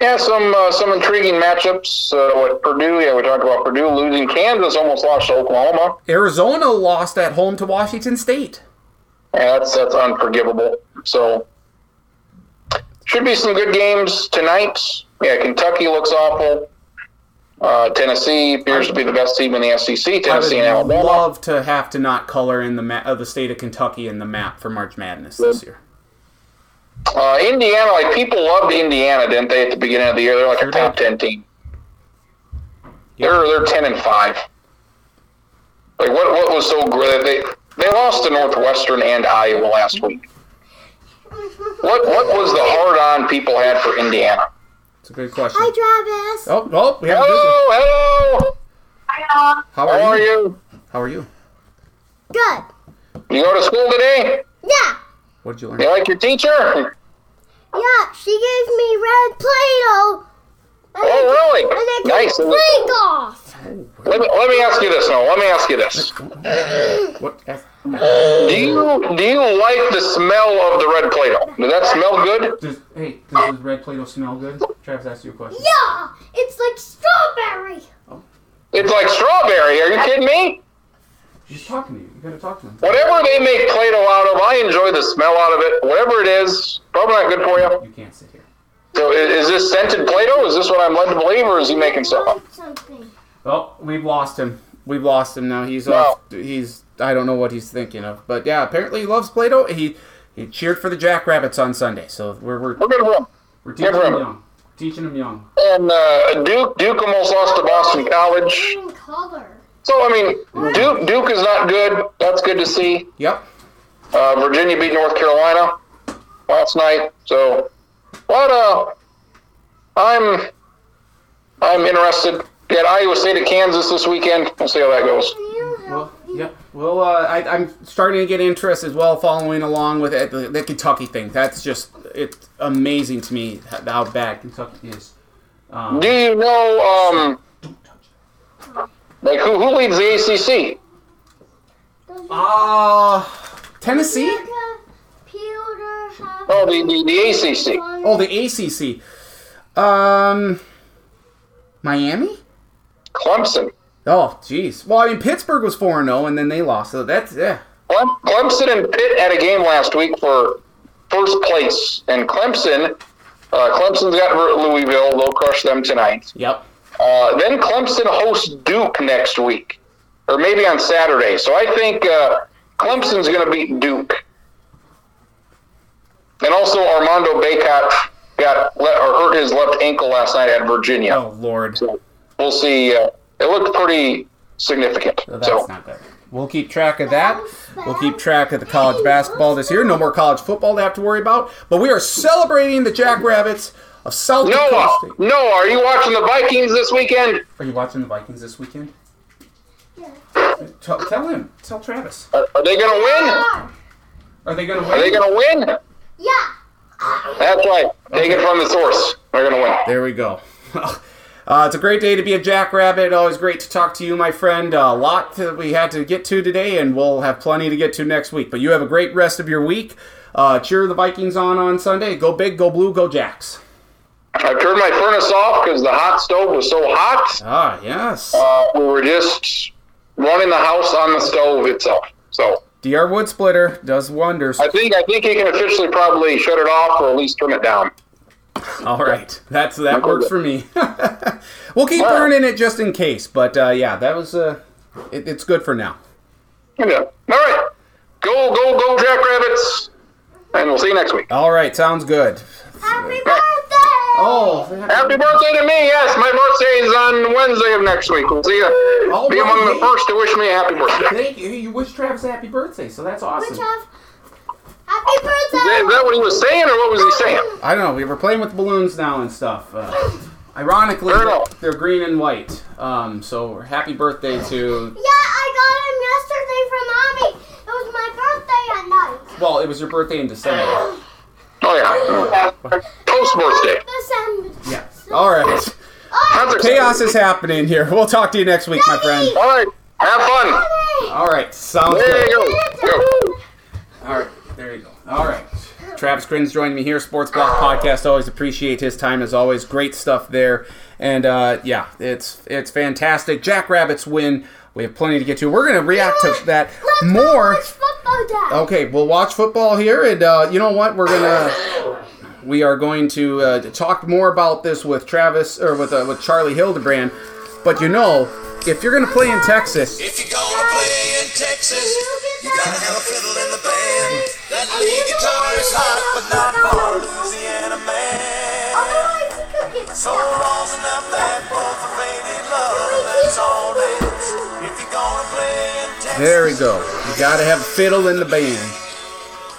yeah, some uh, some intriguing matchups. Uh, what Purdue? Yeah, we talked about Purdue losing. Kansas almost lost to Oklahoma. Arizona lost at home to Washington State. Yeah, that's that's unforgivable. So, should be some good games tonight. Yeah, Kentucky looks awful. Uh, Tennessee appears to be the best team in the SEC. Tennessee and Alabama. I would love to have to not color in the ma- the state of Kentucky in the map for March Madness this year. Uh, Indiana, like people loved Indiana, didn't they? At the beginning of the year, they're like Sure a top did. ten team. Yep. They're they're ten and five. Like what what was so great? They they lost to Northwestern and Iowa last week. What what was the hard on people had for Indiana? It's a good question. Hi, Travis. Oh, oh, we have a visitor. Hello, hello. How How are are you? you? How are you? Good. You go to school today? Yeah. What did you learn? You like your teacher? Yeah, she gave me red Play-Doh. And Oh, really? And it Nice. can break off. Oh, let me let me ask you this. No, let me ask you this. What? Do you do you like the smell of the red Play-Doh? Does that smell good? Does, hey, does this red Play-Doh smell good? Travis asked you a question. Yeah, it's like strawberry. Oh. It's like strawberry. Are you kidding me? He's talking to you. You gotta talk to him. Whatever they make Play-Doh out of, I enjoy the smell out of it. Whatever it is, probably not good for you. You can't sit here. So i- is this scented Play-Doh? Is this what I'm led to believe, or is he making stuff up? Something. Oh, we've lost him. We've lost him now. He's No. off. He's. I don't know what he's thinking of, but yeah, apparently he loves Play-Doh. He he cheered for the Jackrabbits on Sunday, so we're we're, We're good for him. we're teaching Good for him him. young. Teaching him young. And uh, Duke Duke almost lost to Boston College. Color. So I mean, Duke Duke is not good. That's good to see. Yep. Uh, Virginia beat North Carolina last night. So, but uh, I'm I'm interested. Get Iowa State at Kansas this weekend. We'll see how that goes. Well, yeah. Well, uh, I, I'm starting to get interest as well, following along with it, the, the Kentucky thing. That's just it's amazing to me how bad Kentucky is. Um, Do you know um don't touch it. Like who who leads the ACC? Uh, Tennessee? America, Peter, have Oh, the the, the ACC. Oh, the ACC. Um, Miami? Clemson. Oh, jeez. Well, I mean, Pittsburgh was 4 and 0, and then they lost. So that's, yeah. Clem- Clemson and Pitt had a game last week for first place, and Clemson. Uh, Clemson's got Louisville. They'll crush them tonight. Yep. Uh, then Clemson hosts Duke next week, or maybe on Saturday. So I think uh, Clemson's going to beat Duke. And also Armando Bacot got le- or hurt his left ankle last night at Virginia. Oh, Lord. So we'll see. Uh, it looked pretty significant. So that's So not good. We'll keep track of that. We'll keep track of the college basketball this year. No more college football to have to worry about. But we are celebrating the Jackrabbits of South Dakota State. Noah, are you watching the Vikings this weekend? Are you watching the Vikings this weekend? Yeah. Tell, tell him. Tell Travis. Are, are they going to win? Are they going to win? Are they going to win? Yeah. That's right. Take it from the source. They're going to win. There we go. Uh, it's a great day to be a jackrabbit. Always great to talk to you, my friend. a lot that we had to get to today, and we'll have plenty to get to next week. But you have a great rest of your week. Uh, cheer the Vikings on on Sunday. Go big, go blue, go Jacks. I turned my furnace off because the hot stove was so hot. Ah, yes. Uh, we were just running the house on the stove itself. So DR Wood Splitter does wonders. I think I think you can officially probably shut it off or at least turn it down. All right, that's that Okay. works for me. we'll keep All right. burning it just in case. But uh, yeah, that was uh, it, it's good for now. Yeah. All right. Go go go Jackrabbits. And we'll see you next week. All right, sounds good. Happy birthday! Oh, Happy birthday to me. Yes, my birthday is on Wednesday of next week. We'll see you. All Be right, among the first to wish me a happy birthday. Thank you. You wish Travis a happy birthday, so that's awesome. Happy birthday! Is that what he was saying, or what was he saying? I don't know. We were playing with balloons now and stuff. Uh, ironically, they're green and white. Um, so happy birthday to. Yeah, I got him yesterday from mommy. It was my birthday at night. Well, it was your birthday in December. Oh yeah. Post birthday. Yeah. All right. Chaos is happening here. We'll talk to you next week, my friend. All right. Have fun. All right. Sounds There you good. go. go. All right. There you go. All right. Travis Grin's joining me here. Sports Block Podcast. Always appreciate his time as always. Great stuff there. And uh, yeah, it's it's fantastic. Jackrabbits win. We have plenty to get to. We're gonna react to that Let's go more. watch football, Dad. Okay, we'll watch football here, and uh, you know what? We're gonna we are going to uh, talk more about this with Travis or with uh, with Charlie Hildebrand But you know, if you're going to play in Texas, If you're gonna play in Texas, you gotta have a fiddle in the band. That lead guitar is hot, but not for a Louisiana man. Otherwise, he So shot. enough that both are faded love, that's all it there we go. You got to have a fiddle in the band.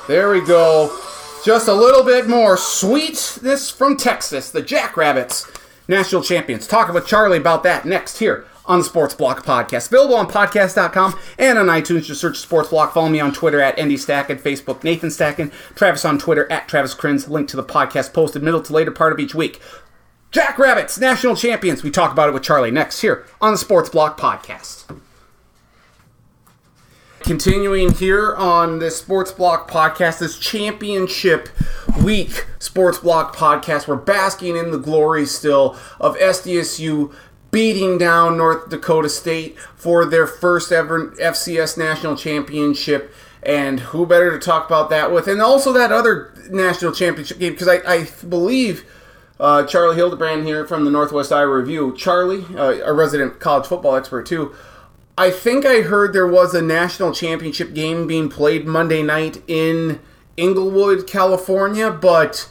There we go. Just a little bit more sweetness from Texas, the Jackrabbits, national champions. Talking with Charlie about that next here on the Sports Block Podcast. Available on podcast.com and on iTunes. Just search Sports Block. Follow me on Twitter at Andy Stacken, Facebook Nathan Stacken, Travis on Twitter at Travis Crins. Link to the podcast posted middle to later part of each week. Jackrabbits, national champions. We talk about it with Charlie next here on the Sports Block Podcast. Continuing here on this Sports Block podcast, this championship week Sports Block podcast, we're basking in the glory still of SDSU beating down North Dakota State for their first ever FCS national championship. And who better to talk about that with? And also that other national championship game, because I, I believe uh, Charlie Hildebrand here from the Northwest Iowa Review. Charlie, uh, a resident college football expert too. I think I heard there was a national championship game being played Monday night in Inglewood, California, but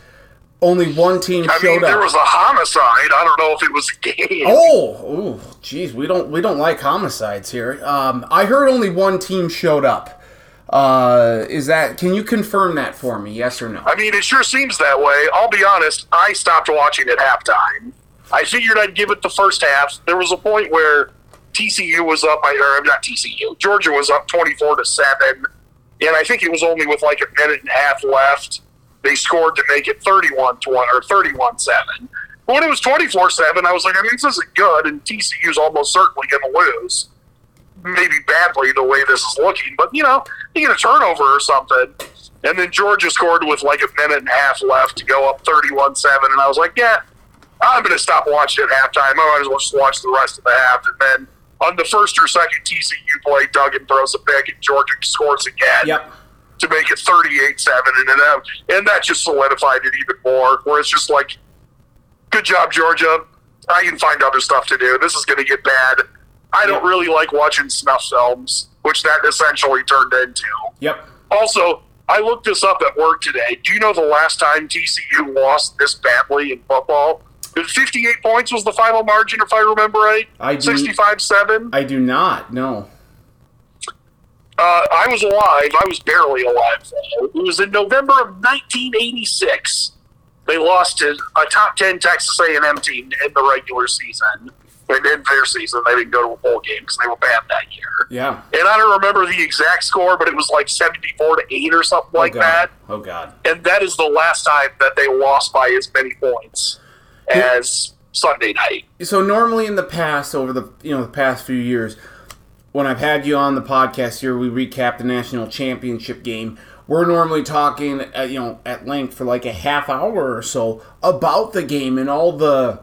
only one team I showed mean, there up. was a homicide. I don't know if it was a game. Oh, ooh, jeez, we don't we don't like homicides here. Um, I heard only one team showed up. Uh, is that? Can you confirm that for me? Yes or no? I mean, it sure seems that way. I'll be honest. I stopped watching at halftime. I figured I'd give it the first half. There was a point where TCU was up, I- or not TCU, Georgia was up twenty-four to seven, and I think it was only with like a minute and a half left. They scored to make it 31 to one or 31 seven. When it was 24 seven, I was like, I mean, this isn't good, and TCU's almost certainly going to lose. Maybe badly the way this is looking, but you know, you get a turnover or something. And then Georgia scored with like a minute and a half left to go up 31 7. And I was like, yeah, I'm going to stop watching at halftime. I might as well just watch the rest of the half. And then on the first or second TCU play, Duggan throws a pick and Georgia scores again Yep. to make it 38 7. And, then that, and that just solidified it even more, where it's just like, good job, Georgia. I can find other stuff to do. This is going to get bad. I don't Yeah. really like watching snuff films, which that essentially turned into. Yep. Also, I looked this up at work today. Do you know the last time TCU lost this badly in football? 58 points was the final margin, if I remember right. I do- 65 7. I do not. No. Uh, I was alive. I was barely alive. It was in November of 1986. They lost to a top 10 Texas A&M team in the regular season. And in their season, they didn't go to a bowl game because they were bad that year. Yeah. And I don't remember the exact score, but it was like 74 to 8 or something like oh, God. that. Oh God. and that is the last time that they lost by as many points as Sunday night. so normally in the past over the you know the past few years when i've had you on the podcast here we recap the national championship game we're normally talking at, you know at length for like a half hour or so about the game and all the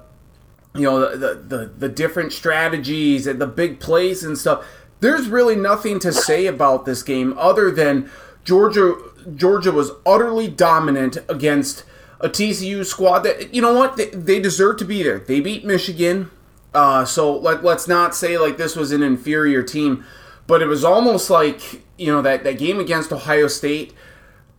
you know the the, the, the different strategies and the big plays and stuff there's really nothing to say about this game other than georgia georgia was utterly dominant against a TCU squad that you know what they, they deserve to be there. They beat Michigan, uh, so let, let's not say like this was an inferior team, but it was almost like you know that that game against Ohio State.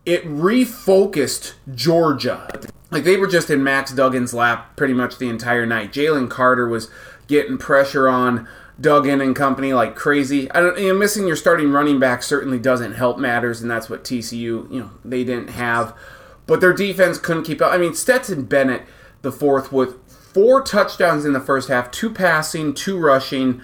It refocused Georgia. Like they were just in Max Duggan's lap pretty much the entire night. Jalen Carter was getting pressure on Duggan and company like crazy. I don't. You know, missing your starting running back certainly doesn't help matters, and that's what TCU. You know they didn't have, but their defense couldn't keep up. I mean Stetson Bennett, the fourth with four touchdowns in the first half, two passing, two rushing,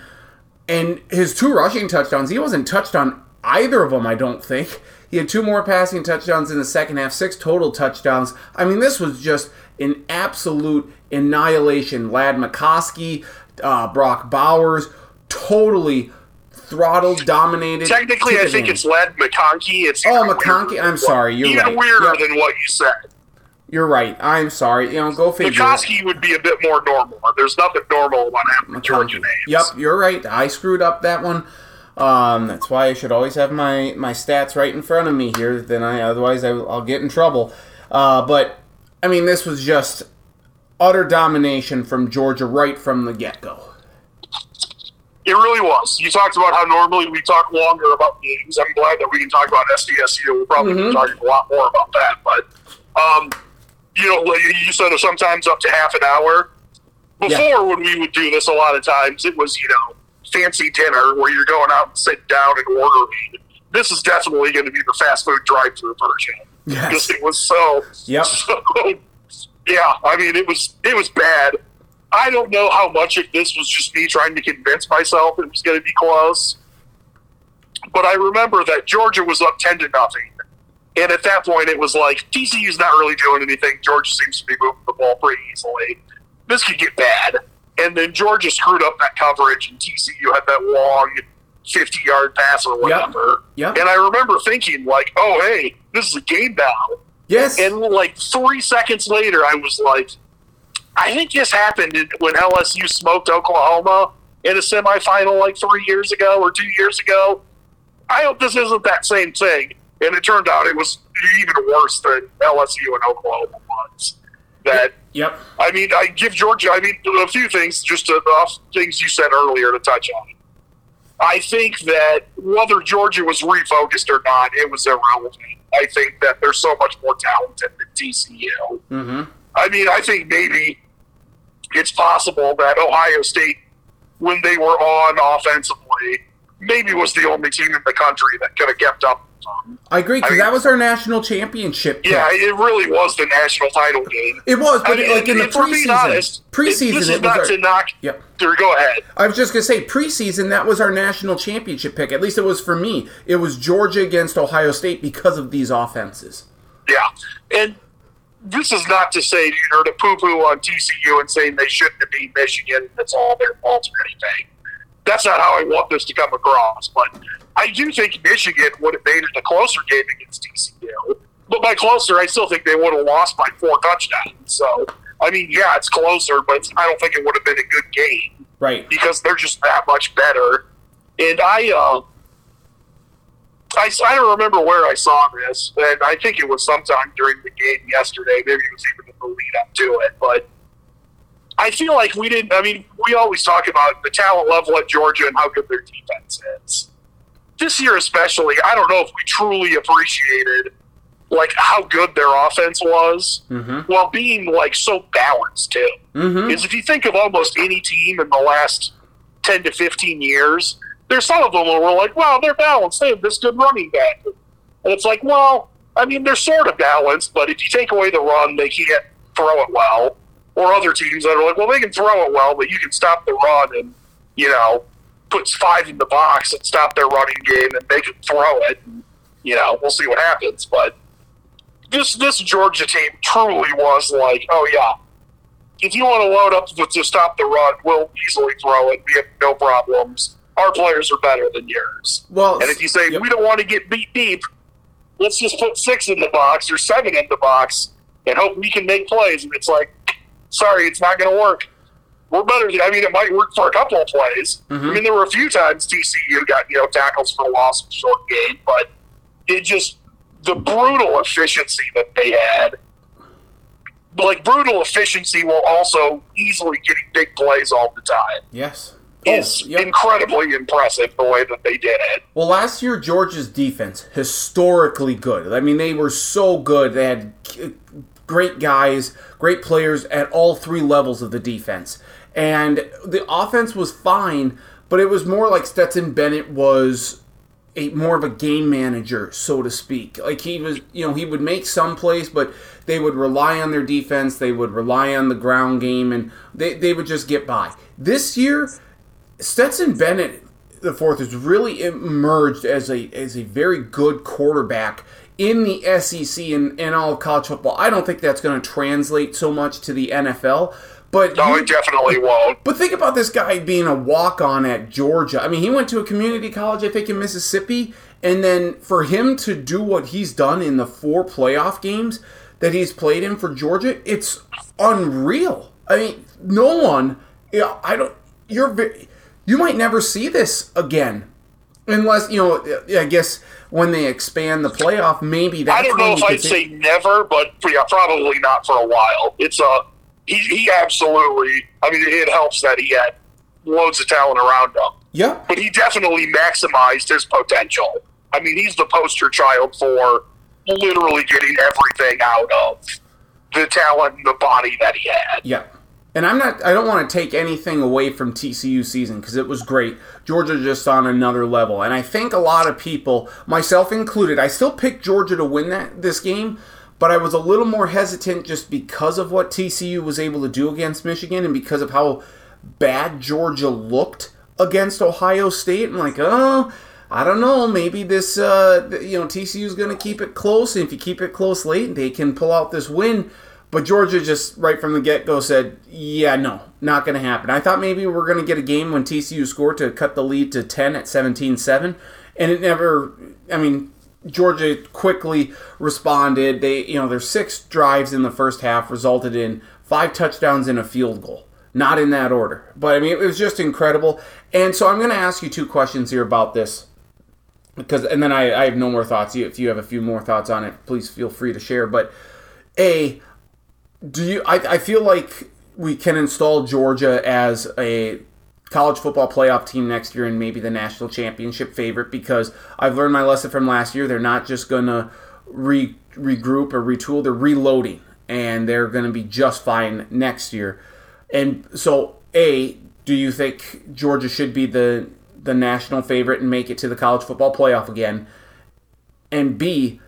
and his two rushing touchdowns. He wasn't touched on either of them. I don't think. He had two more passing touchdowns in the second half, six total touchdowns. I mean, this was just an absolute annihilation. Ladd McCoskey, uh, Brock Bowers, totally throttled, dominated. Technically, I think it's Ladd McConkey. It's Oh, McConkey. I'm sorry, you're even right. weirder Yep. than what you said. You're right. I'm sorry. You know, go figure. McCoskey would be a bit more normal. There's nothing normal about having Georgia names. Yep, you're right. I screwed up that one. Um, that's why I should always have my, my stats right in front of me here. Then I otherwise I, will get in trouble. Uh, but I mean, this was just utter domination from Georgia right from the get go. It really was. You talked about how normally we talk longer about games. I'm glad that we can talk about SDSU. We'll probably be talking a lot more about that. But, um, you know, you said sometimes up to half an hour. Before, Yeah. when we would do this, a lot of times it was, you know, fancy dinner where you're going out and sitting down and ordering. This is definitely going to be the fast food drive-through version. Yes. Because it was so, Yep. so yeah, I mean, it was it was bad. I don't know how much of this was just me trying to convince myself it was going to be close, but I remember that Georgia was up ten to nothing, and at that point, it was like TCU's not really doing anything. Georgia seems to be moving the ball pretty easily. This could get bad, and then Georgia screwed up that coverage, and TCU had that long fifty-yard pass or whatever. Yep. And I remember thinking, like, "Oh, hey, this is a game now." Yes. And like three seconds later, I was like, I think this happened when LSU smoked Oklahoma in a semifinal like three years ago or two years ago. I hope this isn't that same thing. And it turned out it was even worse than LSU and Oklahoma was. That yep. I mean, I give Georgia. I mean, a few things, just to, off things you said earlier to touch on. I think that whether Georgia was refocused or not, it was irrelevant. I think that they're so much more talented than TCU. Mm-hmm. I mean, I think maybe it's possible that Ohio State, when they were on offensively, maybe was the only team in the country that could have kept up. I agree because I mean- that was our national championship. pick. Yeah, it really was the national title game. it was. But I mean, like in the if we're being preseason, honest, preseason, this is it was not our, to knock. Yep. There, go ahead. I was just gonna say preseason that was our national championship pick. At least it was for me. It was Georgia against Ohio State because of these offenses. Yeah, and this is not to say you know to poo-poo on TCU and saying they shouldn't have beat Michigan. That's all their fault or anything. That's not how I want this to come across. But I do think Michigan would have made it a closer game against TCU. But by closer, I still think they would have lost by four touchdowns. So I mean, yeah, it's closer, but it's, I don't think it would have been a good game Right. because they're just that much better. And I, uh, I, I don't remember where I saw this, and I think it was sometime during the game yesterday. Maybe it was even in the lead up to it, but I feel like we didn't. I mean, we always talk about the talent level at Georgia and how good their defense is. This year, especially, I don't know if we truly appreciated like how good their offense was Mm-hmm. while being like so balanced too Mm-hmm. is if you think of almost any team in the last 10 to 15 years, there's some of them where we're like, wow, they're balanced. They have this good running back. And it's like, well, I mean, they're sort of balanced, but if you take away the run, they can't throw it well. Or other teams that are like, well, they can throw it well, but you can stop the run and, you know, put five in the box and stop their running game and they can throw it. You know, we'll see what happens. But this this Georgia team truly was like, oh, yeah, if you want to load up to stop the run, we'll easily throw it. We have no problems. Our players are better than yours. Well, And if you say yep. we don't want to get beat deep, let's just put six in the box or seven in the box and hope we can make plays. And it's like, sorry, it's not going to work. We're better. Than, I mean, it might work for a couple of plays. Mm-hmm. I mean, there were a few times TCU got you know tackles for loss in short game, but it just the brutal efficiency that they had. Like brutal efficiency while also easily getting big plays all the time yes. Is Oh, yep. incredibly impressive the way that they did it. Well, last year Georgia's defense historically good. I mean, they were so good. They had great guys, great players at all three levels of the defense, and the offense was fine. But it was more like Stetson Bennett was a more of a game manager, so to speak. Like he was, you know, he would make some plays, but they would rely on their defense. They would rely on the ground game, and they, they would just get by. This year, Stetson Bennett the fourth has really emerged as a as a very good quarterback in the SEC and, and all of college football. I don't think that's going to translate so much to the NFL, but No, you- it definitely won't. but think about this guy being a walk on at Georgia. I mean, he went to a community college, I think, in Mississippi. And then for him to do what he's done in the four playoff games that he's played in for Georgia, it's unreal. I mean, no one, yeah, I don't, you're, ve- you might never see this again. Unless, you know, I guess when they expand the playoff, maybe that's I don't know if I'd say never, but yeah, probably not for a while. It's a he, he absolutely. I mean, it helps that he had loads of talent around him. Yeah. but he definitely maximized his potential. I mean, he's the poster child for literally getting everything out of the talent and the body that he had. Yeah. And I'm not I don't want to take anything away from TCU season cuz it was great. Georgia just on another level. And I think a lot of people, myself included, I still picked Georgia to win that this game, but I was a little more hesitant just because of what TCU was able to do against Michigan and because of how bad Georgia looked against Ohio State. I'm like, "Oh, I don't know. Maybe this, uh, you know, TCU is going to keep it close. And if you keep it close late, they can pull out this win. But Georgia just right from the get go said, yeah, no, not going to happen. I thought maybe we are going to get a game when TCU scored to cut the lead to 10 at 17 7. And it never, I mean, Georgia quickly responded. They, you know, their six drives in the first half resulted in five touchdowns and a field goal. Not in that order. But I mean, it was just incredible. And so I'm going to ask you two questions here about this because and then I, I have no more thoughts if you have a few more thoughts on it please feel free to share but a do you i, I feel like we can install georgia as a college football playoff team next year and maybe the national championship favorite because i've learned my lesson from last year. They're not just going to re, regroup or retool. They're reloading and they're going to be just fine next year. And so a do you think georgia should be the the national favorite and make it to the college football playoff again? And B,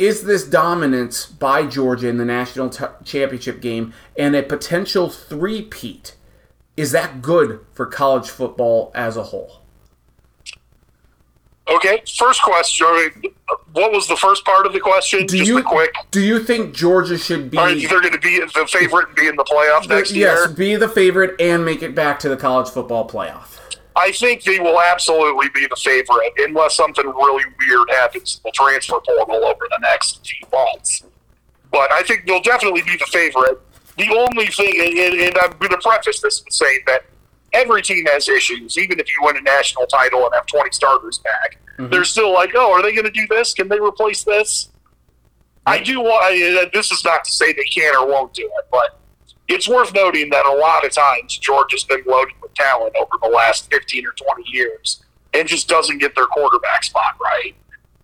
is this dominance by Georgia in the national t- championship game and a potential three-peat, is that good for college football as a whole? Okay, first question. What was the first part of the question? Do Just you quick. do you think Georgia should be Are they're going to be the favorite and be in the playoff next yes, year? Yes, be the favorite and make it back to the college football playoff? I think they will absolutely be the favorite unless something really weird happens in the transfer portal over the next few months. But I think they'll definitely be the favorite. The only thing, and, and- I'm going to preface this with saying that every team has issues, even if you win a national title and have 20 starters back. Mm-hmm. They're still like, oh, are they going to do this? Can they replace this? I do want, I, this is not to say they can or won't do it, but it's worth noting that a lot of times Georgia's been loaded with talent over the last 15 or 20 years and just doesn't get their quarterback spot right.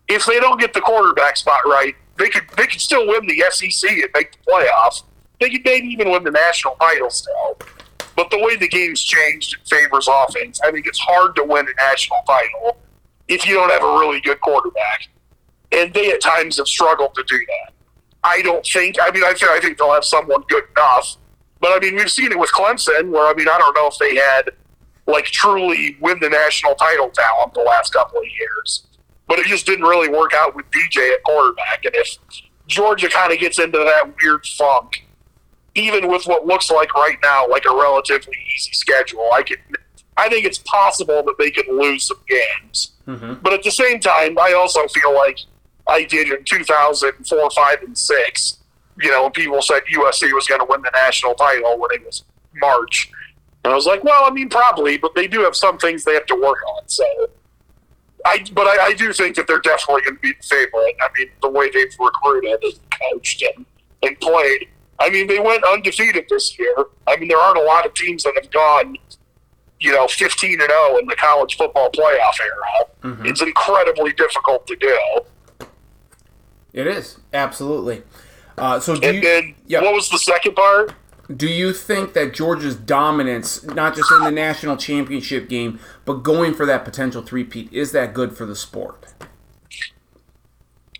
If they don't get the quarterback spot right, they could they could still win the SEC and make the playoffs. They could maybe even win the national title still. But the way the game's changed it favors offense. I think it's hard to win a national title if you don't have a really good quarterback. And they at times have struggled to do that. I don't think. I mean, I I think they'll have someone good enough. But I mean, we've seen it with Clemson, where I mean, I don't know if they had like truly win the national title talent the last couple of years, but it just didn't really work out with DJ at quarterback. And if Georgia kind of gets into that weird funk, even with what looks like right now, like a relatively easy schedule, I can. I think it's possible that they can lose some games. Mm-hmm. But at the same time, I also feel like I did in 2004, 5, and 6. You know, people said USC was going to win the national title when it was March. And I was like, well, I mean, probably, but they do have some things they have to work on. So, I, but I, I do think that they're definitely going to be the favorite. I mean, the way they've recruited and coached and, and played. I mean, they went undefeated this year. I mean, there aren't a lot of teams that have gone you know, 15 and 0 in the college football playoff era. Mm-hmm. It's incredibly difficult to do. It is absolutely. Uh, so do And you, then, yeah. what was the second part? Do you think that Georgia's dominance, not just in the national championship game, but going for that potential three-peat, is that good for the sport?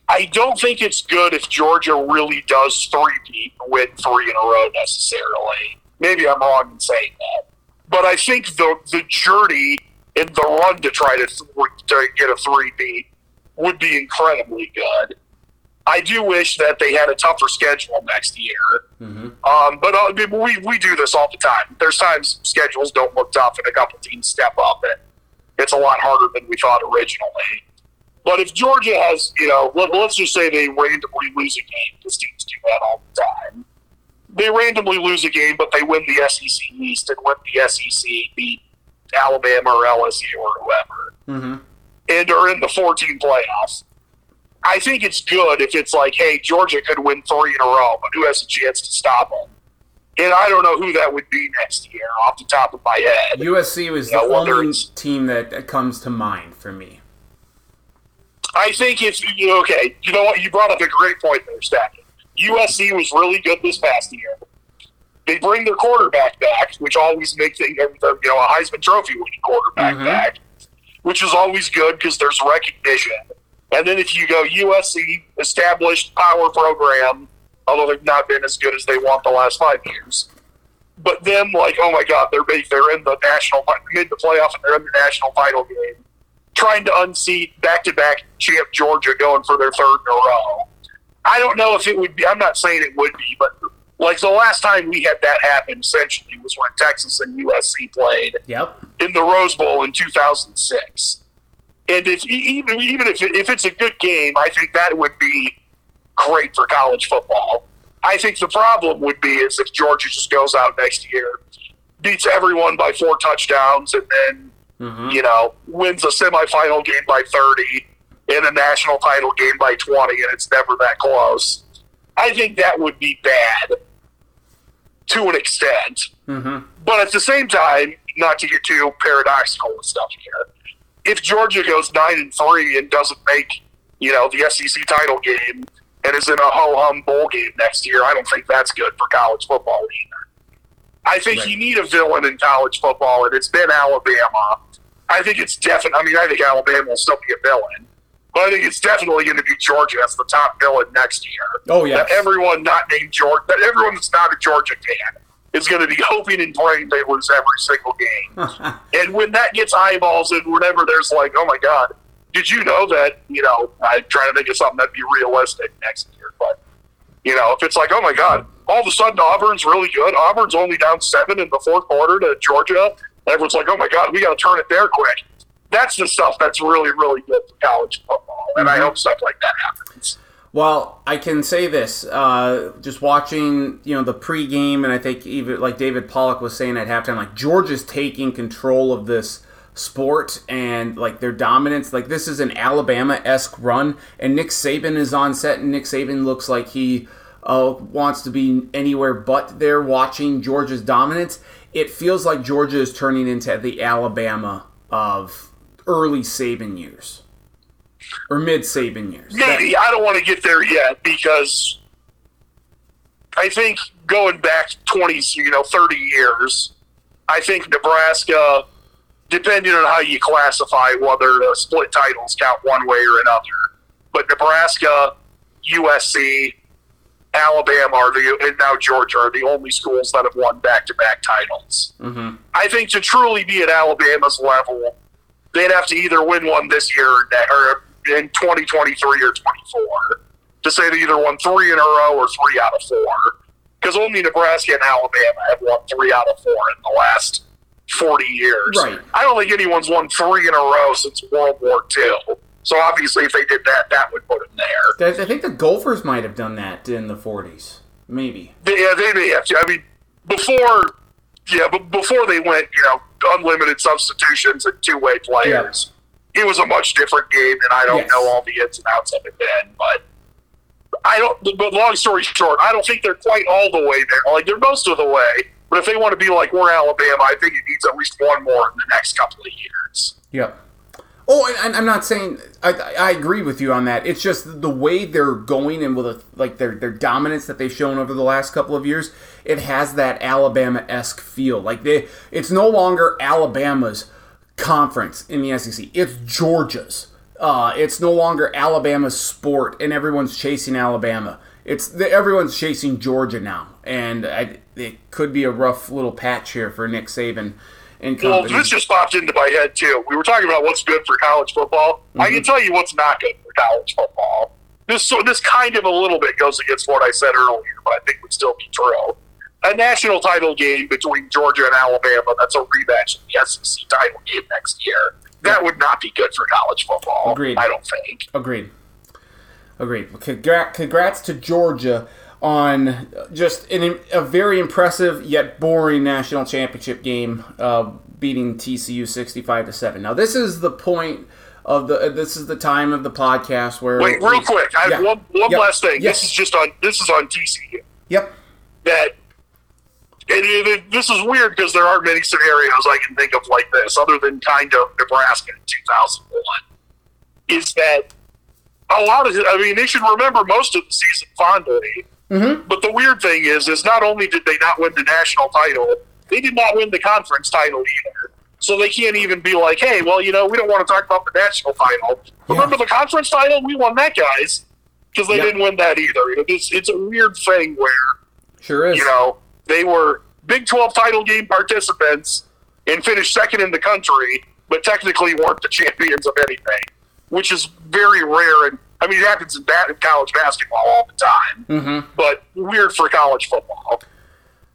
I don't think it's good if Georgia really does three win three in a row necessarily. Maybe I'm wrong in saying that, but I think the the journey and the run to try to, th- to get a three-peat would be incredibly good. I do wish that they had a tougher schedule next year. Um, but uh, we, we do this all the time. There's times schedules don't look tough and a couple teams step up and it's a lot harder than we thought originally. But if Georgia has, you know, let, let's just say they randomly lose a game, because teams do that all the time. They randomly lose a game, but they win the SEC East and win the SEC, beat Alabama or LSU or whoever, Mm-hmm. and are in the 14 playoffs. I think it's good if it's like, hey, Georgia could win three in a row, but who has a chance to stop them? and I don't know who that would be next year off the top of my head. USC was Yeah, the only team that, comes to mind for me. I think if you okay, you know what? You brought up a great point there, Stack. USC was really good this past year. They bring their quarterback back, which always makes it, you know a Heisman Trophy winning quarterback mm-hmm. back, which is always good because there's recognition. And then if you go USC established power program, although they've not been as good as they want the last five years. But then, like, oh my God, they're big. They're in the national mid the playoff, and they're in the national title game trying to unseat back-to-back champ Georgia going for their third in a row. I don't know if it would be. I'm not saying it would be, but like the last time we had that happen, essentially, was when Texas and USC played Yep. in the Rose Bowl in 2006. And if even even if it, if it's a good game, I think that would be great for college football. I think the problem would be is if Georgia just goes out next year, beats everyone by four touchdowns, and then mm-hmm. you know wins a semifinal game by 30 and a national title game by 20, and it's never that close. I think that would be bad to an extent. Mm-hmm. But at the same time, not to get too paradoxical and stuff here, if Georgia goes nine and three and doesn't make, you know, the SEC title game and is in a ho hum bowl game next year, I don't think that's good for college football either. I think Right. you need a villain in college football, and it's been Alabama. I think it's definitely. I mean, I think Alabama will still be a villain, but I think it's definitely going to be Georgia as the top villain next year. Oh, yeah, That everyone not named Georgia, that everyone that's not a Georgia fan is going to be hoping and praying they lose every single game. and when that gets eyeballs, and whenever there's like, oh my god, did you know that? You know, I'm trying to think of something that'd be realistic next year, but you know, if it's like, oh my god, all of a sudden Auburn's really good. Auburn's only down seven in the fourth quarter to Georgia. Everyone's like, oh my god, we got to turn it there quick. That's the stuff that's really, really good for college football, and I mm-hmm. hope stuff like that happens. Well, I can say this: uh, just watching, you know, the pregame, and I think even like David Pollack was saying at halftime, like Georgia's taking control of this sport and like their dominance. Like this is an Alabama esque run, and Nick Saban is on set, and Nick Saban looks like he uh, wants to be anywhere but there, watching Georgia's dominance. It feels like Georgia is turning into the Alabama of early Saban years or mid Saban years. That- Maybe I don't want to get there yet because I think going back twenty, you know, thirty years, I think Nebraska, depending on how you classify whether the split titles count one way or another, but Nebraska, USC, Alabama are the and now Georgia are the only schools that have won back-to-back titles. Mm-hmm. I think to truly be at Alabama's level, they'd have to either win one this year or, ne- or in 2023 or 24 to say they either won three in a row or three out of four. Because only Nebraska and Alabama have won three out of four in the last 40 years. Right. I don't think anyone's won three in a row since World War II. So obviously, if they did that, that would put them there. I think the Gophers might have done that in the 40s. Maybe. They- Yeah, they may have to. I mean, before, yeah, but before they went, you know, unlimited substitutions and two-way players, it was a much different game, and I don't Yes. know all the ins and outs of it then. But I don't. But long story short, I don't think they're quite all the way there. Like they're most of the way. But if they want to be like we're Alabama, I think it needs at least one more in the next couple of years. Yep. Oh, and, I'm not saying I, I agree with you on that. It's just the way they're going and with a, like their their dominance that they've shown over the last couple of years. It has that Alabama esque feel. Like they, it's no longer Alabama's conference in the SEC. It's Georgia's. Uh, it's no longer Alabama's sport, and everyone's chasing Alabama. It's the, everyone's chasing Georgia now, and I, it could be a rough little patch here for Nick Saban and Well, this just popped into my head too. We were talking about what's good for college football. I can tell you what's not good for college football. This so this kind of a little bit goes against what I said earlier, but I think would still be true. A national title game between Georgia and Alabama that's a rematch of the SEC title game next year. That would not be good for college football. Agreed. I don't think. Agreed. Agreed. Congrats to Georgia on just an, a very impressive yet boring national championship game, uh, beating TCU sixty-five to seven. Now this is the point of the. This is the time of the podcast where. Wait, real quick. I have one, one Yep. last thing. Yes. This is just on this is on TCU. Yep. that it, it- this is weird because there aren't many scenarios I can think of like this, other than kind of Nebraska in 2001. Is that a lot of? I mean, they should remember most of the season fondly. Mm-hmm. But the weird thing is, is not only did they not win the national title, they did not win the conference title either. So they can't even be like, hey, well, you know, we don't want to talk about the national title. Remember the conference title? We won that, guys, because they Yeah. didn't win that either. It's it's a weird thing where Sure is. you know, they were Big 12 title game participants and finished second in the country, but technically weren't the champions of anything, which is very rare. And I mean, it happens in, ba- in college basketball all the time, mm-hmm. but weird for college football.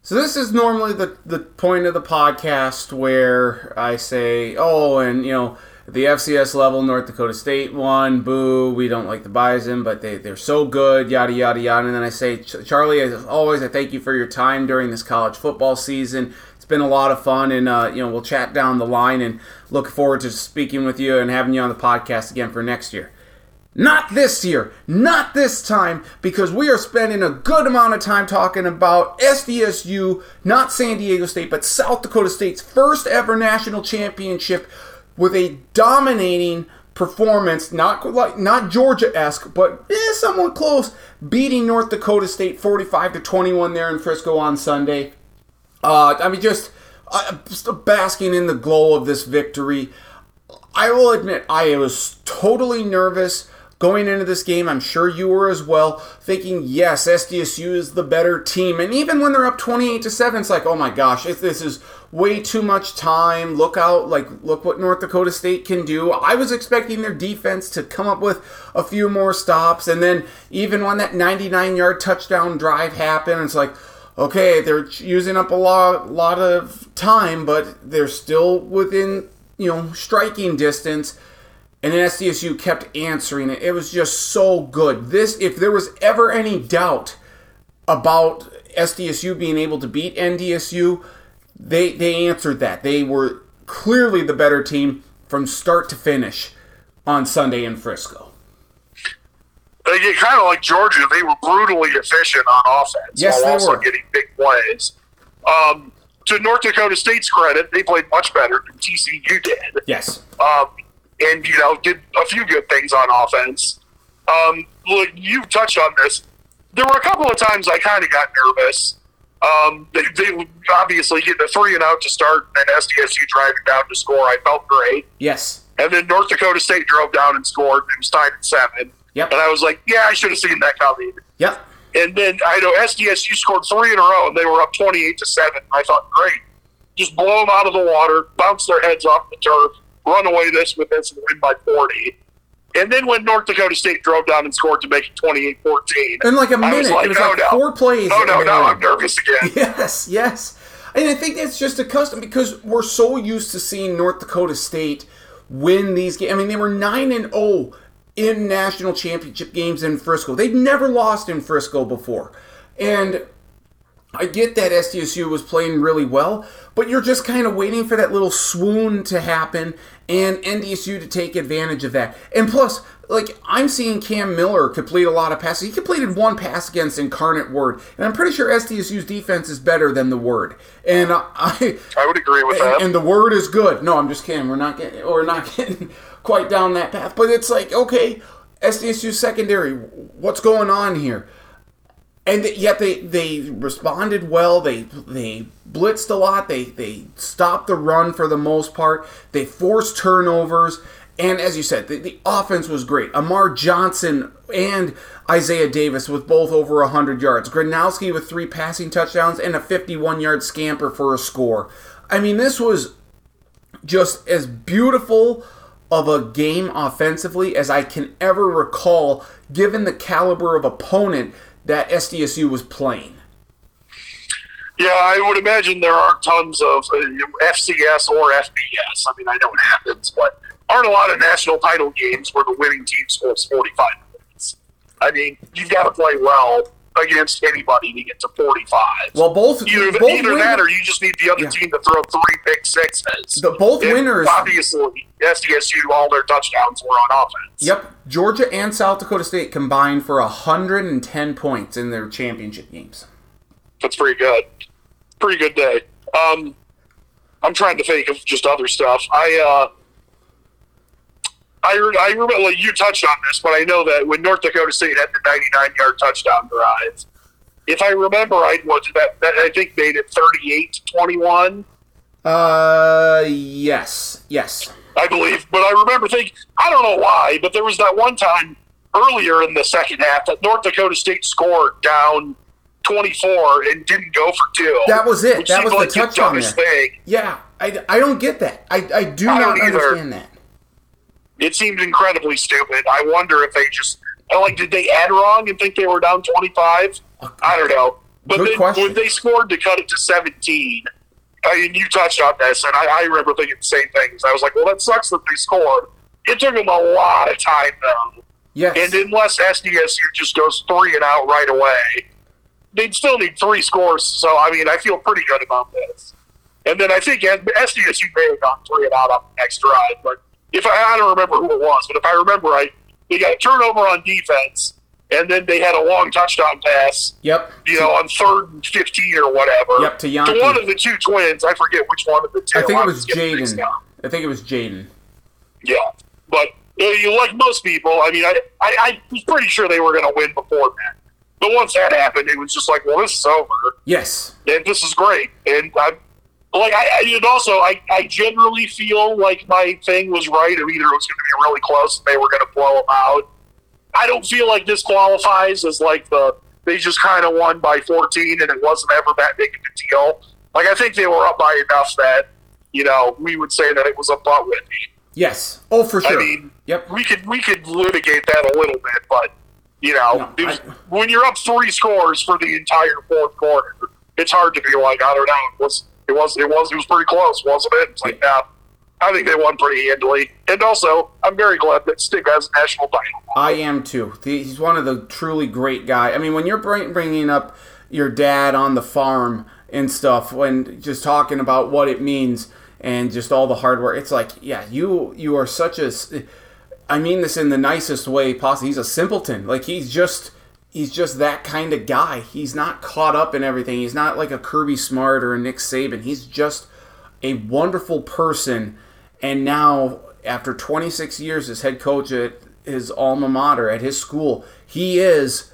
So this is normally the the point of the podcast where I say, "Oh, and you know, the FCS level, North Dakota State won. Boo! We don't like the Bison, but they they're so good. Yada yada yada." And then I say, "Ch- "Charlie, as always, I thank you for your time during this college football season. It's been a lot of fun, and uh, you know, we'll chat down the line and look forward to speaking with you and having you on the podcast again for next year." Not this year, not this time, because we are spending a good amount of time talking about SDSU, not San Diego State, but South Dakota State's first ever national championship with a dominating performance, not like not Georgia-esque, but eh, somewhat close, beating North Dakota State 45 to 21 there in Frisco on Sunday. Uh, I mean, just, uh, just basking in the glow of this victory. I will admit, I was totally nervous going into this game. I'm sure you were as well, thinking, yes, SDSU is the better team. And even when they're up 28 to 7, it's like, oh my gosh, this is way too much time. Look out, like, look what North Dakota State can do. I was expecting their defense to come up with a few more stops. And then even when that 99 yard touchdown drive happened, it's like, okay, they're using up a lot, lot of time, but they're still within, you know, striking distance. And then SDSU kept answering it. It was just so good. This, if there was ever any doubt about SDSU being able to beat NDSU, they they answered that. They were clearly the better team from start to finish on Sunday in Frisco. They get kind of like Georgia. They were brutally efficient on offense Yes, while they also were. getting big plays. Um, to North Dakota State's credit, they played much better than TCU did. Yes. um, and you know did a few good things on offense. Um, look, you touched on this. There were a couple of times I kind of got nervous. Um, they, they obviously get the three and out to start, and SDSU driving down to score. I felt great, Yes. and then North Dakota State drove down and scored. It was tied at seven, Yep. and I was like, "Yeah, I should have seen that coming." Yep. And then I know SDSU scored three in a row, and they were up twenty-eight to seven. I thought, great, just blow them out of the water, bounce their heads off the turf, run away this with this, and win by forty. And then when North Dakota State drove down and scored to make it 28-14, In like a minute. like, it was no, like oh, no. four plays. Oh no, now I'm nervous again. Yes, yes. And I think that's just a custom because we're so used to seeing North Dakota State win these games. I mean, they were 9 and 0 in national championship games in Frisco. They'd never lost in Frisco before. And I get that SDSU was playing really well, but you're just kind of waiting for that little swoon to happen and NDSU to take advantage of that. And plus, like I'm seeing Cam Miller complete a lot of passes. He completed one pass against Incarnate Word, and I'm pretty sure SDSU's defense is better than the Word. And I, I would agree with that. and, and the Word is good. No, I'm just kidding. We're not getting, we're not getting quite down that path. But it's like, okay, SDSU secondary, what's going on here? And yet they they responded well. They they blitzed a lot. They they stopped the run for the most part. They forced turnovers, and as you said, the, the offense was great. Amar Johnson and Isaiah Davis with both over hundred yards. Gronowski with three passing touchdowns and a 51 yard scamper for a score. I mean, this was just as beautiful of a game offensively as I can ever recall, given the caliber of opponent that SDSU was playing. Yeah, I would imagine there aren't tons of uh, FCS or FBS. I mean, I know it happens, but aren't a lot of national title games where the winning team scores 45 points. I mean, you've got to play well against anybody to get to 45. Well, both either, both either win- that or you just need the other Yeah. team to throw three big sixes. The- both And winners- Obviously, SDSU, all their touchdowns were on offense. Yep, Georgia and South Dakota State combined for 110 points in their championship games. That's pretty good. pretty good day. Um, I'm trying to think of just other stuff. I uh, I, I remember like, you touched on this, but I know that when North Dakota State had the 99 yard touchdown drive, if I remember right, was that, that I think made it 38 to 21. Uh, yes, yes. I believe. But I remember thinking, I don't know why, but there was that one time earlier in the second half that North Dakota State scored down 24 and didn't go for two. That was it. That was the touchdown thing. Yeah, I, I don't get that. I, I do I not understand that. It seemed incredibly stupid. I wonder if they just like did they add wrong and think they were down 25? I don't know. But Good then question. when they scored to cut it to 17, I mean, you touched on this, and I, I remember thinking the same things. I was like, well, that sucks that they scored. It took them a lot of time, though. Yes. And unless SDSU just goes three and out right away, they'd still need three scores. So, I mean, I feel pretty good about this. And then I think SDSU may have gone three and out on the next drive, but if I, I don't remember who it was, but if I remember right, they got a turnover on defense, and then they had a long touchdown pass, yep. you know, on third and 15 or whatever. Yep, to Janke. one of the two twins. I forget which one of the two. I think it was Jadon. I think it was Jadon. Yeah, but you like most people. I mean, I, I, I was pretty sure they were going to win before that. But once that happened, it was just like, well, this is over, Yes. and this is great. And I, like, I, I and also, I, I generally feel like my thing was right, or either it was going to be really close and they were going to blow them out. I don't feel like this qualifies as like the they just kind of won by 14 and it wasn't ever that big of a deal. Like, I think they were up by enough that you know we would say that it was a butt with me. Yes. Oh, for sure. I mean, yep. we could we could litigate that a little bit, but you know, No, was, I- when you're up three scores for the entire fourth quarter, it's hard to be like, I don't know, it was it was it was it was pretty close, wasn't it? It's like, yeah, uh, I think they won pretty handily, and also I'm very glad that Stig has a national title. I am too. He's one of the truly great guys. I mean, when you're bringing up your dad on the farm and stuff, when just talking about what it means and just all the hard work, it's like, yeah, you you are such a. I mean this in the nicest way possible. He's a simpleton. Like he's just he's just that kind of guy. He's not caught up in everything. He's not like a Kirby Smart or a Nick Saban. He's just a wonderful person. And now, after 26 years as head coach at his alma mater, at his school, he is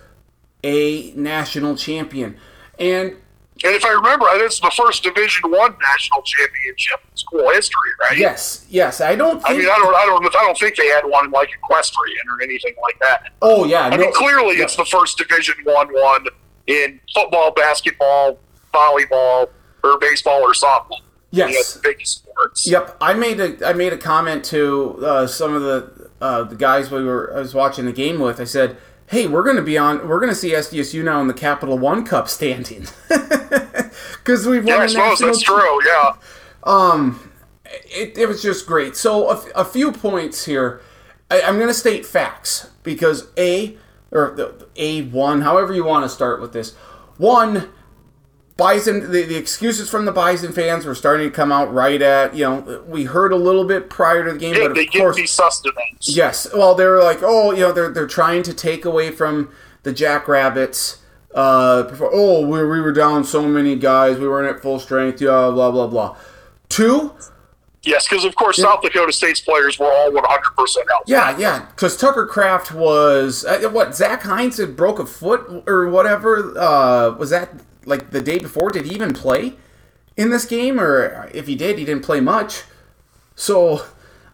a national champion. And And if I remember, it's the first Division One national championship in school history, right? yes, yes, I don't I mean, I don't, I don't, I don't think they had one like equestrian or anything like that. oh yeah, I no, mean, clearly yeah. it's the first Division One one in football, basketball, volleyball, or baseball or softball. Yes. You know, the big sports. Yep, I made a I made a comment to uh, some of the uh, the guys we were I was watching the game with. I said, "Hey, we're going to be on. We're going to see SDSU now in the Capital One Cup standings because we've won Yeah, I suppose that's true. Yeah. Um, it, it was just great. So a, f- a few points here. I, I'm going to state facts because a or the, a one, however you want to start with this. One, Bison. The, the excuses from the Bison fans were starting to come out right at you know we heard a little bit prior to the game, Yeah, but of give course me sustenance. Yes. Well, they were like, oh, you know, they're they're trying to take away from the Jackrabbits. Uh, before, oh, we, we were down so many guys, we weren't at full strength. Yeah, blah blah blah. Two, Yes, because of course South Dakota State's players were all 100 percent healthy. yeah, yeah, because Tucker Kraft was uh, what Zach Heins had broke a foot or whatever. Uh, was that like the day before? Did he even play in this game, or if he did, he didn't play much. So,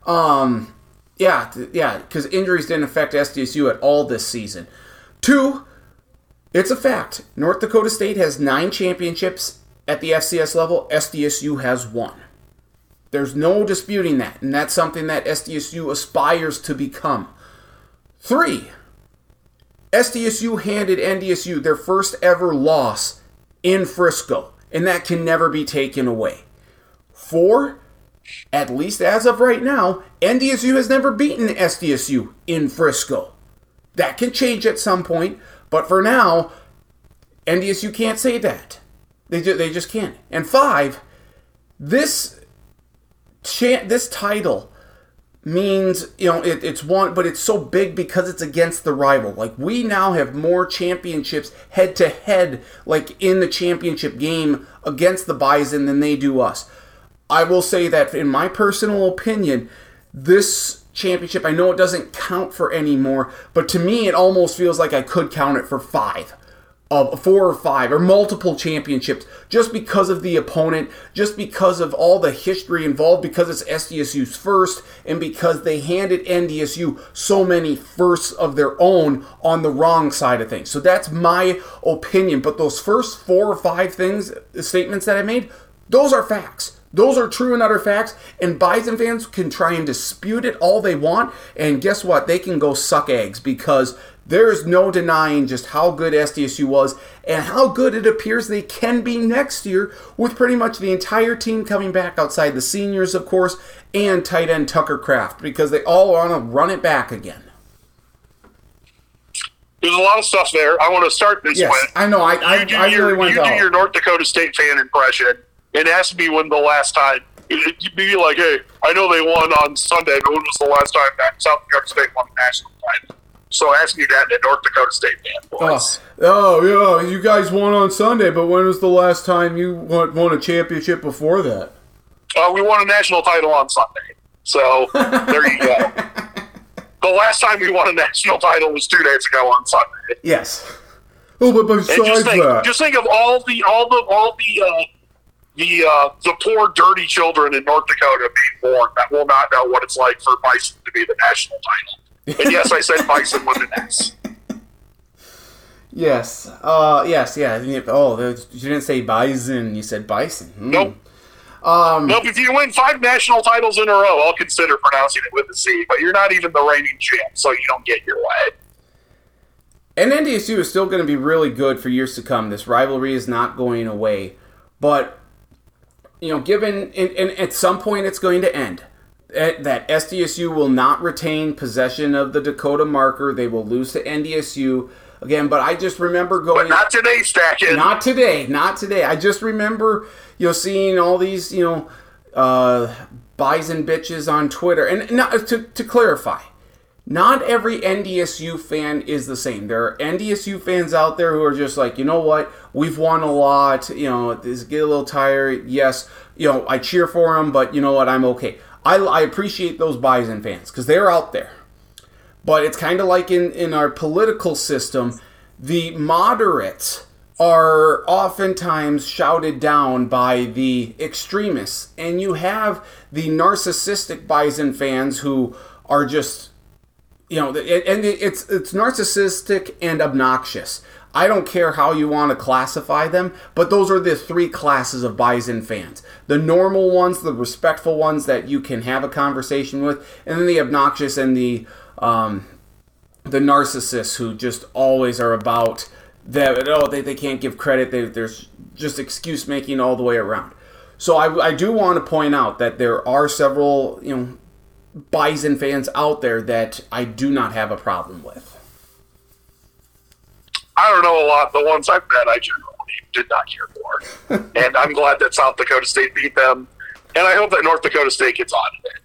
um, yeah, yeah, because injuries didn't affect SDSU at all this season. Two, it's a fact. North Dakota State has nine championships at the FCS level. SDSU has one. There's no disputing that, and that's something that SDSU aspires to become. Three, SDSU handed NDSU their first ever loss in Frisco, and that can never be taken away. Four, at least as of right now, NDSU has never beaten SDSU in Frisco. That can change at some point, but for now, NDSU can't say that. They, they just can't. And five, this cha- this title means you know it, it's one but it's so big because it's against the rival. Like we now have more championships head to head like in the championship game against the bison than they do us. I will say that in my personal opinion this championship i know it doesn't count for anymore but to me it almost feels like i could count it for five of four or five or multiple championships just because of the opponent, just because of all the history involved, because it's SDSU's first, and because they handed NDSU so many firsts of their own on the wrong side of things. So that's my opinion. But those first four or five things, statements that I made, those are facts. Those are true and utter facts, and Bison fans can try and dispute it all they want, and guess what? They can go suck eggs because there is no denying just how good SDSU was and how good it appears they can be next year with pretty much the entire team coming back outside the seniors, of course, and tight end Tucker Kraft because they all want to run it back again. There's a lot of stuff there. I want to start this Yes, with. I know. I, I, you do, I your, really you do your North Dakota State fan impression. Has to be when the last time. You'd be like, hey, I know they won on Sunday, but when was the last time that South Dakota State won the national title? So ask me that in the North Dakota State fan Oh, voice. oh, yeah, you guys won on Sunday, but when was the last time you won, won a championship before that? Uh, we won a national title on Sunday. So there you go. The last time we won a national title was two days ago on Sunday. Yes. Oh, but And besides just think, that, just think of all the all the all the uh, the uh, the poor dirty children in North Dakota being born that will not know what it's like for Bison to be the national title. And yes, I said Bison with an S. yes, uh, yes, yeah. Oh, you didn't say bison, you said bison. Hmm. Nope. Um, nope. If you win five national titles in a row, I'll consider pronouncing it with a C. But you're not even the reigning champ, so you don't get your way. And NDSU is still going to be really good for years to come. This rivalry is not going away. But, you know, given, and, and at some point it's going to end. Eh, That SDSU will not retain possession of the Dakota marker. They will lose to NDSU again. But I just remember going. But not today, Stackin. Not today, not today. I just remember, you know, seeing all these, you know, uh, bison bitches on Twitter. And not, to, to clarify, not every NDSU fan is the same. There are NDSU fans out there who are just like, you know what, we've won a lot. You know, this get a little tired. Yes, you know, I cheer for them, but you know what, I'm okay. I, I appreciate those bison fans because they're out there. But it's kind of like in, in our political system, the moderates are oftentimes shouted down by the extremists. And you have the narcissistic bison fans who are just, you know, and it's, it's narcissistic and obnoxious. I don't care how you want to classify them, but those are the three classes of Bison fans. The normal ones, the respectful ones that you can have a conversation with, and then the obnoxious and the um, the narcissists who just always are about that. Oh, they, they can't give credit. They, there's just excuse making all the way around. So I, I do want to point out that there are several you know Bison fans out there that I do not have a problem with. I don't know a lot. The ones I've met, I generally did not care for. and I'm glad that South Dakota State beat them. And I hope that North Dakota State gets on it.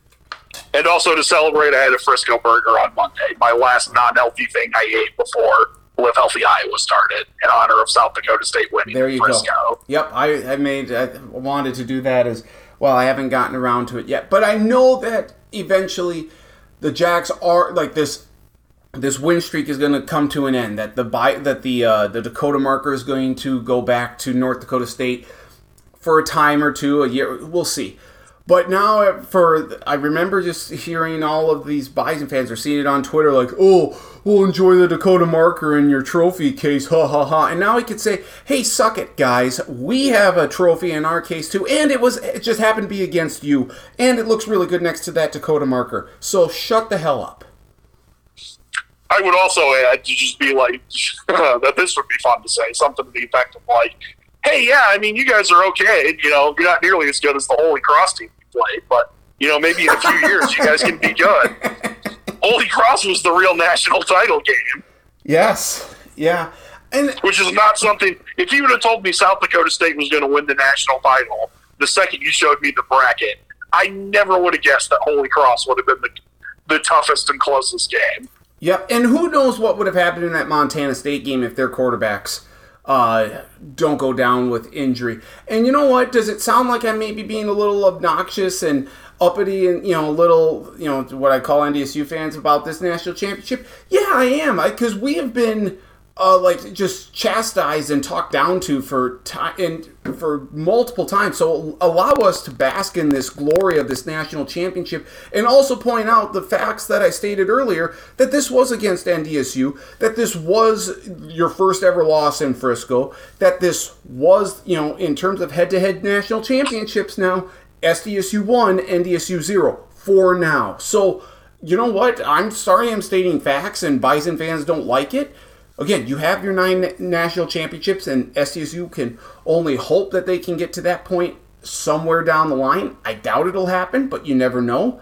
And also to celebrate, I had a Frisco burger on Monday, my last non healthy thing I ate before Live Healthy Iowa started in honor of South Dakota State winning There you Frisco. go. Yep, I, I made I wanted to do that as well. I haven't gotten around to it yet, but I know that eventually the Jacks are like this. This win streak is going to come to an end. That the bi- that the uh, the Dakota marker is going to go back to North Dakota State for a time or two, a year. We'll see. But now, for I remember just hearing all of these Bison fans are seeing it on Twitter, like, "Oh, we'll enjoy the Dakota marker in your trophy case, ha ha ha." And now he could say, "Hey, suck it, guys. We have a trophy in our case too, and it was it just happened to be against you, and it looks really good next to that Dakota marker. So shut the hell up." I would also add to just be like that. This would be fun to say something to the effect of like, "Hey, yeah, I mean, you guys are okay. You know, you're not nearly as good as the Holy Cross team you played, but you know, maybe in a few years, you guys can be good." Holy Cross was the real national title game, Yes, yeah, and which is not something. If you would have told me South Dakota State was going to win the national title the second you showed me the bracket, I never would have guessed that Holy Cross would have been the the toughest and closest game. Yep, and who knows what would have happened in that Montana State game if their quarterbacks uh, don't go down with injury. And you know what? Does it sound like I'm maybe being a little obnoxious and uppity and you know a little you know what I call NDSU fans about this national championship? Yeah, I am I because we have been uh, like just chastised and talked down to for time and for multiple times. So allow us to bask in this glory of this national championship, and also point out the facts that I stated earlier that this was against NDSU, that this was your first ever loss in Frisco, that this was you know in terms of head-to-head national championships now SDSU one, NDSU zero for now. So. You know what? I'm sorry I'm stating facts and Bison fans don't like it. Again, you have your nine national championships, and SDSU can only hope that they can get to that point somewhere down the line. I doubt it'll happen, but you never know.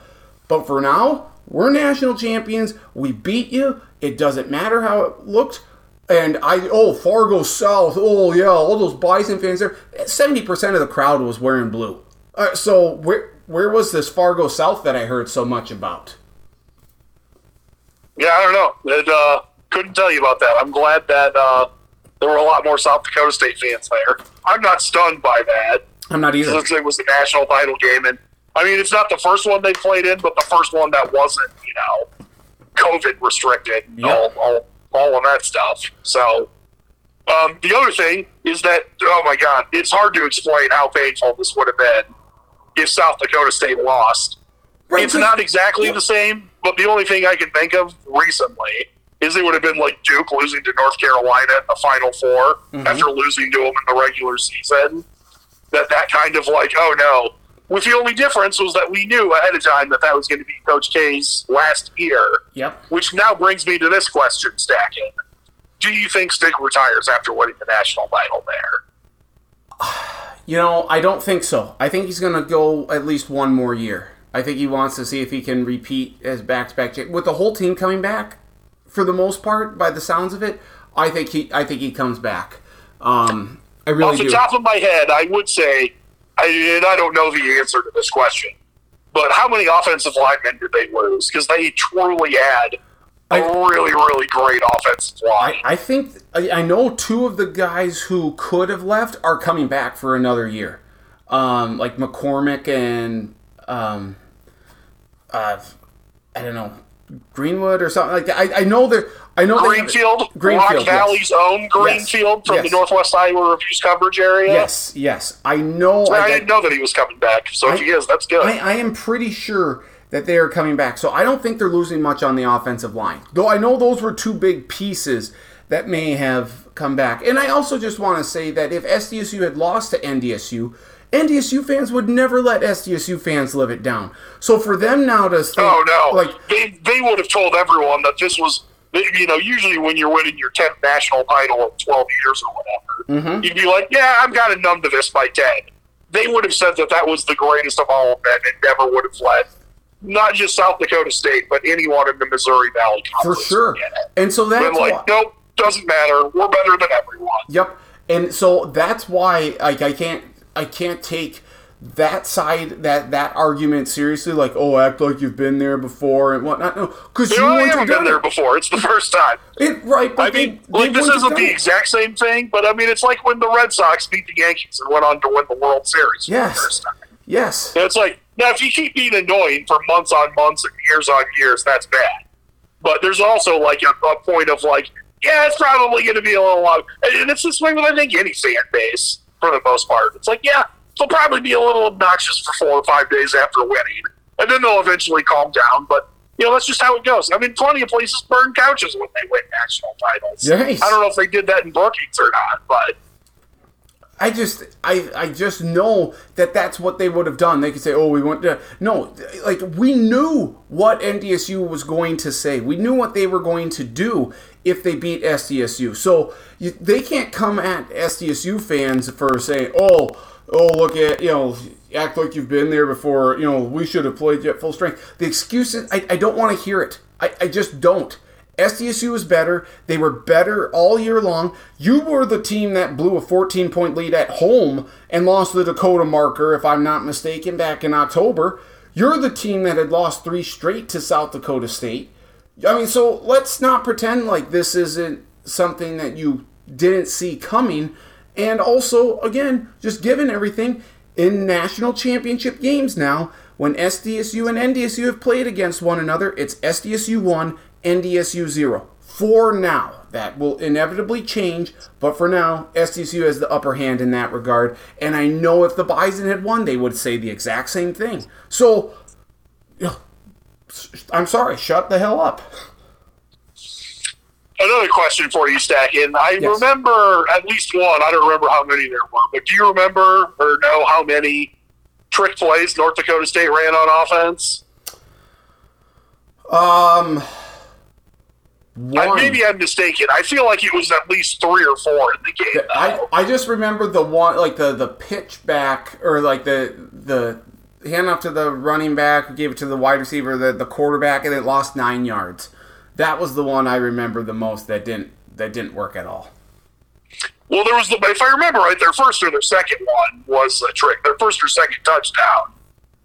But for now, we're national champions. We beat you. It doesn't matter how it looked. And I, oh, Fargo South. Oh, yeah, all those Bison fans there. 70% of the crowd was wearing blue. Uh, so where where was this Fargo South that I heard so much about? Yeah, I don't know. It, uh, couldn't tell you about that. I'm glad that uh, there were a lot more South Dakota State fans there. I'm not stunned by that. I'm not either. Since it was the national title game, and I mean, it's not the first one they played in, but the first one that wasn't, you know, COVID restricted, and Yeah. all, all, all of that stuff. So, um, the other thing is that, oh my God, it's hard to explain how painful this would have been if South Dakota State lost. Right, it's not exactly the same, but the only thing I can think of recently is it would have been like Duke losing to North Carolina in the Final 4 Mm-hmm. after losing to them in the regular season. That that kind of like, oh no. With the only difference was that we knew ahead of time that that was going to be Coach K's last year. Yep. Which now brings me to this question, Stacking. Do you think Stick retires after winning the national title there? You know, I don't think so. I think he's going to go at least one more year. I think he wants to see if he can repeat as back-to-back with the whole team coming back for the most part. By the sounds of it, I think he, I think he comes back. Um, I really Off the do. top of my head, I would say, I, and I don't know the answer to this question, but how many offensive linemen did they lose? Because they truly had a I- really, really great offensive line. I, I think I, I know two of the guys who could have left are coming back for another year, um, like McCormick and um, uh, I don't know Greenwood or something like that. I, I know they're I know Greenfield, Greenfield, Rock yes. Valley's own Greenfield from Yes. the Northwest Iowa Reviews coverage area. Yes, yes, I know. I, I, didn't know that he was coming back. So if he is, that's good. I, I am pretty sure that they are coming back. So I don't think they're losing much on the offensive line. Though I know those were two big pieces that may have come back. And I also just want to say that if SDSU had lost to NDSU, NDSU fans would never let SDSU fans live it down. So for them now to think, oh no! like they they would have told everyone that this was. You know, usually when you're winning your 10th national title in 12 years or whatever, Mm-hmm. you'd be like, "Yeah, I'm kind of numb to this by 10." They would have said that that was the greatest of all of them, and never would have let not just South Dakota State, but anyone in the Missouri Valley Conference. for sure. And so that's Been like, why, nope, doesn't matter. We're better than everyone. Yep. And so that's why like I can't I can't take that side that that argument seriously like oh act like you've been there before and whatnot no because You you know, I wouldn't haven't been there before. It's the first time. It- right but I they- mean, they like this isn't the it. exact same thing, but I mean, it's like when the Red Sox beat the Yankees and went on to win the World Series for the yes first time. yes And it's like now, if you keep being annoying for months on months and years on years, that's bad. But there's also like a, a point of like, yeah, it's probably going to be a little long, and it's this way with I think any fan base for the most part. It's like, yeah, they'll probably be a little obnoxious for four or five days after winning, and then they'll eventually calm down. But you know, that's just how it goes. I mean, plenty of places burn couches when they win national titles. Nice. I don't know if they did that in Brookings or not, but I just I I just know that that's what they would have done. They could say, "Oh, we went to no." Like we knew what NDSU was going to say. We knew what they were going to do if they beat SDSU. So you, they can't come at SDSU fans for saying, "Oh, oh, look at you know." Act like you've been there before. You know, we should have played you at full strength. The excuses, I, I don't want to hear it. I, I just don't. SDSU was better. They were better all year long. You were the team that blew a 14 point lead at home and lost the Dakota marker, if I'm not mistaken, back in October. You're the team that had lost three straight to South Dakota State. I mean, so let's not pretend like this isn't something that you didn't see coming. And also, again, just given everything in national championship games now, when SDSU and NDSU have played against one another, it's SDSU 1, NDSU 0. For now. That will inevitably change, but for now, SDSU has the upper hand in that regard. And I know if the Bison had won, they would say the exact same thing. So, I'm sorry, shut the hell up. Another question for you, Stackin. I Yes. remember at least one. I don't remember how many there were, but do you remember or know how many trick plays North Dakota State ran on offense? Um, I, maybe I'm mistaken. I feel like it was at least three or four in the game. I, though. I just remember the one like the the pitch back or like the the hand off to the running back, gave it to the wide receiver, the the quarterback, and it lost nine yards. That was the one I remember the most that didn't that didn't work at all. Well, there was the if I remember right, their first or their second one was a trick. Their first or second touchdown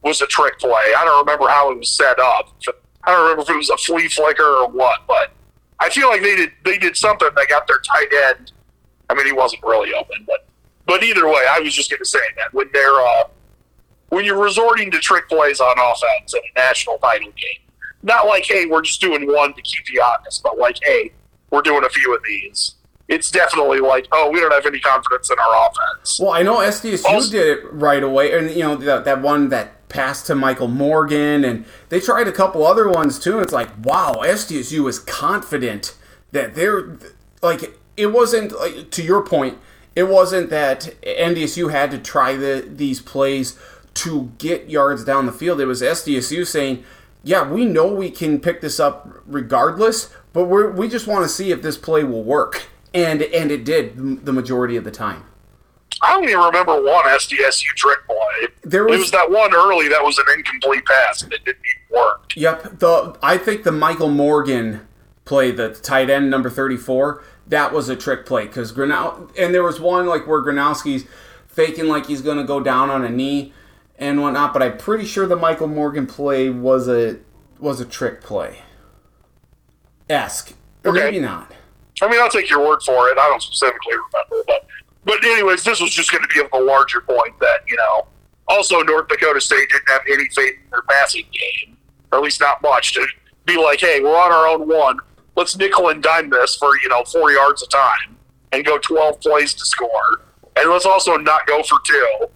was a trick play. I don't remember how it was set up. I don't remember if it was a flea flicker or what, but I feel like they did they did something. They got their tight end. I mean, he wasn't really open, but but either way, I was just going to say that when they're uh, when you're resorting to trick plays on offense in a national title game, not like hey, we're just doing one to keep you honest, but like hey, we're doing a few of these. It's definitely like, oh, we don't have any confidence in our offense. Well, I know SDSU Also- did it right away, and you know that that one that passed to Michael Morgan, and they tried a couple other ones too. And it's like, wow, SDSU is confident that they're like it wasn't like to your point. It wasn't that NDSU had to try the these plays to get yards down the field. It was SDSU saying, "Yeah, we know we can pick this up regardless, but we we just want to see if this play will work." And and it did the majority of the time. I don't even remember one SDSU trick play. There it was- was that one early that was an incomplete pass and it didn't even work. Yep. The I think the Michael Morgan play, the tight end number thirty four, that was a trick play because Granow and there was one like where Gronowski's faking like he's gonna go down on a knee and whatnot, but I'm pretty sure the Michael Morgan play was a was a trick play. Esque. Or Okay. maybe not. I mean, I'll take your word for it. I don't specifically remember, but but anyways, this was just going to be a larger point that you know. Also, North Dakota State didn't have any faith in their passing game, or at least not much, to be like, hey, we're on our own one. Let's nickel and dime this for you know four yards a time and go twelve plays to score, and let's also not go for two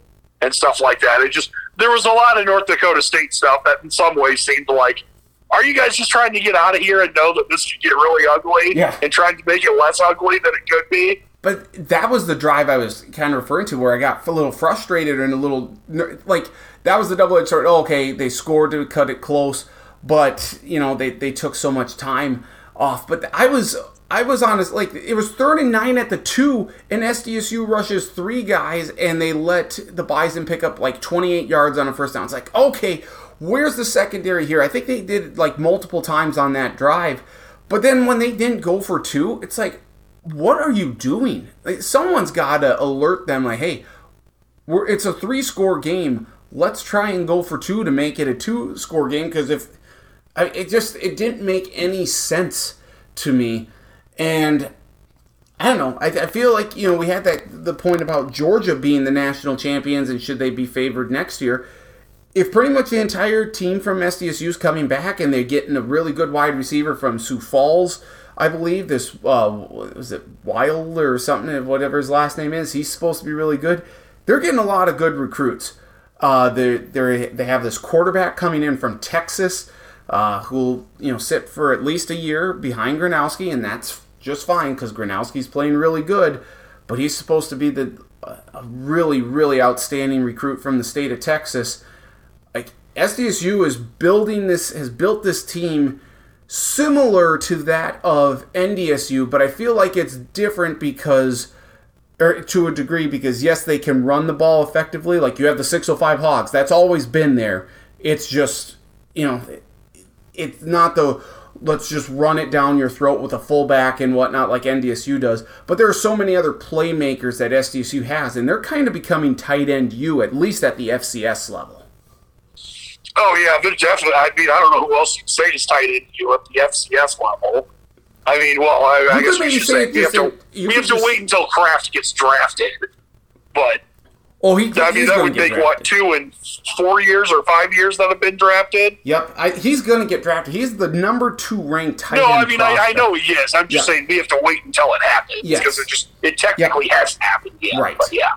and stuff like that. It just there was a lot of North Dakota State stuff that in some ways seemed like. Are you guys just trying to get out of here and know that this could get really ugly Yeah. and trying to make it less ugly than it could be? But that was the drive I was kind of referring to, where I got a little frustrated and a little like that was the double edged sword. Oh, okay, they scored to cut it close, but you know they, they took so much time off. But I was I was honest, like it was third and nine at the two, and SDSU rushes three guys, and they let the Bison pick up like twenty eight yards on a first down. It's like okay, where's the secondary here? I think they did like multiple times on that drive. But then when they didn't go for two, it's like, what are you doing? Like, someone's got to alert them, like, hey, we're, it's a three score game. Let's try and go for two to make it a two score game. Because if it just it didn't make any sense to me, and I don't know. I, I feel like you know we had that the point about Georgia being the national champions and should they be favored next year. If pretty much the entire team from SDSU is coming back and they're getting a really good wide receiver from Sioux Falls, I believe this uh, was it Wilder or something, whatever his last name is. He's supposed to be really good. They're getting a lot of good recruits. Uh, they they they have this quarterback coming in from Texas, uh, who'll you know sit for at least a year behind Gronowski, and that's just fine because Gronowski's playing really good. But he's supposed to be the a really really outstanding recruit from the state of Texas. Like SDSU is building this has built this team similar to that of NDSU, but I feel like it's different because or to a degree because yes, they can run the ball effectively. Like you have the 605 Hogs, that's always been there. It's just you know, it's not the let's just run it down your throat with a fullback and whatnot like NDSU does. But there are so many other playmakers that SDSU has, and they're kind of becoming tight end U at least at the FCS level. Oh yeah, they're definitely. I mean, I don't know who else you'd say is tight end you at the FCS level. I mean, well, I, I guess we should say we have to you we have to just- wait until Kraft gets drafted. But Oh, he. I mean, that would get take what two and four years or five years that have been drafted. Yep, I, he's going to get drafted. He's the number two ranked tight No, I mean, I, I know he is. I'm just Yeah. saying we have to wait until it happens Yes. because it just it technically hasn't happened yet. Right. But yeah.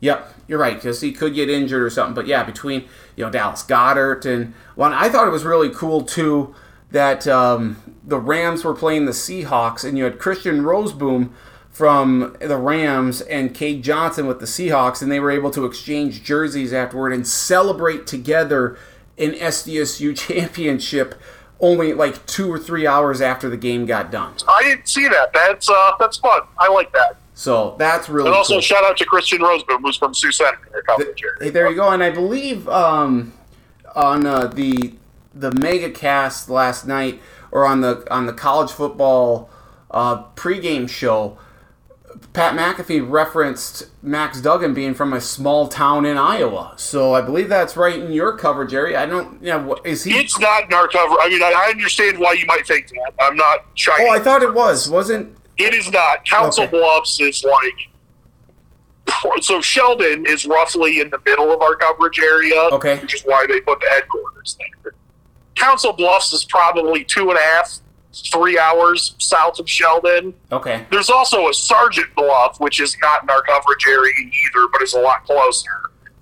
Yep, you're right because he could get injured or something. But yeah, between you know Dallas Goedert and one, I thought it was really cool too that um, the Rams were playing the Seahawks, and you had Christian Rozeboom from the Rams and Cade Johnson with the Seahawks, and they were able to exchange jerseys afterward and celebrate together an SDSU championship. Only like two or three hours after the game got done, I didn't see that. That's uh, that's fun. I like that. so that's really And also cool. shout out to Christian Rozeboom, who's from Sioux Center, their coverage area. Hey, there you go. And I believe um, on uh, the the mega cast last night, or on the on the college football uh, pregame show, Pat McAfee referenced Max Duggan being from a small town in Iowa. So I believe that's right in your coverage area. I don't, you know, is he? It's not in our cover. I mean, I, understand why you might think that. I'm not shy. oh, I thought it was. Wasn't? It is not. Council Okay. Bluffs is like. So Sheldon is roughly in the middle of our coverage area, Okay. which is why they put the headquarters there. Council Bluffs is probably two and a half, three hours south of Sheldon. Okay. There's also a Sergeant Bluff, which is not in our coverage area either, but it's a lot closer.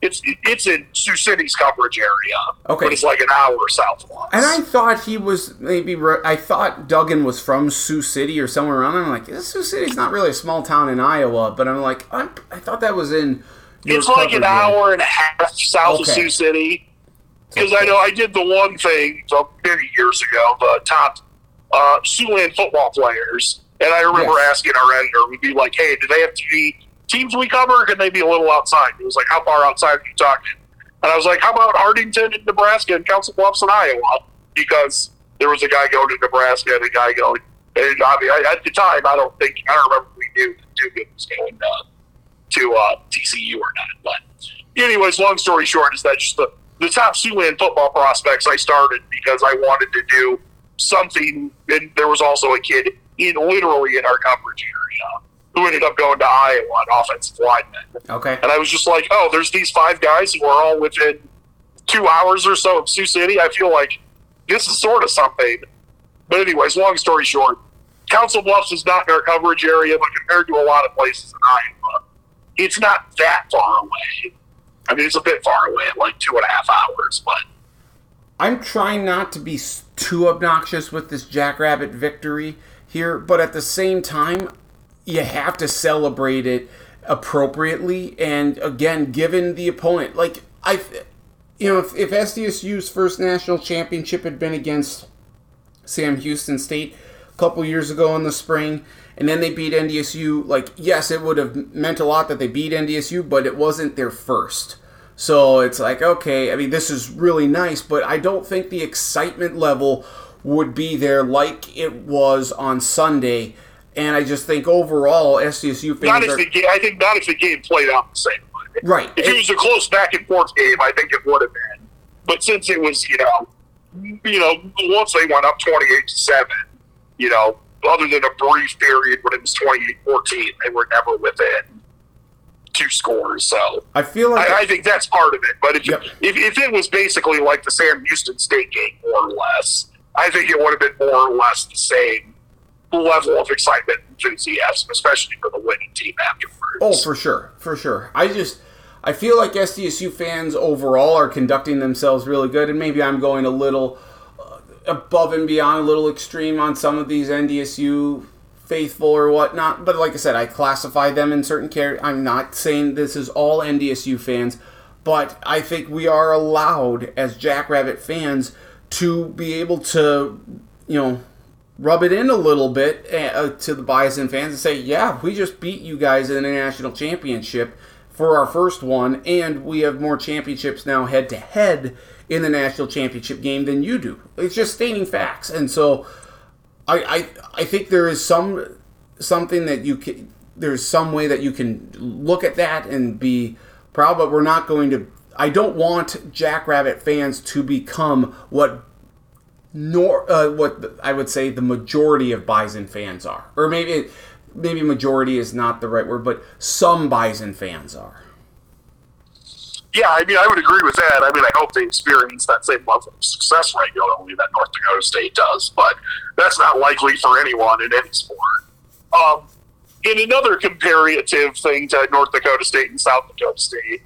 It's it's in Sioux City's coverage area, Okay. but it's like an hour south of us. And I thought he was maybe. I thought Duggan was from Sioux City or somewhere around. there. I'm like, this Sioux City's not really a small town in Iowa, but I'm like, I'm, I thought that was in. It's like an area. hour and a half south Okay. of Sioux City. Because I know I did the one thing uh, many years ago, the top uh, Siouxland football players, and I remember Yes. asking our editor, we'd be like, "Hey, do they have to be teams we cover? Or can they be a little outside?" He was like, "How far outside are you talking?" And I was like, "How about Arlington in Nebraska and Council Bluffs in Iowa?" Because there was a guy going to Nebraska and a guy going. And I mean, I, at the time, I don't think I don't remember we knew that Duggan was going uh, to uh, TCU or not. But anyways, long story short is that just the, the top Siouxland football prospects I started because I wanted to do something, and there was also a kid in literally in our coverage area who ended up going to Iowa, an offensive lineman. Okay. And I was just like, oh, there's these five guys who are all within two hours or so of Sioux City. I feel like this is sort of something. But anyways, long story short, Council Bluffs is not in our coverage area, but compared to a lot of places in Iowa, it's not that far away. I mean, it's a bit far away, like two and a half hours, but I'm trying not to be too obnoxious with this Jackrabbit victory here, but at the same time, you have to celebrate it appropriately. And again, given the opponent, like I, you know, if, if SDSU's first national championship had been against Sam Houston State a couple years ago in the spring, and then they beat NDSU. Like, yes, it would have meant a lot that they beat NDSU, but it wasn't their first. So it's like, okay, I mean, this is really nice, but I don't think the excitement level would be there like it was on Sunday. And I just think overall, SDSU not fans if are the game. I think not if the game played out the same way. right. If it was a close back and forth game, I think it would have been. But since it was, you know, you know, once they went up twenty-eight to seven, you know, other than a brief period when it was 28-14, they were never within two scores. So I feel like I, I think that's part of it. But if, Yep. if if it was basically like the Sam Houston State game, more or less, I think it would have been more or less the same level of excitement and enthusiasm, especially for the winning team afterwards. Oh, for sure, for sure. I just I feel like SDSU fans overall are conducting themselves really good, and maybe I'm going a little uh, above and beyond, a little extreme on some of these NDSU faithful or whatnot. But like I said, I classify them in certain care. I'm not saying this is all NDSU fans, but I think we are allowed as Jackrabbit fans to be able to, you know, rub it in a little bit uh, to the Bison fans and say, yeah, we just beat you guys in a national championship for our first one, and we have more championships now head to head in the national championship game than you do. It's just stating facts, and so I I, I think there is some something that you can there's some way that you can look at that and be proud, but we're not going to. I don't want Jackrabbit fans to become what nor uh, what I would say the majority of Bison fans are, or maybe maybe majority is not the right word, but some Bison fans are. Yeah, I mean, I would agree with that. I mean, I hope they experience that same level of success regularly that North Dakota State does, but that's not likely for anyone in any sport. Um, in another comparative thing to North Dakota State and South Dakota State,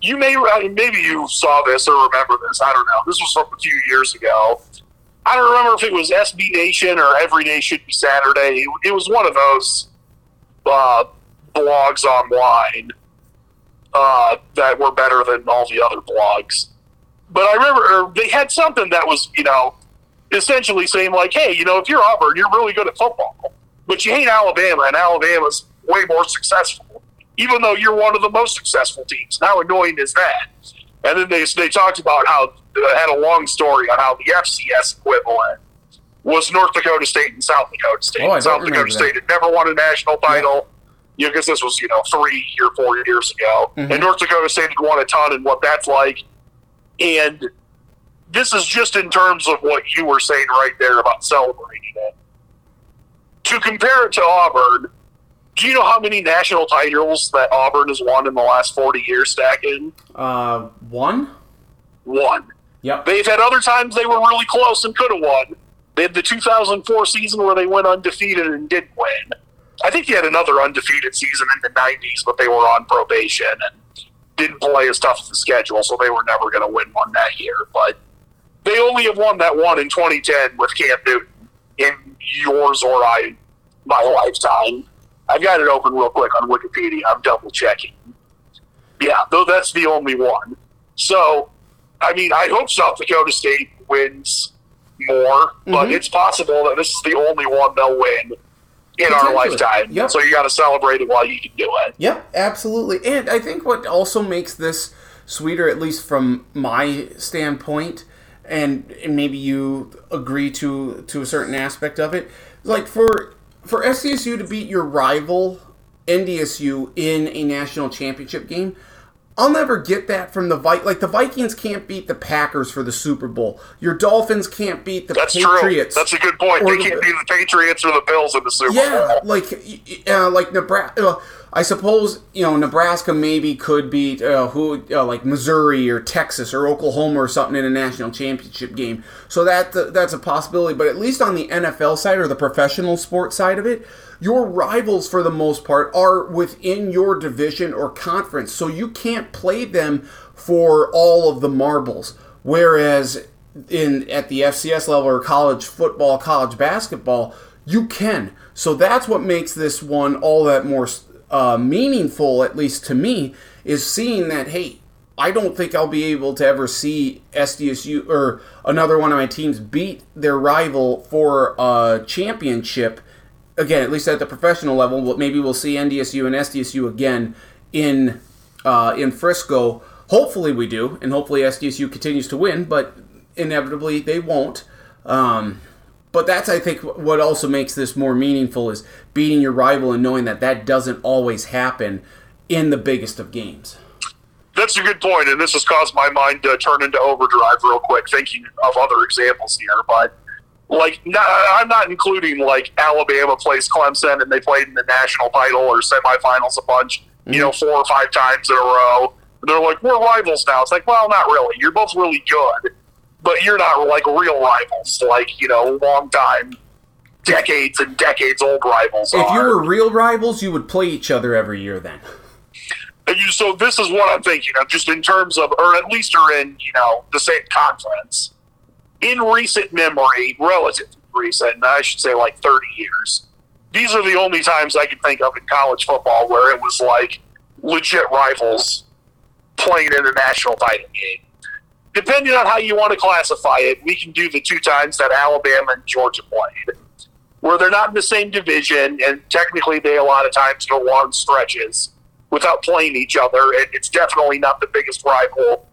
you may maybe you saw this or remember this. I don't know. This was from a few years ago. I don't remember if it was SB Nation or Every Day Should Be Saturday. It, it was one of those uh, blogs online uh, that were better than all the other blogs. But I remember they had something that was, you know, essentially saying like, "Hey, you know, if you're Auburn, you're really good at football, but you hate Alabama, and Alabama's way more successful, even though you're one of the most successful teams. How annoying is that?" And then they they talked about how uh, had a long story on how the FCS equivalent was North Dakota State and South Dakota State. Oh, South Dakota. State had never won a national title. Yeah, because this was you know three or four years ago, Mm-hmm. and North Dakota State had won a ton, and what that's like. And this is just in terms of what you were saying right there about celebrating it. To compare it to Auburn, do you know how many national titles that Auburn has won in the last forty years? Stacking Uh, one. one. Yep. They've had other times they were really close and could have won. They had the 2004 season where they went undefeated and did win. I think he had another undefeated season in the 90s, but they were on probation and didn't play as tough as the schedule, so they were never going to win one that year. But they only have won that one in 2010 with Cam Newton in yours or I, my lifetime. I've got it open real quick on Wikipedia. I'm double checking. Yeah, though that's the only one. So, I mean, I hope South Dakota State wins more, but Mhm. it's possible that this is the only one they'll win in our lifetime. Yep. So you got to celebrate it while you can do it. Yep, absolutely. And I think what also makes this sweeter, at least from my standpoint, and, and maybe you agree to to a certain aspect of it, like for for SDSU to beat your rival NDSU in a national championship game. I'll never get that from the Vi- like the Vikings can't beat the Packers for the Super Bowl. Your Dolphins can't beat the That's Patriots. true. That's a good point. They the- can't be the Patriots or the Bills in the Super yeah, Bowl. Yeah, like uh, like Nebraska. Uh, I suppose you know Nebraska maybe could beat uh, who uh, like Missouri or Texas or Oklahoma or something in a national championship game. So that that's a possibility. But at least on the NFL side or the professional sports side of it, your rivals for the most part are within your division or conference. So you can't play them for all of the marbles. Whereas in at the FCS level or college football, college basketball, you can. So that's what makes this one all that more uh, meaningful, at least to me, is seeing that hey, I don't think I'll be able to ever see SDSU or another one of my teams beat their rival for a championship. Again, at least at the professional level, maybe we'll see NDSU and SDSU again in uh, in Frisco. Hopefully, we do, and hopefully SDSU continues to win. But inevitably, they won't. Um, but that's, I think, what also makes this more meaningful is beating your rival and knowing that that doesn't always happen in the biggest of games. That's a good point, and this has caused my mind to turn into overdrive real quick, thinking of other examples here. But like, no, I'm not including like Alabama plays Clemson and they played in the national title or semifinals a bunch, you know, mm-hmm. four or five times in a row. They're like, we're rivals now. It's like, well, not really. You're both really good, but you're not like real rivals, like you know, long time, decades and decades old rivals. If you were real rivals, you would play each other every year then. And you, so this is what I'm thinking of, just in terms of, or at least are in, you know, the same conference. In recent memory, relatively recent, I should say like 30 years, these are the only times I can think of in college football where it was like legit rivals playing in a national title game. Depending on how you want to classify it, we can do the two times that Alabama and Georgia played, where they're not in the same division, and technically they a lot of times go long stretches without playing each other. And it's definitely not the biggest rival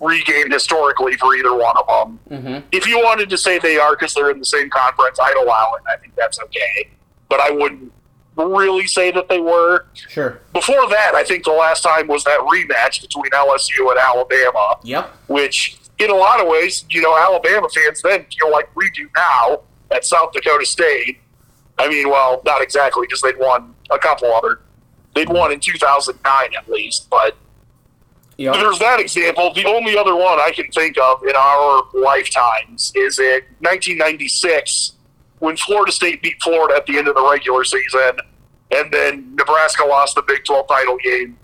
regained historically for either one of them. Mm-hmm. If you wanted to say they are because they're in the same conference, I'd allow it. I think that's okay. But I wouldn't really say that they were. Sure. Before that, I think the last time was that rematch between LSU and Alabama, Yep. which in a lot of ways, you know, Alabama fans then feel like we do now at South Dakota State. I mean, well, not exactly because they'd won a couple other. They'd won in 2009 at least, but Yep. there's that example. The only other one I can think of in our lifetimes is in 1996 when Florida State beat Florida at the end of the regular season, and then Nebraska lost the Big 12 title game.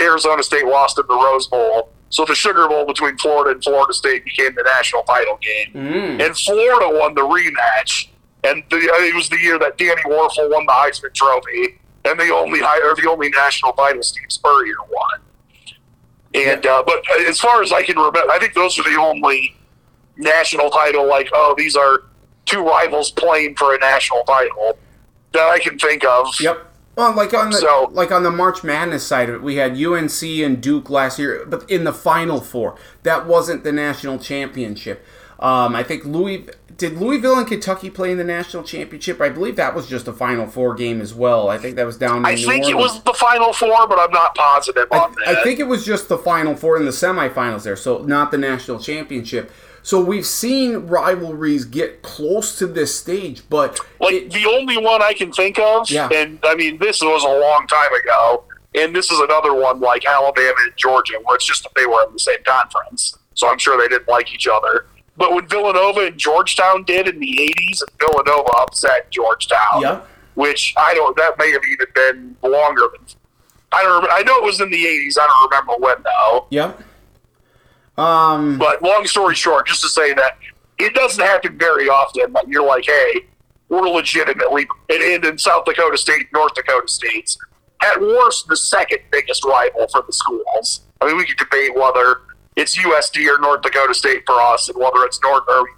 Arizona State lost in the Rose Bowl. So the Sugar Bowl between Florida and Florida State became the national title game. Mm. And Florida won the rematch. And the, uh, it was the year that Danny Wuerffel won the Heisman Trophy. And the only or the only national title Steve Spurrier won. And uh, but as far as I can remember, I think those are the only national title. Like, oh, these are two rivals playing for a national title that I can think of. Yep. Well, like on the So- like on the March Madness side of it, we had UNC and Duke last year, but in the Final Four, that wasn't the national championship. Um, I think Louis did Louisville and Kentucky play in the national championship. I believe that was just a Final Four game as well. I think that was down in I New think it was the Final Four, but I'm not positive I, on that. I think it was just the Final Four and the semifinals there, so not the national championship. So we've seen rivalries get close to this stage, but Like it- the only one I can think of, Yeah. and I mean this was a long time ago, and this is another one like Alabama and Georgia, where it's just that they were in the same conference, so I'm sure they didn't like each other. But when Villanova and Georgetown did in the '80s, and Villanova upset Georgetown, Yeah. which I don't, that may have even been longer than I don't. Remember, I know it was in the '80s. I don't remember when though. yep. Um, But long story short, just to say that it doesn't happen very often. But you're like, hey, we're legitimately and in South Dakota State, North Dakota states, at worst, the second biggest rival for the schools. I mean, we could debate whether it's USD or North Dakota State for us, and whether it's North or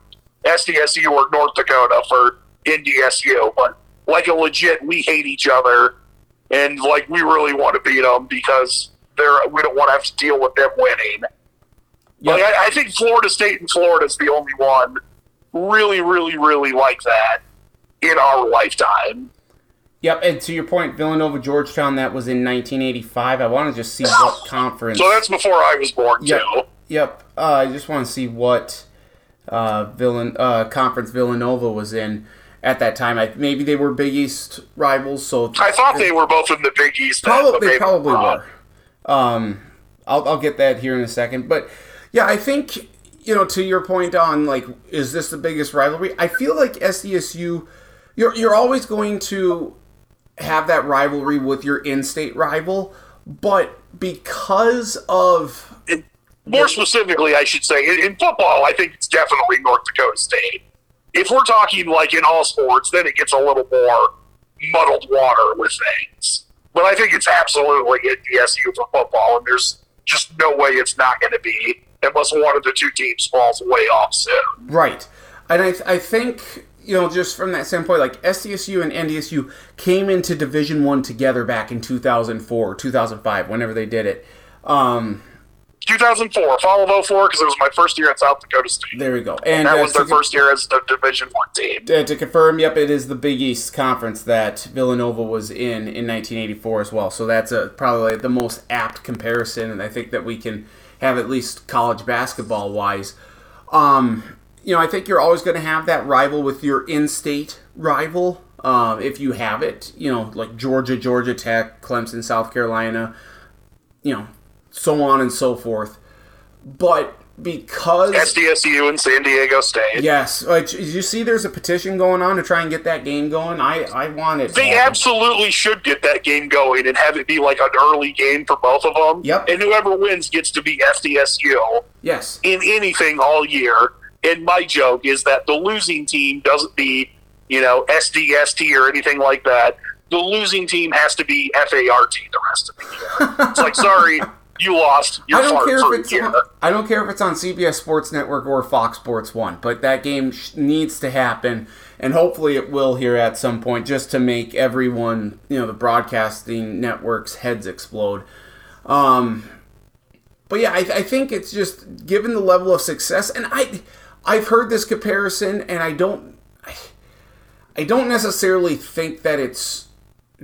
SDSU or North Dakota for NDSU. But like a legit, we hate each other, and like we really want to beat them because they're we don't want to have to deal with them winning. Like, I, I think Florida State and Florida is the only one really, really, really like that in our lifetime. Yep, and to your point, Villanova Georgetown, that was in 1985. I want to just see what conference. So that's before I was born Yep. too. Yep. Uh, I just want to see what uh, Villan uh, conference Villanova was in at that time. I, maybe they were Big East rivals, so I thought they were both in the Big East. Probably, but they maybe probably were. Um, I'll, I'll get that here in a second. But yeah, I think you know to your point on like, is this the biggest rivalry? I feel like SDSU, you're you're always going to have that rivalry with your in-state rival, but because of And more specifically, I should say, in, in football, I think it's definitely North Dakota State. If we're talking like in all sports, then it gets a little more muddled water with things. But I think it's absolutely NDSU for football, and there's just no way it's not going to be unless one of the two teams falls way off soon. Right. And I, I think, you know, just from that standpoint, like SDSU and NDSU came into Division One together back in 2004, 2005, whenever they did it. Um, 2004, fall of 04, because it was my first year at South Dakota State. there we go. And that uh, was their to, first year as the Division One team. uh, to confirm, yep, it is the Big East Conference that Villanova was in in 1984 as well. So that's a, probably the most apt comparison, and I think that we can have at least college basketball wise. Um, you know, I think you're always going to have that rival with your in-state rival. Um, if you have it, you know, like Georgia, Georgia Tech, Clemson, South Carolina, you know, so on and so forth. But because SDSU and San Diego State. yes, like, you see there's a petition going on to try and get that game going? I I want it. They absolutely should get that game going and have it be like an early game for both of them. Yep. And whoever wins gets to be SDSU yes. in anything all year. And my joke is that the losing team doesn't be, you know, SDST or anything like that. The losing team has to be FART the rest of the year. It's like, sorry, you lost. You're I don't care if it's on, I don't care if it's on CBS Sports Network or Fox Sports One, but that game sh- needs to happen, and hopefully it will here at some point, just to make everyone, you know, the broadcasting networks' heads explode. Um, but yeah, I, I think it's just given the level of success, and I, I've heard this comparison, and I don't, I, I don't necessarily think that it's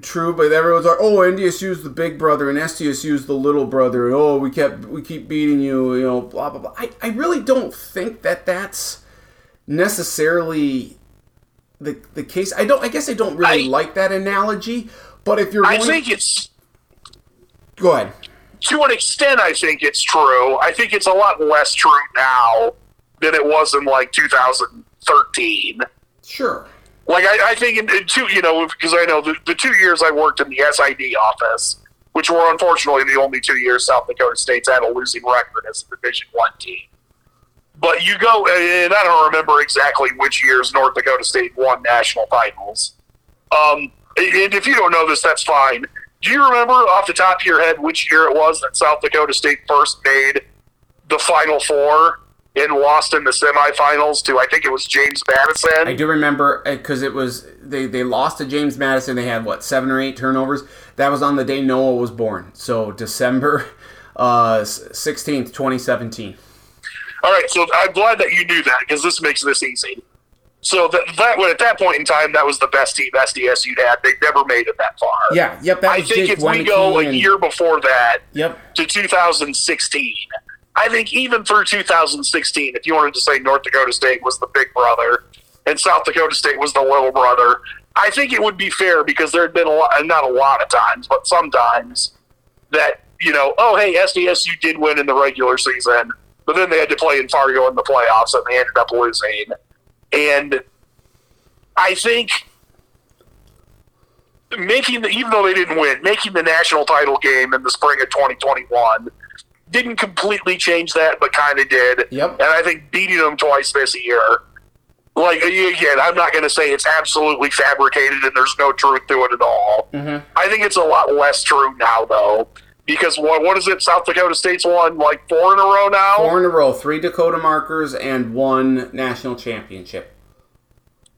True, but everyone's like, "Oh, NDSU's the big brother and SDSU's the little brother." And, oh, we kept we keep beating you, you know, blah blah blah. I, I really don't think that that's necessarily the the case. I don't. I guess I don't really I- like that analogy. But if you're I going, think it's go ahead. to an extent, I think it's true. I think it's a lot less true now than it was in like 2013. Sure. Like I, I think in, in two, you know, because I know the, the two years I worked in the SID office, which were unfortunately the only two years South Dakota State's had a losing record as a Division One team. But you go, and I don't remember exactly which years North Dakota State won national titles. Um, and if you don't know this, that's fine. Do you remember off the top of your head which year it was that South Dakota State first made the Final Four and lost in the semifinals to I think it was James Madison? I do remember because it was they they lost to James Madison. They had what seven or eight turnovers. That was on the day Noah was born. So December uh, sixteenth, twenty seventeen. All right, so I'm glad that you knew that because this makes this easy. So that that at that point in time, that was the best team SDSU had. They never made it that far. Yeah. Yep. I think Jake if we go a year before that Yep. to 2016, I think even through 2016, if you wanted to say North Dakota State was the big brother and South Dakota State was the little brother, I think it would be fair because there had been a lot, not a lot of times, but sometimes that you know, oh hey, SDSU did win in the regular season, but then they had to play in Fargo in the playoffs and they ended up losing. And I think making the even though they didn't win, making the national title game in the spring of 2021 didn't completely change that, but kind of did. Yep. And I think beating them twice this year, like again, I'm not going to say it's absolutely fabricated and there's no truth to it at all. Mm-hmm. I think it's a lot less true now, though, because what what is it? South Dakota State's won like four in a row now. Four in a row, three Dakota markers and one national championship.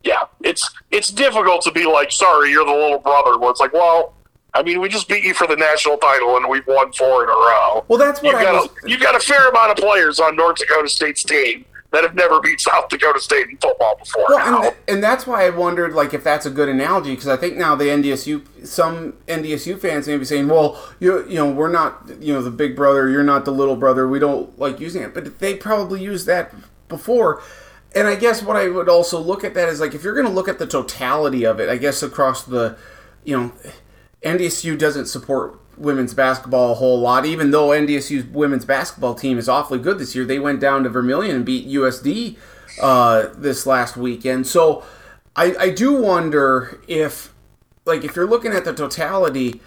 yeah, it's it's difficult to be like, sorry, you're the little brother. Well, it's like, well, I mean, we just beat you for the national title and we've won four in a row. Well, that's what you've I got was. a, you've got a fair amount of players on North Dakota State's team that have never beat South Dakota State in football before. Well, and, and that's why I wondered, like, if that's a good analogy, because I think now the NDSU, some NDSU fans may be saying, "Well, you, you know, we're not, you know, the big brother. You're not the little brother. We don't like using it." But they probably used that before. And I guess what I would also look at that is like, if you're going to look at the totality of it, I guess across the, you know, NDSU doesn't support women's basketball a whole lot, even though NDSU's women's basketball team is awfully good this year. They went down to Vermillion and beat USD uh, this last weekend. So I, I do wonder if, like, if you're looking at the totality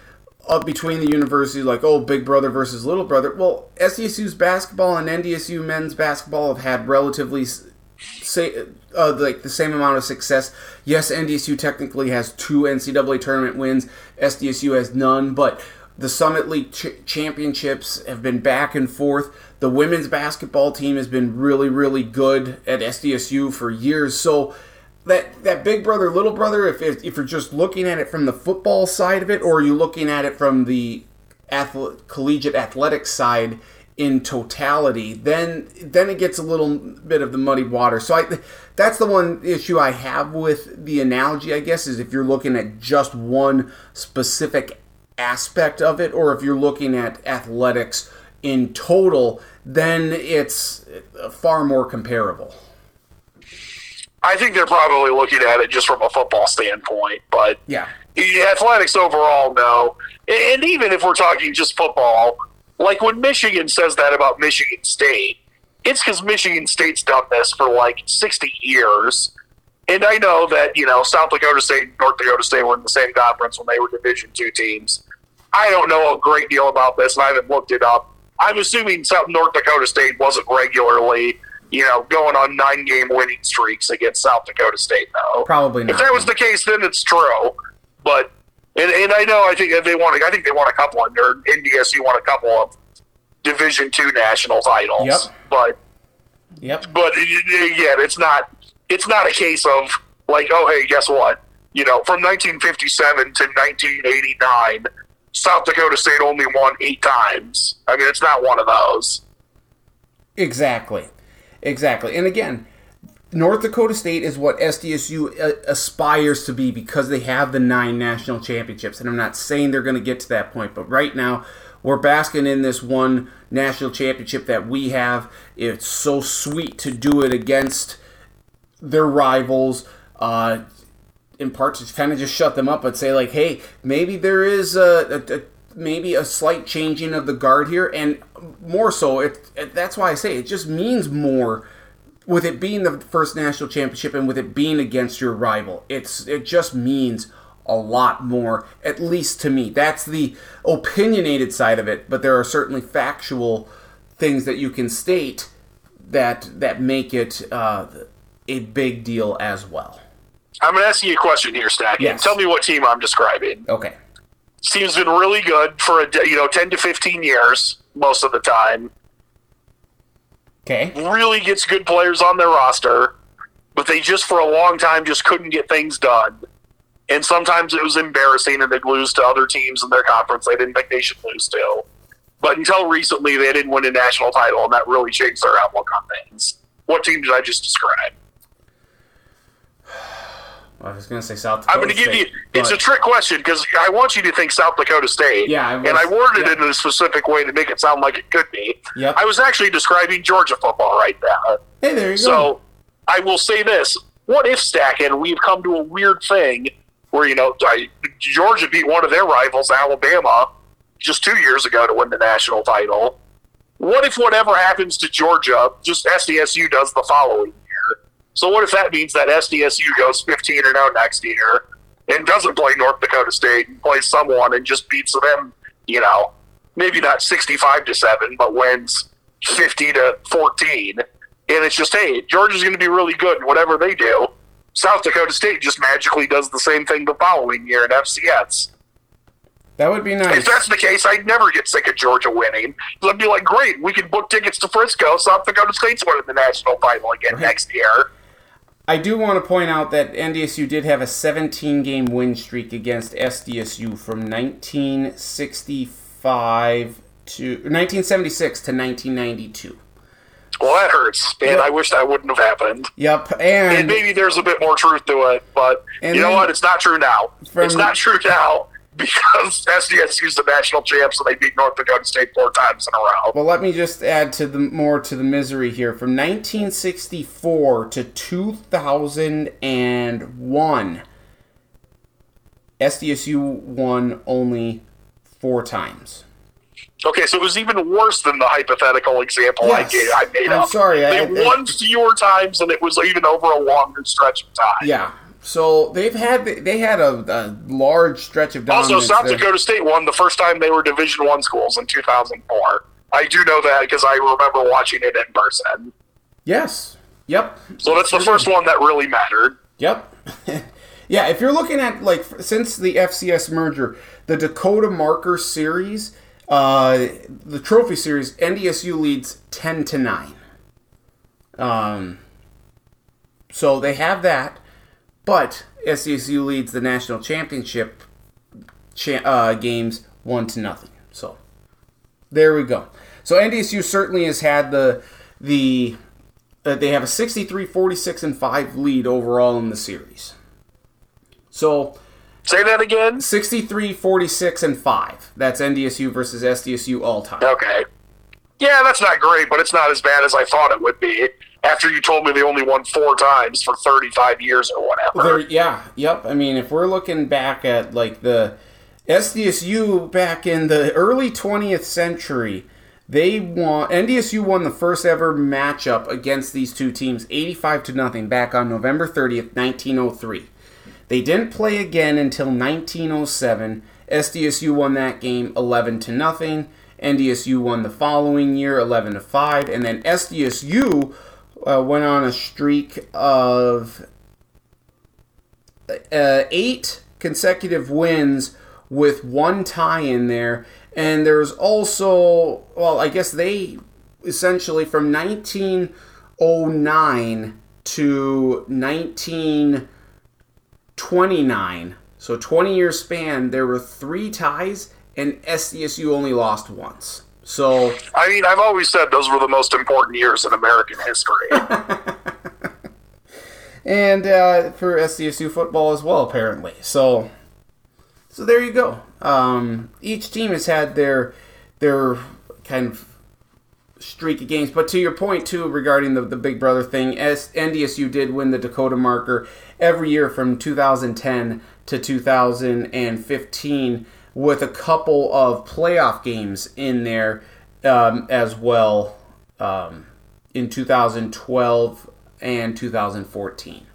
of between the universities, like, oh, big brother versus little brother, well, SDSU's basketball and NDSU men's basketball have had relatively say uh, like the same amount of success. Yes, NDSU technically has two NCAA tournament wins. SDSU has none, but the Summit League ch- championships have been back and forth. The women's basketball team has been really, really good at SDSU for years. So that that big brother, little brother, if if, if you're just looking at it from the football side of it, or are you looking at it from the athlete, collegiate athletics side in totality, then then it gets a little bit of the muddy water. So I, that's the one issue I have with the analogy. I guess is if you're looking at just one specific aspect of it, or if you're looking at athletics in total, then it's far more comparable. I think they're probably looking at it just from a football standpoint, but Yeah. Athletics overall, no. And even if we're talking just football, like when Michigan says that about Michigan State, it's because Michigan State's done this for like 60 years. And I know that, you know, South Dakota State and North Dakota State were in the same conference when they were Division two teams. I don't know a great deal about this, and I haven't looked it up. I'm assuming South North Dakota State wasn't regularly, you know, going on nine game winning streaks against South Dakota State, though. Probably not. If that was the case, then it's true. But and, and I know I think they want I think they won a couple of or NDSU won a couple of Division two national titles. Yep. But Yep. but again, it's not it's not a case of like oh hey guess what you know from 1957 to 1989 South Dakota State only won eight times. I mean it's not one of those. Exactly. Exactly. And again, North Dakota State is what SDSU uh, aspires to be because they have the nine national championships. And I'm not saying they're going to get to that point, but right now we're basking in this one national championship that we have. It's so sweet to do it against their rivals. Uh, in part to kind of just shut them up and say like, hey, maybe there is a, a, a maybe a slight changing of the guard here, and more so, it, it that's why I say it just means more with it being the first national championship and with it being against your rival. It's it just means a lot more, at least to me. That's the opinionated side of it, but there are certainly factual things that you can state that that make it uh, a big deal as well. I'm going to ask you a question here, Stack. Yes. Tell me what team I'm describing. Okay. This team's been really good for a you know 10 to 15 years most of the time. Okay. Really gets good players on their roster, but they just for a long time just couldn't get things done. And sometimes it was embarrassing, and they'd lose to other teams in their conference they didn't think they should lose to. But until recently, they didn't win a national title, and that really changed their outlook on things. What team did I just describe? I was going to say South Dakota I'm going to give you. It's a trick question because I want you to think South Dakota State. Yeah, I was- and I worded yeah. it in a specific way to make it sound like it could be. Yep. I was actually describing Georgia football right now. Hey, there you go. So I will say this: What if Stacken? We've come to a weird thing where you know I, Georgia beat one of their rivals, Alabama, just two years ago to win the national title. What if whatever happens to Georgia, just SDSU does the following? So what if that means that SDSU goes 15 and 0 next year and doesn't play North Dakota State and plays someone and just beats them, you know, maybe not 65 to 7, but wins 50 to 14. And it's just, hey, Georgia's going to be really good in whatever they do. South Dakota State just magically does the same thing the following year in FCS. that would be nice. If that's the case, I'd never get sick of Georgia winning. I'd be like, great, we can book tickets to Frisco. South Dakota State's winning the national title again Right. next year. I do want to point out that NDSU did have a 17 game win streak against SDSU from 1965 to 1976 to 1992. Well, that hurts, and Yeah. I wish that wouldn't have happened. Yep, And and maybe there's a bit more truth to it, but you know then- what? It's not true now. From- it's not true now because SDSU's the national champs and they beat North Dakota State four times in a row. well, let me just add to the more to the misery here. From 1964 to 2001, SDSU won only four times. Okay, so it was even worse than the hypothetical example I Yes. gave. I made I'm up. sorry, I- They I- won fewer times, and it was even over a longer stretch of time. Yeah. So they've had they had a, a large stretch of dominance. Also, South there. Dakota State won the first time they were Division One schools in 2004. I do know that because I remember watching it in person. Yes. Yep. So that's the first one that really mattered. Yep. yeah, if you're looking at like since the FCS merger, the Dakota Marker series, uh, the trophy series, NDSU leads ten to nine. Um. So they have that, but SDSU leads the national championship cha- uh, games one to nothing. So there we go. So NDSU certainly has had the the uh, they have a 63 46 and 5 lead overall in the series. So Say that again. 63 46 and 5. That's NDSU versus SDSU all time. Okay. Yeah, that's not great, but it's not as bad as I thought it would be. After you told me they only won four times for 35 years or whatever. Yeah, yep. I mean, if we're looking back at like the SDSU back in the early 20th century, they won. NDSU won the first ever matchup against these two teams, 85 to nothing, back on November 30th, 1903. They didn't play again until 1907. SDSU won that game 11 to nothing. NDSU won the following year 11 to 5, and then SDSU uh, went on a streak of uh, eight consecutive wins with one tie in there. And there's also, well, I guess they essentially from 1909 to 1929, so 20 year span, there were three ties, and SDSU only lost once. So I mean, I've always said those were the most important years in American history. and uh, for SDSU football as well, apparently. So, so there you go. Um, each team has had their their kind of streak of games. But to your point too regarding the, the Big Brother thing, as NDSU did win the Dakota marker every year from 2010 to 2015 with a couple of playoff games in there um, as well um, in 2012 and 2014.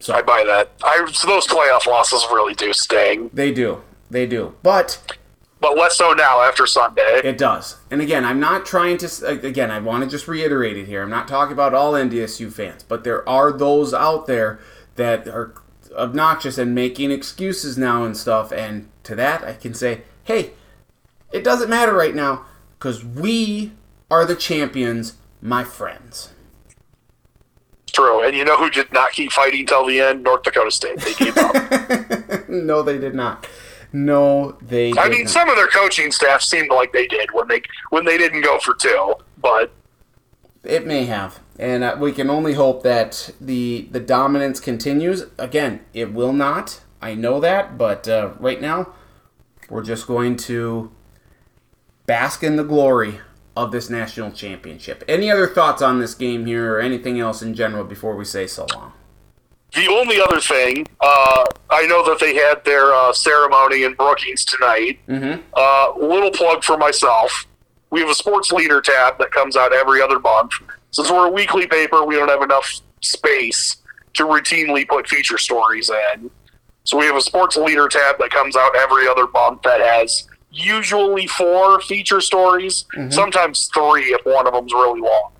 So, I buy that. I so those playoff losses really do sting, They do. They do. But but less so now after Sunday. It does. And again, I'm not trying to. Again, I want to just reiterate it here. I'm not talking about all NDSU fans, but there are those out there that are obnoxious and making excuses now and stuff. And to that, I can say, hey, it doesn't matter right now because we are the champions, my friends. True. And you know who did not keep fighting till the end? North Dakota State. They gave up. No, they did not. No, they. I mean, not. some of their coaching staff seemed like they did when they when they didn't go for two, but It may have, and uh, we can only hope that the the dominance continues. Again, it will not. I know that, but uh, right now, we're just going to bask in the glory of this national championship. Any other thoughts on this game here, or anything else in general before we say so long? The only other thing, uh, I know that they had their uh, ceremony in Brookings tonight. Mm-hmm. Uh, little plug for myself. We have a sports leader tab that comes out every other month. Since we're a weekly paper, we don't have enough space to routinely put feature stories in. So we have a sports leader tab that comes out every other month that has usually four feature stories, sometimes three if one of them's really long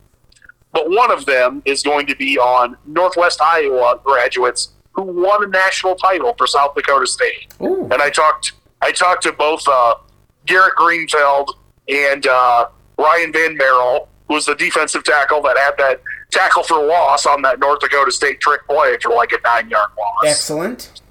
but one of them is going to be on Northwest Iowa graduates who won a national title for South Dakota State. Ooh. And I talked, I talked to both uh, Garret Greenfield and uh, Ryan Van Merrill, was the defensive tackle that had that tackle for loss on that North Dakota State trick play for like a nine-yard loss. Excellent.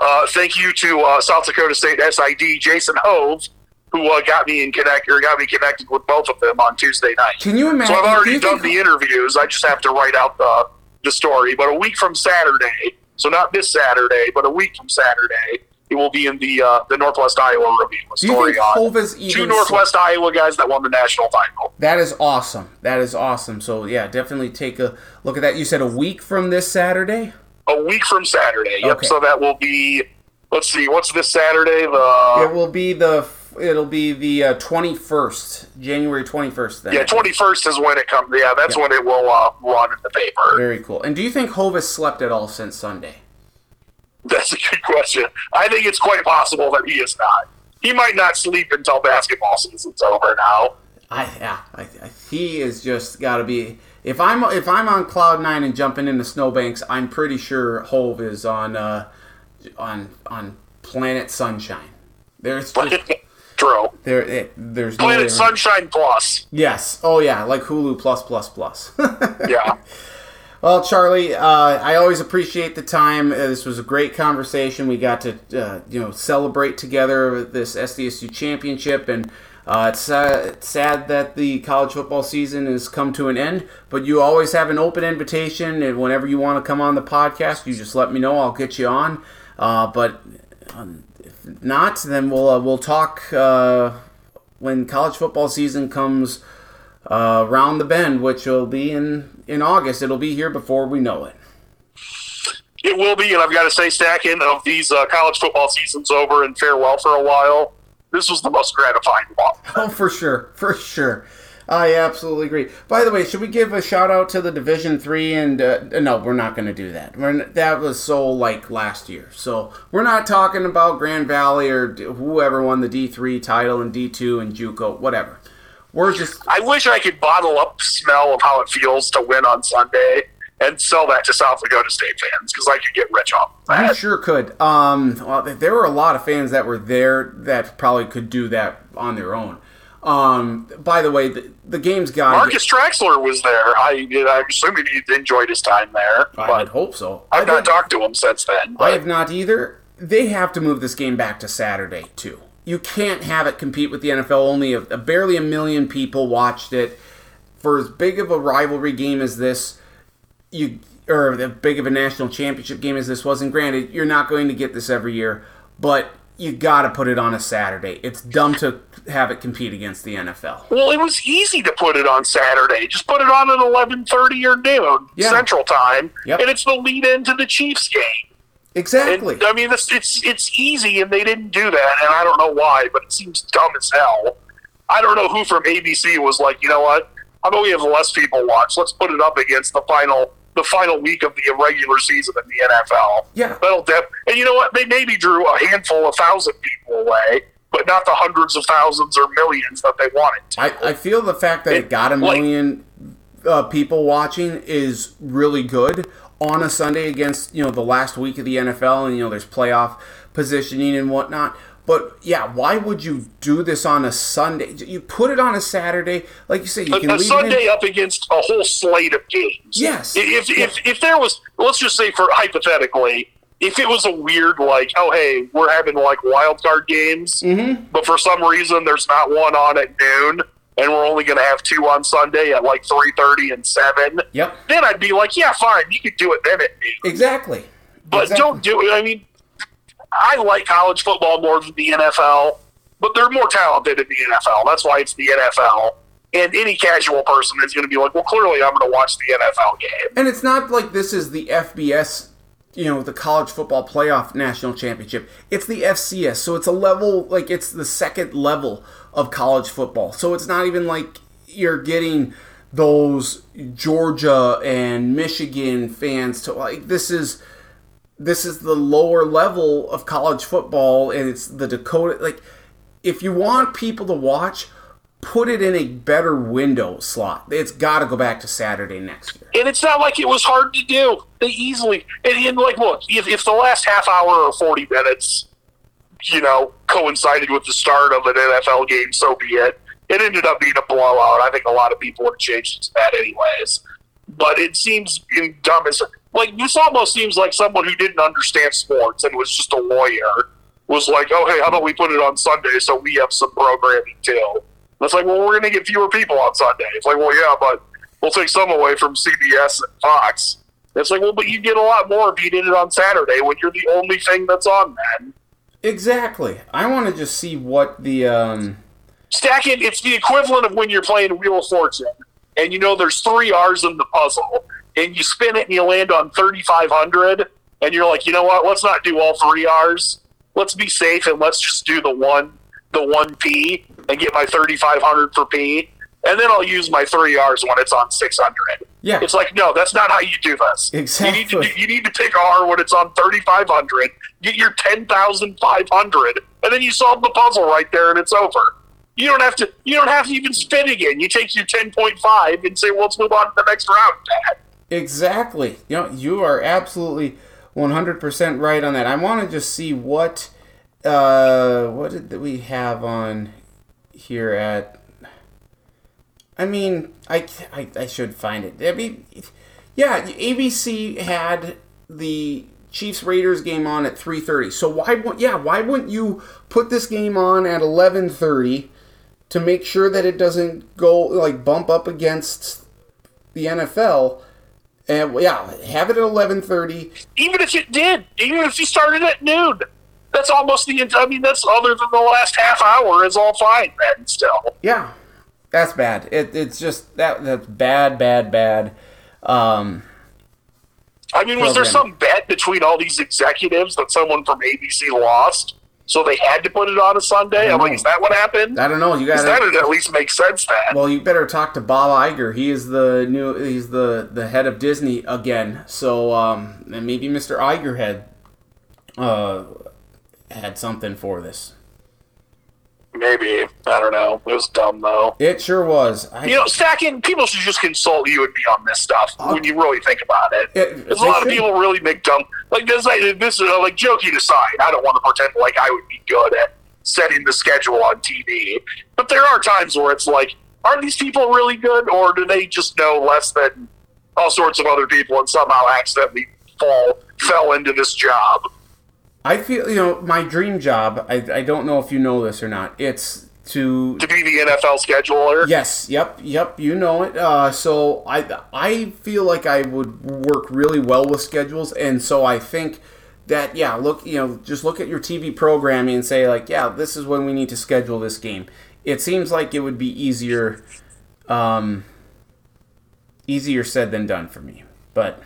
Uh, thank you to uh, South Dakota State SID Jason Hove, who uh, got me in connect or got me connected with both of them on Tuesday night. Can you imagine? So I've already done the interviews. I just have to write out the the story. But a week from Saturday, so not this Saturday, but a week from Saturday, it will be in the uh, the Northwest Iowa Review. A story on two Northwest Iowa guys that won the national title. That is awesome. That is awesome. So yeah, definitely take a look at that. You said a week from this Saturday. A week from Saturday. Yep. Okay. So that will be. Let's see. What's this Saturday? The It will be the it'll be the twenty first, January twenty first. Then yeah, twenty first is when it comes. Yeah, that's when it will uh, run in the paper. Very cool. And do you think Hovis slept at all since Sunday? That's a good question. I think it's quite possible that he is not. He might not sleep until basketball season's over now. I yeah, I, I, he is just got to be. If I'm if I'm on cloud nine and jumping into snowbanks, I'm pretty sure Hove is on uh, on on planet Sunshine. There's just, True. there it, there's no Planet around- Sunshine Plus. Yes. Oh yeah, like Hulu plus plus plus. Yeah. Well, Charlie, uh, I always appreciate the time. Uh, this was a great conversation. We got to, uh, you know, celebrate together this SDSU championship, and uh, it's, uh, it's sad that the college football season has come to an end. But you always have an open invitation, and whenever you want to come on the podcast, you just let me know. I'll get you on. Uh, but um, if not, then we'll we'll talk when college football season comes uh, round the bend, which will be in in August. It'll be here before we know it. It will be, and I've got to say, stacking of these uh, college football seasons over and farewell for a while. This was the most gratifying one. Oh, for sure, for sure. I absolutely agree. By the way, should we give a shout out to the Division Three? And uh, no, we're not going to do that. We're, n- that was so like last year. So we're not talking about Grand Valley or d- whoever won the D three title and D two and JUCO, whatever. We're just I wish I could bottle up the smell of how it feels to win on Sunday and sell that to South Dakota State fans because I could get rich off You that. sure could. Um, well, there were a lot of fans that were there that probably could do that on their own. Um, by the way, the, the game's got. Marcus Traxler was there. I, I'm assuming he enjoyed his time there, I but would hope so. I've I not talked to him since then. I have not either. They have to move this game back to Saturday too. You can't have it compete with the NFL. Only a, a barely a million people watched it. For as big of a rivalry game as this, you or as big of a national championship game as this was, and granted, you're not going to get this every year, but you got to put it on a Saturday. It's dumb to have it compete against the NFL. Well, it was easy to put it on Saturday. Just put it on at eleven thirty or noon Yeah. Central Time, Yep. and it's the lead into the Chiefs game. Exactly. And, I mean, it's, it's it's easy, and they didn't do that, and I don't know why, but it seems dumb as hell. I don't know who from ABC was like, you know what? How about we have less people watch? Let's put it up against the final the final week of the regular season in the NFL. Yeah. that'll def- and you know what? They maybe drew a handful of thousand people away, but not the hundreds of thousands or millions that they wanted to. I, I feel the fact that it It- got a like- million uh, people watching is really good on a Sunday against you know the last week of the NFL and you know there's playoff positioning and whatnot. But yeah, why would you do this on a Sunday? You put it on a Saturday, like you say, you can a, a Sunday up against a whole slate of games. Yes. If if, if there was, let's just say for hypothetically, if it was a weird like, oh hey, we're having like wild card games, Mm-hmm. but for some reason there's not one on at noon, and we're only going to have two on Sunday at like three thirty and seven. Yep. Then I'd be like, yeah, fine, you could do it then at noon. Exactly. But Exactly. don't do it. I mean, I like college football more than the NFL, but they're more talented in the NFL. That's why it's the NFL. And any casual person is going to be like, well, clearly I'm going to watch the NFL game. And it's not like this is the FBS, you know, the college football playoff national championship. It's the FCS. So it's a level, like, it's the second level of college football. So it's not even like you're getting those Georgia and Michigan fans to, like, this is. This is the lower level of college football, and it's the Dakota. Like, if you want people to watch, put it in a better window slot. It's got to go back to Saturday next year. And it's not like it was hard to do. They easily, and, and like, look, if, if the last half hour or 40 minutes, you know, coincided with the start of an NFL game, so be it. It ended up being a blowout. I think a lot of people would have changed that anyways. But it seems dumb as like this almost seems like someone who didn't understand sports and was just a lawyer was like, oh hey, how about we put it on Sunday so we have some programming too? And it's like, well, we're going to get fewer people on Sunday. It's like, well, yeah, but we'll take some away from CBS and Fox. It's like, well, but you get a lot more if you did it on Saturday when you're the only thing that's on then. Exactly. I want to just see what the um Stacking, it's the equivalent of when you're playing Wheel of Fortune, and you know there's three R's in the puzzle, and you spin it and you land on 3,500, and you're like, you know what? Let's not do all three R's. Let's be safe and let's just do the one, the one P, and get my 3,500 for P, and then I'll use my three R's when it's on 600. Yeah. it's like no, that's not how you do this. Exactly. You need to you need to pick R when it's on 3,500. Get your 10,500, and then you solve the puzzle right there, and it's over. You don't have to. You don't have to even spin again. You take your 10.5 and say, well, "Let's move on to the next round." Dad. exactly. You know, you are absolutely 100% right on that. I want to just see what uh what did we have on here at I mean, I, I, I should find it. I mean, yeah, ABC had the Chiefs Raiders game on at 3:30. So why won't yeah, why wouldn't you put this game on at 11:30 to make sure that it doesn't go like bump up against the NFL? And yeah, have it at 11:30. Even if it did, even if you started at noon, that's almost the. End I mean, that's other than the last half hour is all fine. Then still, Yeah. That's bad. It, it's just that that's bad, bad, bad. Um I mean, was there some bet between all these executives that someone from ABC lost, so they had to put it on a Sunday? I'm like, is that what happened? I don't know. You got that at least make sense. Then. Well, you better talk to Bob Iger. He is the new. He's the the head of Disney again. So um, and maybe Mr. Iger had uh had something for this. Maybe I don't know. It was dumb though. It sure was. I, You know, stacking people should just consult you and me on this stuff when you really think about it. It- There's a lot of people really make dumb like this. Like, this is uh, like joking aside. I don't want to pretend like I would be good at setting the schedule on TV, but there are times where it's like, are these people really good, or do they just know less than all sorts of other people and somehow accidentally fall fell into this job? I feel you know my dream job. I, I don't know if you know this or not. It's to to be the NFL scheduler. Yes, yep, yep. You know it. Uh, so I I feel like I would work really well with schedules, and so I think that yeah, look, you know, just look at your TV programming and say like, yeah, this is when we need to schedule this game. It seems like it would be easier, um, easier said than done for me. But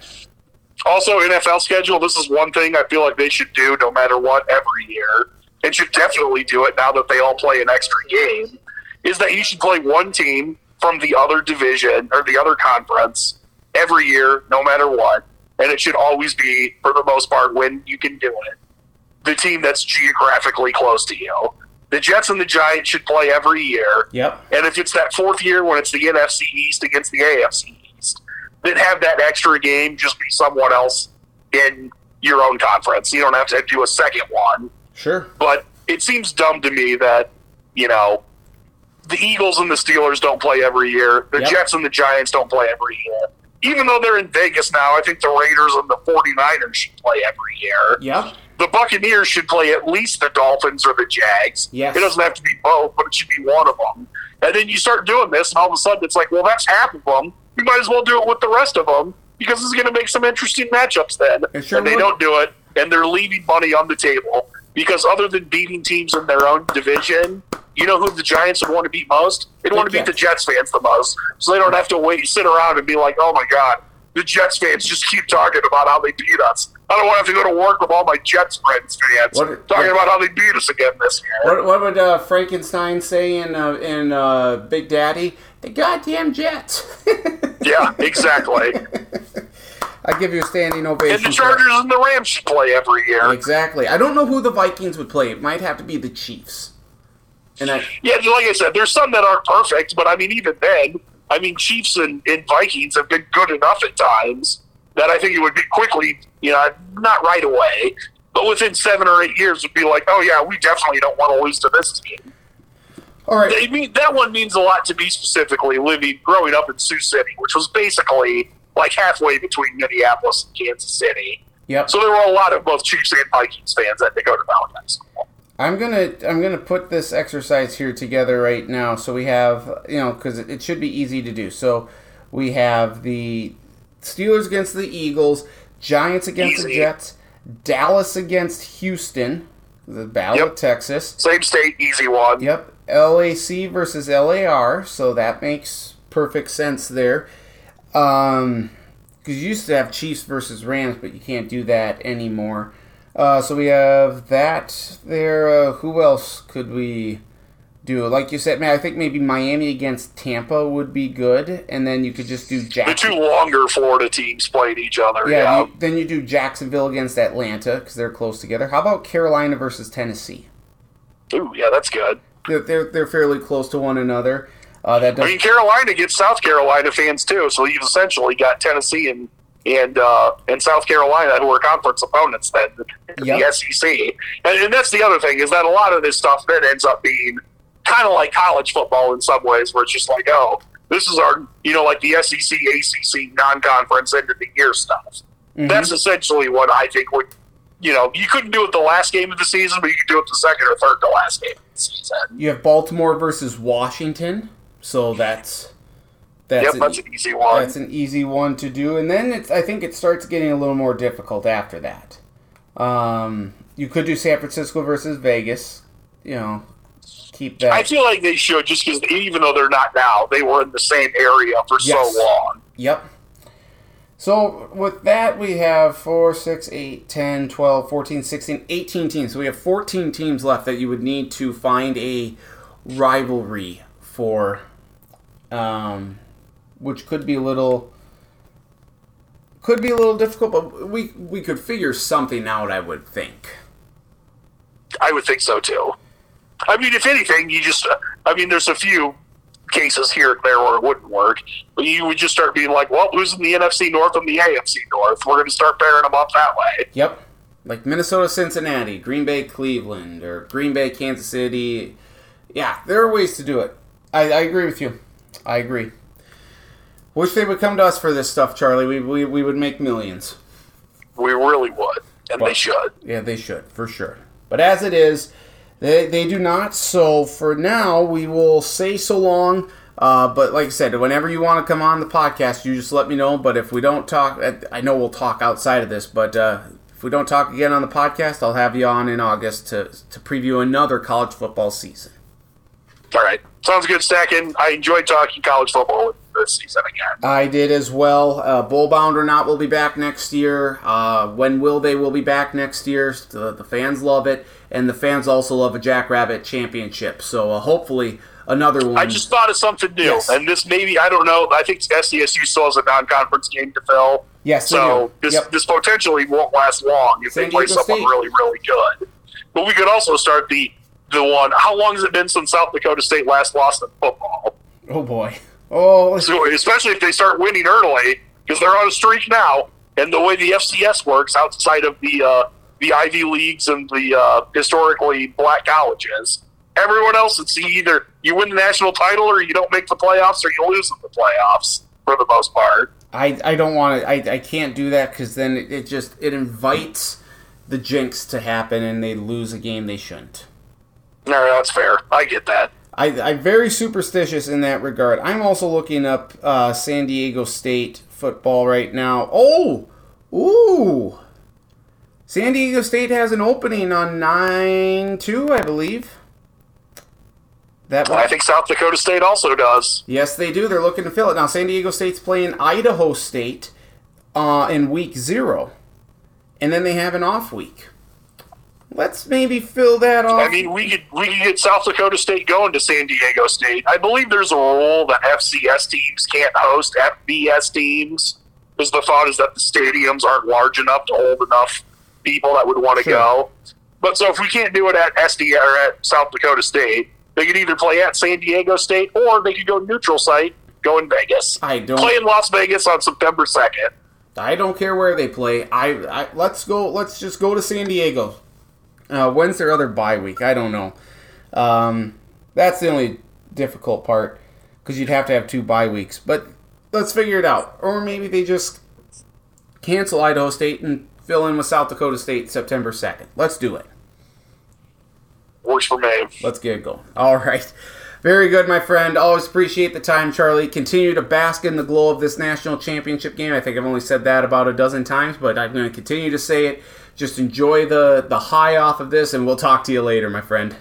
Also, NFL schedule. This is one thing I feel like they should do no matter what every year, and should definitely do it now that they all play an extra game. Is that you should play one team from the other division or the other conference every year, no matter what, and it should always be, for the most part, when you can do it, the team that's geographically close to you. The Jets and the Giants should play every year. yep, And if it's that fourth year when it's the NFC East against the AFC East, then have that extra game just be someone else in your own conference. You don't have to do a second one. sure, But it seems dumb to me that, you know, the Eagles and the Steelers don't play every year. The Yep. Jets and the Giants don't play every year. Even though they're in Vegas now, I think the Raiders and the 49ers should play every year yep, the Buccaneers should play at least the Dolphins or the Jags. Yes. It doesn't have to be both, but it should be one of them. And then you start doing this, and all of a sudden it's like, well, that's half of them. You might as well do it with the rest of them because it's going to make some interesting matchups then. It sure and they would. don't do it, and they're leaving money on the table because other than beating teams in their own division, you know who the Giants would want to beat most? They'd want to beat the Jets fans the most, so they don't have to wait, sit around and be like, oh my god, the Jets fans just keep talking about how they beat us. I don't want to have to go to work with all my Jets friends fans What- talking what- about how they beat us again this year. What, what would uh, Frankenstein say in uh, in uh, Big Daddy? The goddamn Jets. Yeah, exactly. I give you a standing ovation. and the. Chargers and the Rams play every year. Exactly. I don't know who the Vikings would play. It might have to be the Chiefs. And I, Yeah, like I said, there's some that aren't perfect, but I mean, even then, I mean, Chiefs and, and Vikings have been good enough at times that I think it would be quickly, you know, not right away, but within seven or eight years, would be like, oh yeah, we definitely don't want to lose to this team. All right. They mean that one means a lot to me specifically, living growing up in Sioux City, which was basically like halfway between Minneapolis and Kansas City. Yep. So there were a lot of both Chiefs and Vikings fans that they go to Valentine's School. I'm gonna I'm gonna put this exercise here together right now. So we have you know because it, it should be easy to do. So we have the Steelers against the Eagles, Giants against the Jets, Dallas against Houston, the Battle of Texas. Same state, easy one. Yep. LAC versus LAR, so that makes perfect sense there. Um, because you used to have Chiefs versus Rams, but you can't do that anymore. Uh, so we have that there. Uh, who else could we do? Like you said, man, I think maybe Miami against Tampa would be good, and then you could just do Jacksonville. The two longer Florida teams played each other. Yeah, Yeah. you- then you do Jacksonville against Atlanta because they're close together. How about Carolina versus Tennessee? Ooh, yeah, that's good. They're they're, they're fairly close to one another. Uh, that I mean, Carolina gets South Carolina fans too, so you've essentially got Tennessee and and uh, and South Carolina who are conference opponents then in Yep. the SEC. And, and that's the other thing is that a lot of this stuff then ends up being kind of like college football in some ways, where it's just like, oh, this is our you know like the SEC, ACC non-conference end of the year stuff. That's essentially what I think would. You know, you couldn't do it the last game of the season, but you could do it the second or third to last game of the season. You have Baltimore versus Washington, so that's that's yep, an, that's an easy one. that's an easy one to do. And then it's I think it starts getting a little more difficult after that. Um, you could do San Francisco versus Vegas. You know, keep that. I feel like they should, just because even though they're not now, they were in the same area for Yes. so long. Yep. So with that, we have 4, 6, 8, 10, 12, 14, 16, 18 teams. So we have 14 teams left that you would need to find a rivalry for, um, which could be a little, could be a little difficult, but we we could figure something out. I would think. I would think so too. I mean, if anything, you just, I mean, there's a few cases here and there where it wouldn't work, but you would just start being like, well, who's in the NFC North and the AFC North? We're going to start pairing them up that way. Yep. Like Minnesota, Cincinnati, Green Bay, Cleveland, or Green Bay, Kansas City. Yeah, there are ways to do it. I, I agree with you. I agree. Wish they would come to us for this stuff, Charlie. We, we, we would make millions. We really would, and Well- they should. Yeah, they should, for sure. But as it is, They, they do not. So for now, we will say so long. Uh, but like I said, whenever you want to come on the podcast, you just let me know. But if we don't talk, I know we'll talk outside of this. But uh, if we don't talk again on the podcast, I'll have you on in August to to preview another college football season. All right. Sounds good, Stacking. I enjoyed talking college football this season again. I did as well. Uh, Bull Bound or not we'll be back next year. Uh, when will they will be back next year? The, the fans love it, and the fans also love a Jackrabbit Championship. So uh, hopefully another one. I just thought of something new, Yes. and this maybe I don't know. I think SDSU still has a non-conference game to fill. Yes, so this Yep. this potentially won't last long if San they play Diego someone State. really really good. But we could also start the the one. How long has it been since South Dakota State last lost in football? oh boy. Oh, So especially if they start winning early, because they're on a streak now, and the way the FCS works outside of the uh, the Ivy leagues and the uh, historically black colleges, everyone else it's either you win the national title or you don't make the playoffs or you lose in the playoffs for the most part. I, I don't want to. I, I can't do that because then it, it just it invites the jinx to happen and they lose a game they shouldn't. No, that's fair. I get that. I, I'm very superstitious in that regard. I'm also looking up uh, San Diego State football right now. Oh, ooh, San Diego State has an opening on nine two, I believe. That I think South Dakota State also does. Yes, they do. They're looking to fill it now. San Diego State's playing Idaho State uh, in week zero, and then they have an off week. Let's maybe fill that off. I mean, we could we could get South Dakota State going to San Diego State. I believe there's a rule that FCS teams can't host FBS teams because the thought is that the stadiums aren't large enough to hold enough people that would want to Sure. go. But so if we can't do it at SD or at South Dakota State, they could either play at San Diego State or they could go neutral site, go in Vegas. I don't- play in Las Vegas on September second. I don't care where they play. I, I let's go. Let's just go to San Diego. Uh, when's their other bye week? I don't know. Um, that's the only difficult part because you'd have to have two bye weeks. But let's figure it out. Or maybe they just cancel Idaho State and fill in with South Dakota State September second. Let's do it. Works for me. Let's get going. All right. Very good, my friend. Always appreciate the time, Charlie. Continue to bask in the glow of this national championship game. I think I've only said that about a dozen times, but I'm going to continue to say it. Just enjoy the, the high off of this, and we'll talk to you later, my friend.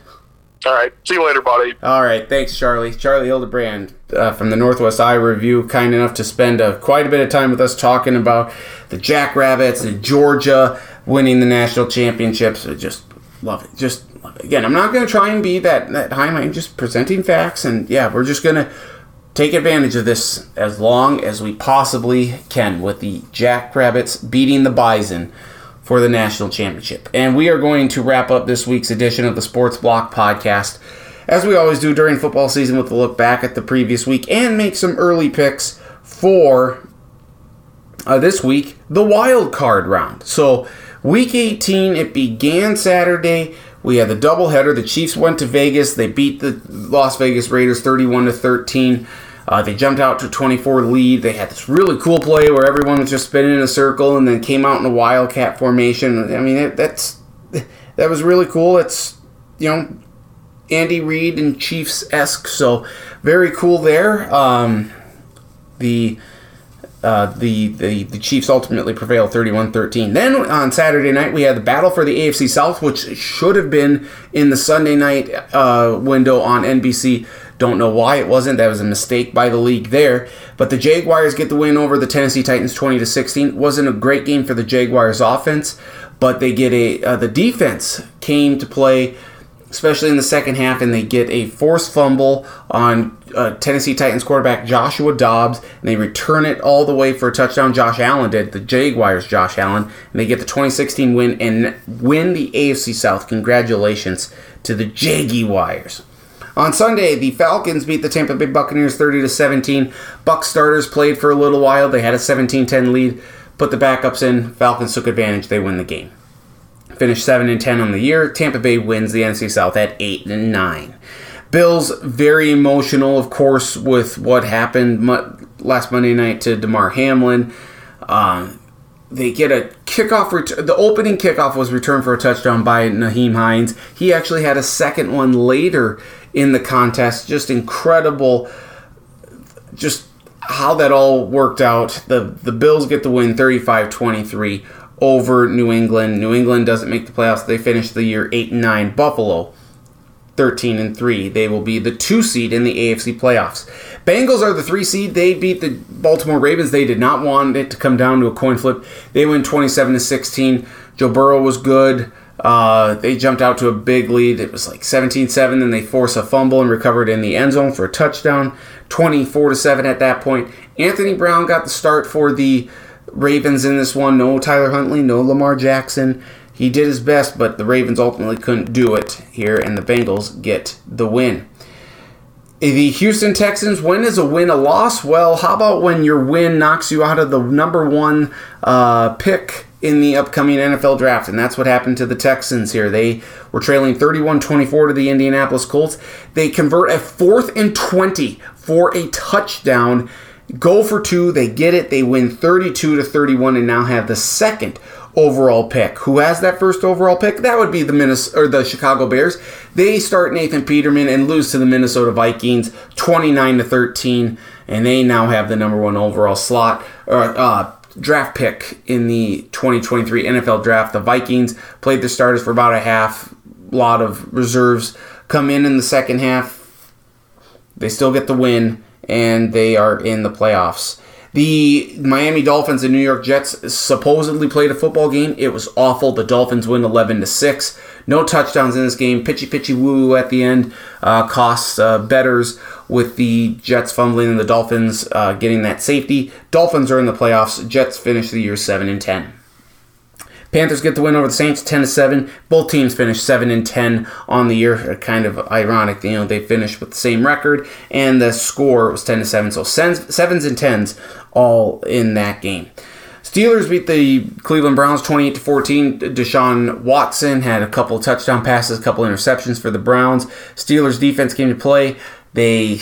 All right. See you later, buddy. All right. Thanks, Charlie. Charlie Hildebrand uh, from the Northwest Iowa Review, kind enough to spend uh, quite a bit of time with us talking about the Jackrabbits and Georgia winning the national championships. I just love it. Just love it. again, I'm not going to try and be that that high mind. Just presenting facts, and yeah, we're just going to take advantage of this as long as we possibly can with the Jackrabbits beating the Bison for the national championship. And we are going to wrap up this week's edition of the Sports Block podcast, as we always do during football season, with a look back at the previous week and make some early picks for uh, this week, the wild card round. So, week 18, it began Saturday. We had the doubleheader. The Chiefs went to Vegas. They beat the Las Vegas Raiders 31 to 13. Uh, they jumped out to a 24 lead. They had this really cool play where everyone was just spinning in a circle and then came out in a wildcat formation. I mean, it, that's that was really cool. It's you know Andy Reid and Chiefs esque, so very cool there. Um, the uh, the, the the Chiefs ultimately prevailed 31-13. Then on Saturday night we had the battle for the AFC South, which should have been in the Sunday night uh, window on NBC. Don't know why it wasn't. That was a mistake by the league there. But the Jaguars get the win over the Tennessee Titans 20 to 16. Wasn't a great game for the Jaguars offense, but they get a uh, the defense came to play especially in the second half, and they get a forced fumble on uh, Tennessee Titans quarterback Joshua Dobbs, and they return it all the way for a touchdown. Josh Allen did, the Jaguars' Josh Allen, and they get the 2016 win and win the AFC South. Congratulations to the Jaguars. On Sunday, the Falcons beat the Tampa Bay Buccaneers 30 to 17. Buck starters played for a little while. They had a 17-10 lead. Put the backups in. Falcons took advantage. They win the game finished 7 and 10 on the year. Tampa Bay wins the NFC South at 8 and 9. Bills very emotional, of course, with what happened last Monday night to Damar Hamlin. Um, they get a kickoff. Ret- the opening kickoff was returned for a touchdown by Nyheim Hines. He actually had a second one later in the contest. Just incredible. Just how that all worked out. The the Bills get the win 35-23 over New England. New England doesn't make the playoffs. They finish the year 8 and 9. Buffalo 13 and 3. They will be the 2 seed in the AFC playoffs. Bengals are the 3 seed. They beat the Baltimore Ravens. They did not want it to come down to a coin flip. They win 27 to 16. Joe Burrow was good. Uh, they jumped out to a big lead. It was like 17-7 then they force a fumble and recovered in the end zone for a touchdown. 24-7 at that point. Anthony Brown got the start for the Ravens in this one. No Tyler Huntley, no Lamar Jackson. He did his best, but the Ravens ultimately couldn't do it here, and the Bengals get the win. The Houston Texans win is a win, a loss. Well, how about when your win knocks you out of the number one uh, pick in the upcoming NFL draft? And that's what happened to the Texans here. They were trailing 31 24 to the Indianapolis Colts. They convert a fourth and 20 for a touchdown. Go for two. They get it. They win 32 to 31 and now have the second overall pick. Who has that first overall pick? That would be the Minnesota or the Chicago Bears. They start Nathan Peterman and lose to the Minnesota Vikings 29 to 13 and they now have the number 1 overall slot or uh, draft pick in the 2023 NFL draft. The Vikings played their starters for about a half. Lot of reserves come in in the second half. They still get the win and they are in the playoffs. The Miami Dolphins and New York Jets supposedly played a football game. It was awful. The Dolphins win 11 to 6. No touchdowns in this game. Pitchy pitchy woo woo at the end uh, costs uh, betters with the Jets fumbling and the Dolphins uh, getting that safety. Dolphins are in the playoffs. Jets finish the year 7 and 10. Panthers get the win over the Saints, ten to seven. Both teams finished seven and ten on the year. Kind of ironic, you know, they finished with the same record, and the score was ten to seven. So sevens and tens all in that game. Steelers beat the Cleveland Browns 28 to 14. Deshaun Watson had a couple touchdown passes, a couple interceptions for the Browns. Steelers defense came to play. They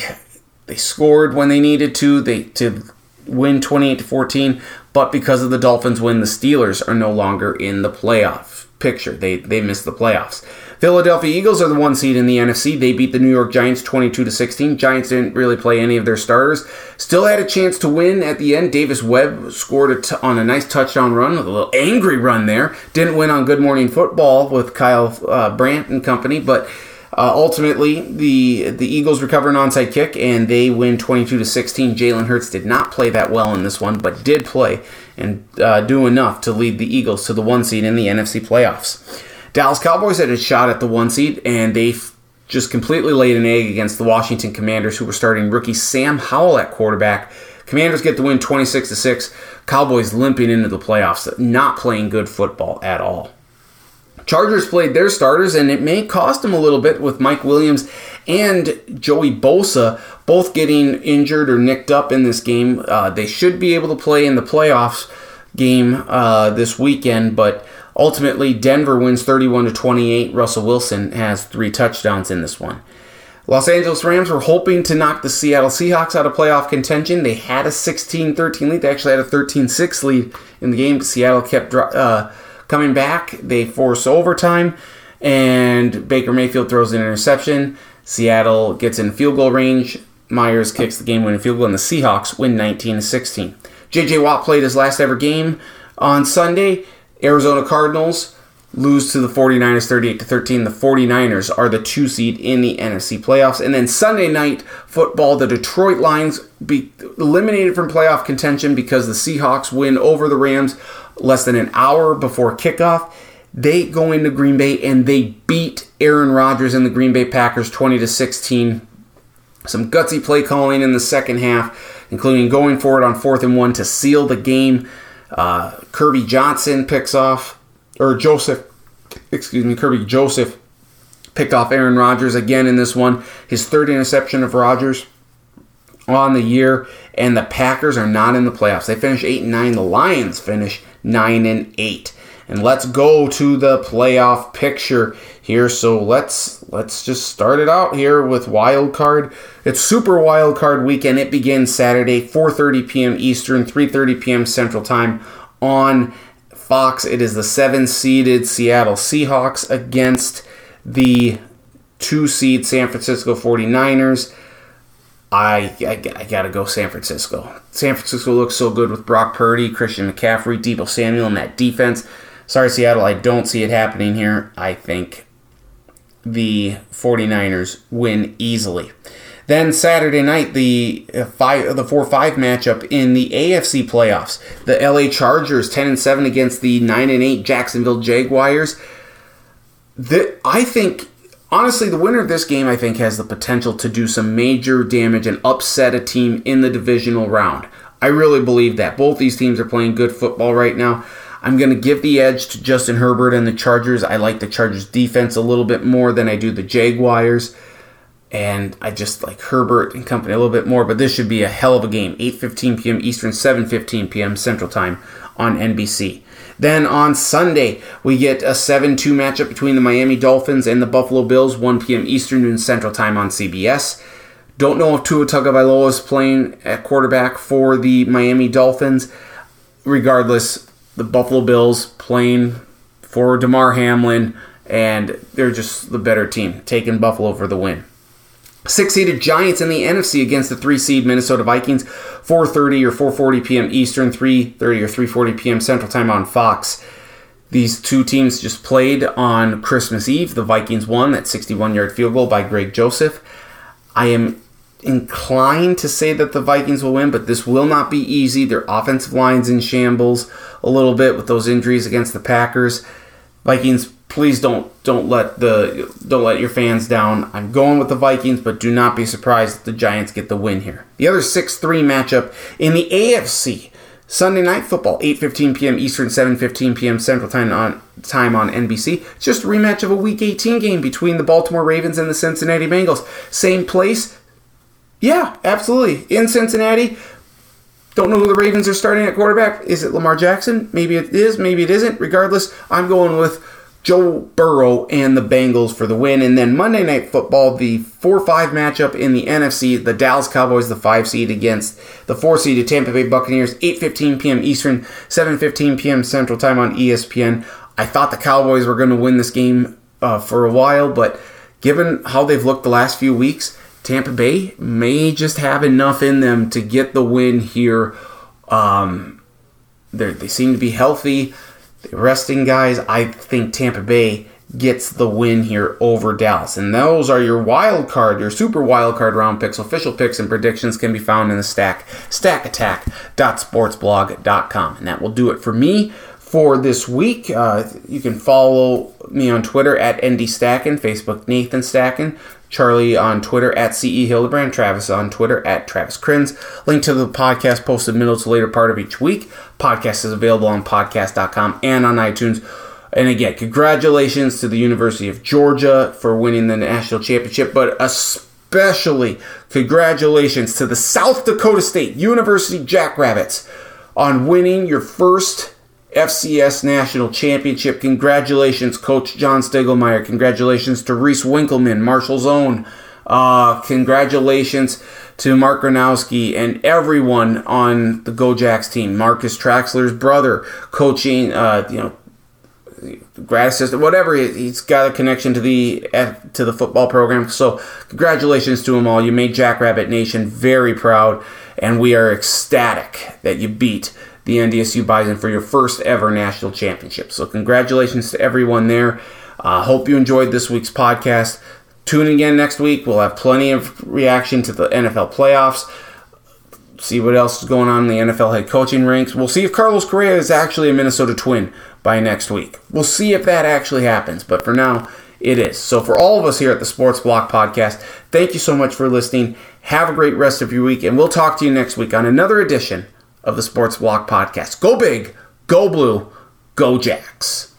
they scored when they needed to. They to win 28 to 14, but because of the Dolphins win, the Steelers are no longer in the playoff picture. They they missed the playoffs. Philadelphia Eagles are the one seed in the NFC. They beat the New York Giants 22 to 16. Giants didn't really play any of their starters. Still had a chance to win at the end. Davis Webb scored a t- on a nice touchdown run a little angry run there. Didn't win on Good Morning Football with Kyle uh, Brandt and company, but uh, ultimately, the the Eagles recover an onside kick and they win 22 to 16. Jalen Hurts did not play that well in this one, but did play and uh, do enough to lead the Eagles to the one seed in the NFC playoffs. Dallas Cowboys had a shot at the one seed and they just completely laid an egg against the Washington Commanders, who were starting rookie Sam Howell at quarterback. Commanders get the win 26 to 6. Cowboys limping into the playoffs, not playing good football at all. Chargers played their starters, and it may cost them a little bit with Mike Williams and Joey Bosa both getting injured or nicked up in this game. Uh, they should be able to play in the playoffs game uh, this weekend, but ultimately Denver wins 31 to 28. Russell Wilson has three touchdowns in this one. Los Angeles Rams were hoping to knock the Seattle Seahawks out of playoff contention. They had a 16 13 lead. They actually had a 13 6 lead in the game. Seattle kept uh, coming back. They force overtime, and Baker Mayfield throws an interception. Seattle gets in field goal range. Myers kicks the game winning field goal, and the Seahawks win 19 16. JJ Watt played his last ever game on Sunday. Arizona Cardinals lose to the 49ers 38 to 13. The 49ers are the 2 seed in the NFC playoffs. And then Sunday night football, the Detroit Lions be eliminated from playoff contention because the Seahawks win over the Rams less than an hour before kickoff. They go into Green Bay and they beat Aaron Rodgers and the Green Bay Packers 20 to 16. Some gutsy play calling in the second half, including going for it on fourth and one to seal the game. Uh, Kerby Johnson picks off, or Joseph, excuse me, Kerby Joseph picked off Aaron Rodgers again in this one. His third interception of Rodgers on the year, and the Packers are not in the playoffs. They finish eight and nine. The Lions finish nine and eight. And let's go to the playoff picture here. So let's let's just start it out here with wild card. It's super wild card weekend. It begins Saturday, 4:30 p.m. Eastern, 3:30 p.m. Central Time on Fox. It is the seven seeded Seattle Seahawks against the two seed San Francisco 49ers. I, I, I gotta go San Francisco. San Francisco looks so good with Brock Purdy, Christian McCaffrey, Deebo Samuel, and that defense. Sorry, Seattle, I don't see it happening here. I think the 49ers win easily. Then Saturday night, the uh, five, the four five matchup in the AFC playoffs. The LA Chargers ten and seven against the nine and eight Jacksonville Jaguars. The, I think honestly, the winner of this game, I think, has the potential to do some major damage and upset a team in the divisional round. I really believe that. Both these teams are playing good football right now. I'm going to give the edge to Justin Herbert and the Chargers. I like the Chargers defense a little bit more than I do the Jaguars. And I just like Herbert and company a little bit more, but this should be a hell of a game. 8:15 p.m. Eastern, 7:15 p.m. Central Time on NBC. Then on Sunday, we get a 7 2 matchup between the Miami Dolphins and the Buffalo Bills, 1 p.m. Eastern, noon Central Time on CBS. Don't know if Tua Tagovailoa is playing at quarterback for the Miami Dolphins. Regardless, the Buffalo Bills playing for Damar Hamlin, and they're just the better team, taking Buffalo for the win. Six-seeded Giants in the NFC against the three-seed Minnesota Vikings, 4:30 or 4:40 p.m. Eastern, 3:30 or 3:40 p.m. Central Time on Fox. These two teams just played on Christmas Eve. The Vikings won that 61-yard field goal by Greg Joseph. I am inclined to say that the Vikings will win, but this will not be easy. Their offensive line's in shambles a little bit with those injuries against the Packers. Vikings, please don't don't let the don't let your fans down. I'm going with the Vikings, but do not be surprised if the Giants get the win here. The other 6-3 matchup in the AFC. Sunday night football, 8:15 p.m. Eastern, 7:15 p.m. Central Time on time on NBC. It's just a rematch of a Week 18 game between the Baltimore Ravens and the Cincinnati Bengals. Same place. Yeah, absolutely. In Cincinnati. Don't know who the Ravens are starting at quarterback. Is it Lamar Jackson? Maybe it is, maybe it isn't. Regardless, I'm going with Joe Burrow and the Bengals for the win. And then Monday Night Football, the 4 5 matchup in the NFC, the Dallas Cowboys, the 5 seed against the 4 seeded Tampa Bay Buccaneers, 8.15 p.m. Eastern, 7.15 p.m. Central Time on ESPN. I thought the Cowboys were going to win this game uh, for a while, but given how they've looked the last few weeks, Tampa Bay may just have enough in them to get the win here. Um, they're- seem to be healthy. They're resting guys. I think Tampa Bay gets the win here over Dallas. And those are your wild card, your super wild card round picks. Official picks and predictions can be found in the stack, stackattack.sportsblog.com. And that will do it for me for this week. Uh, you can follow me on Twitter at ndstacken, Facebook Nathan Stacken, Charlie on Twitter at CE Hildebrand, Travis on Twitter at Travis Crins. Link to the podcast posted middle to later part of each week. Podcast is available on podcast.com and on iTunes. And again, congratulations to the University of Georgia for winning the national championship, but especially congratulations to the South Dakota State University Jackrabbits on winning your first FCS national championship. Congratulations, Coach John Stiegelmeier. Congratulations to Reese Winkleman, Marshall's own. Uh, congratulations to Mark Gronowski and everyone on the Go Jacks team. Marcus Traxler's brother coaching, uh, you know, grad assistant, whatever. he- He's got a connection to the to the football program. So congratulations to them all. You made Jackrabbit Nation very proud, and we are ecstatic that you beat the NDSU Bison for your first ever national championship. So congratulations to everyone there. Uh, hope you enjoyed this week's podcast. Tune in again next week. We'll have plenty of reaction to the NFL playoffs see what else is going on in the NFL head coaching ranks. We'll see if Carlos Correa is actually a Minnesota Twin by next week. We'll see if that actually happens, but for now, it is. So, for all of us here at the Sports Block Podcast, thank you so much for listening. Have a great rest of your week, and we'll talk to you next week on another edition of the Sports Block Podcast. Go big, go blue, go Jacks.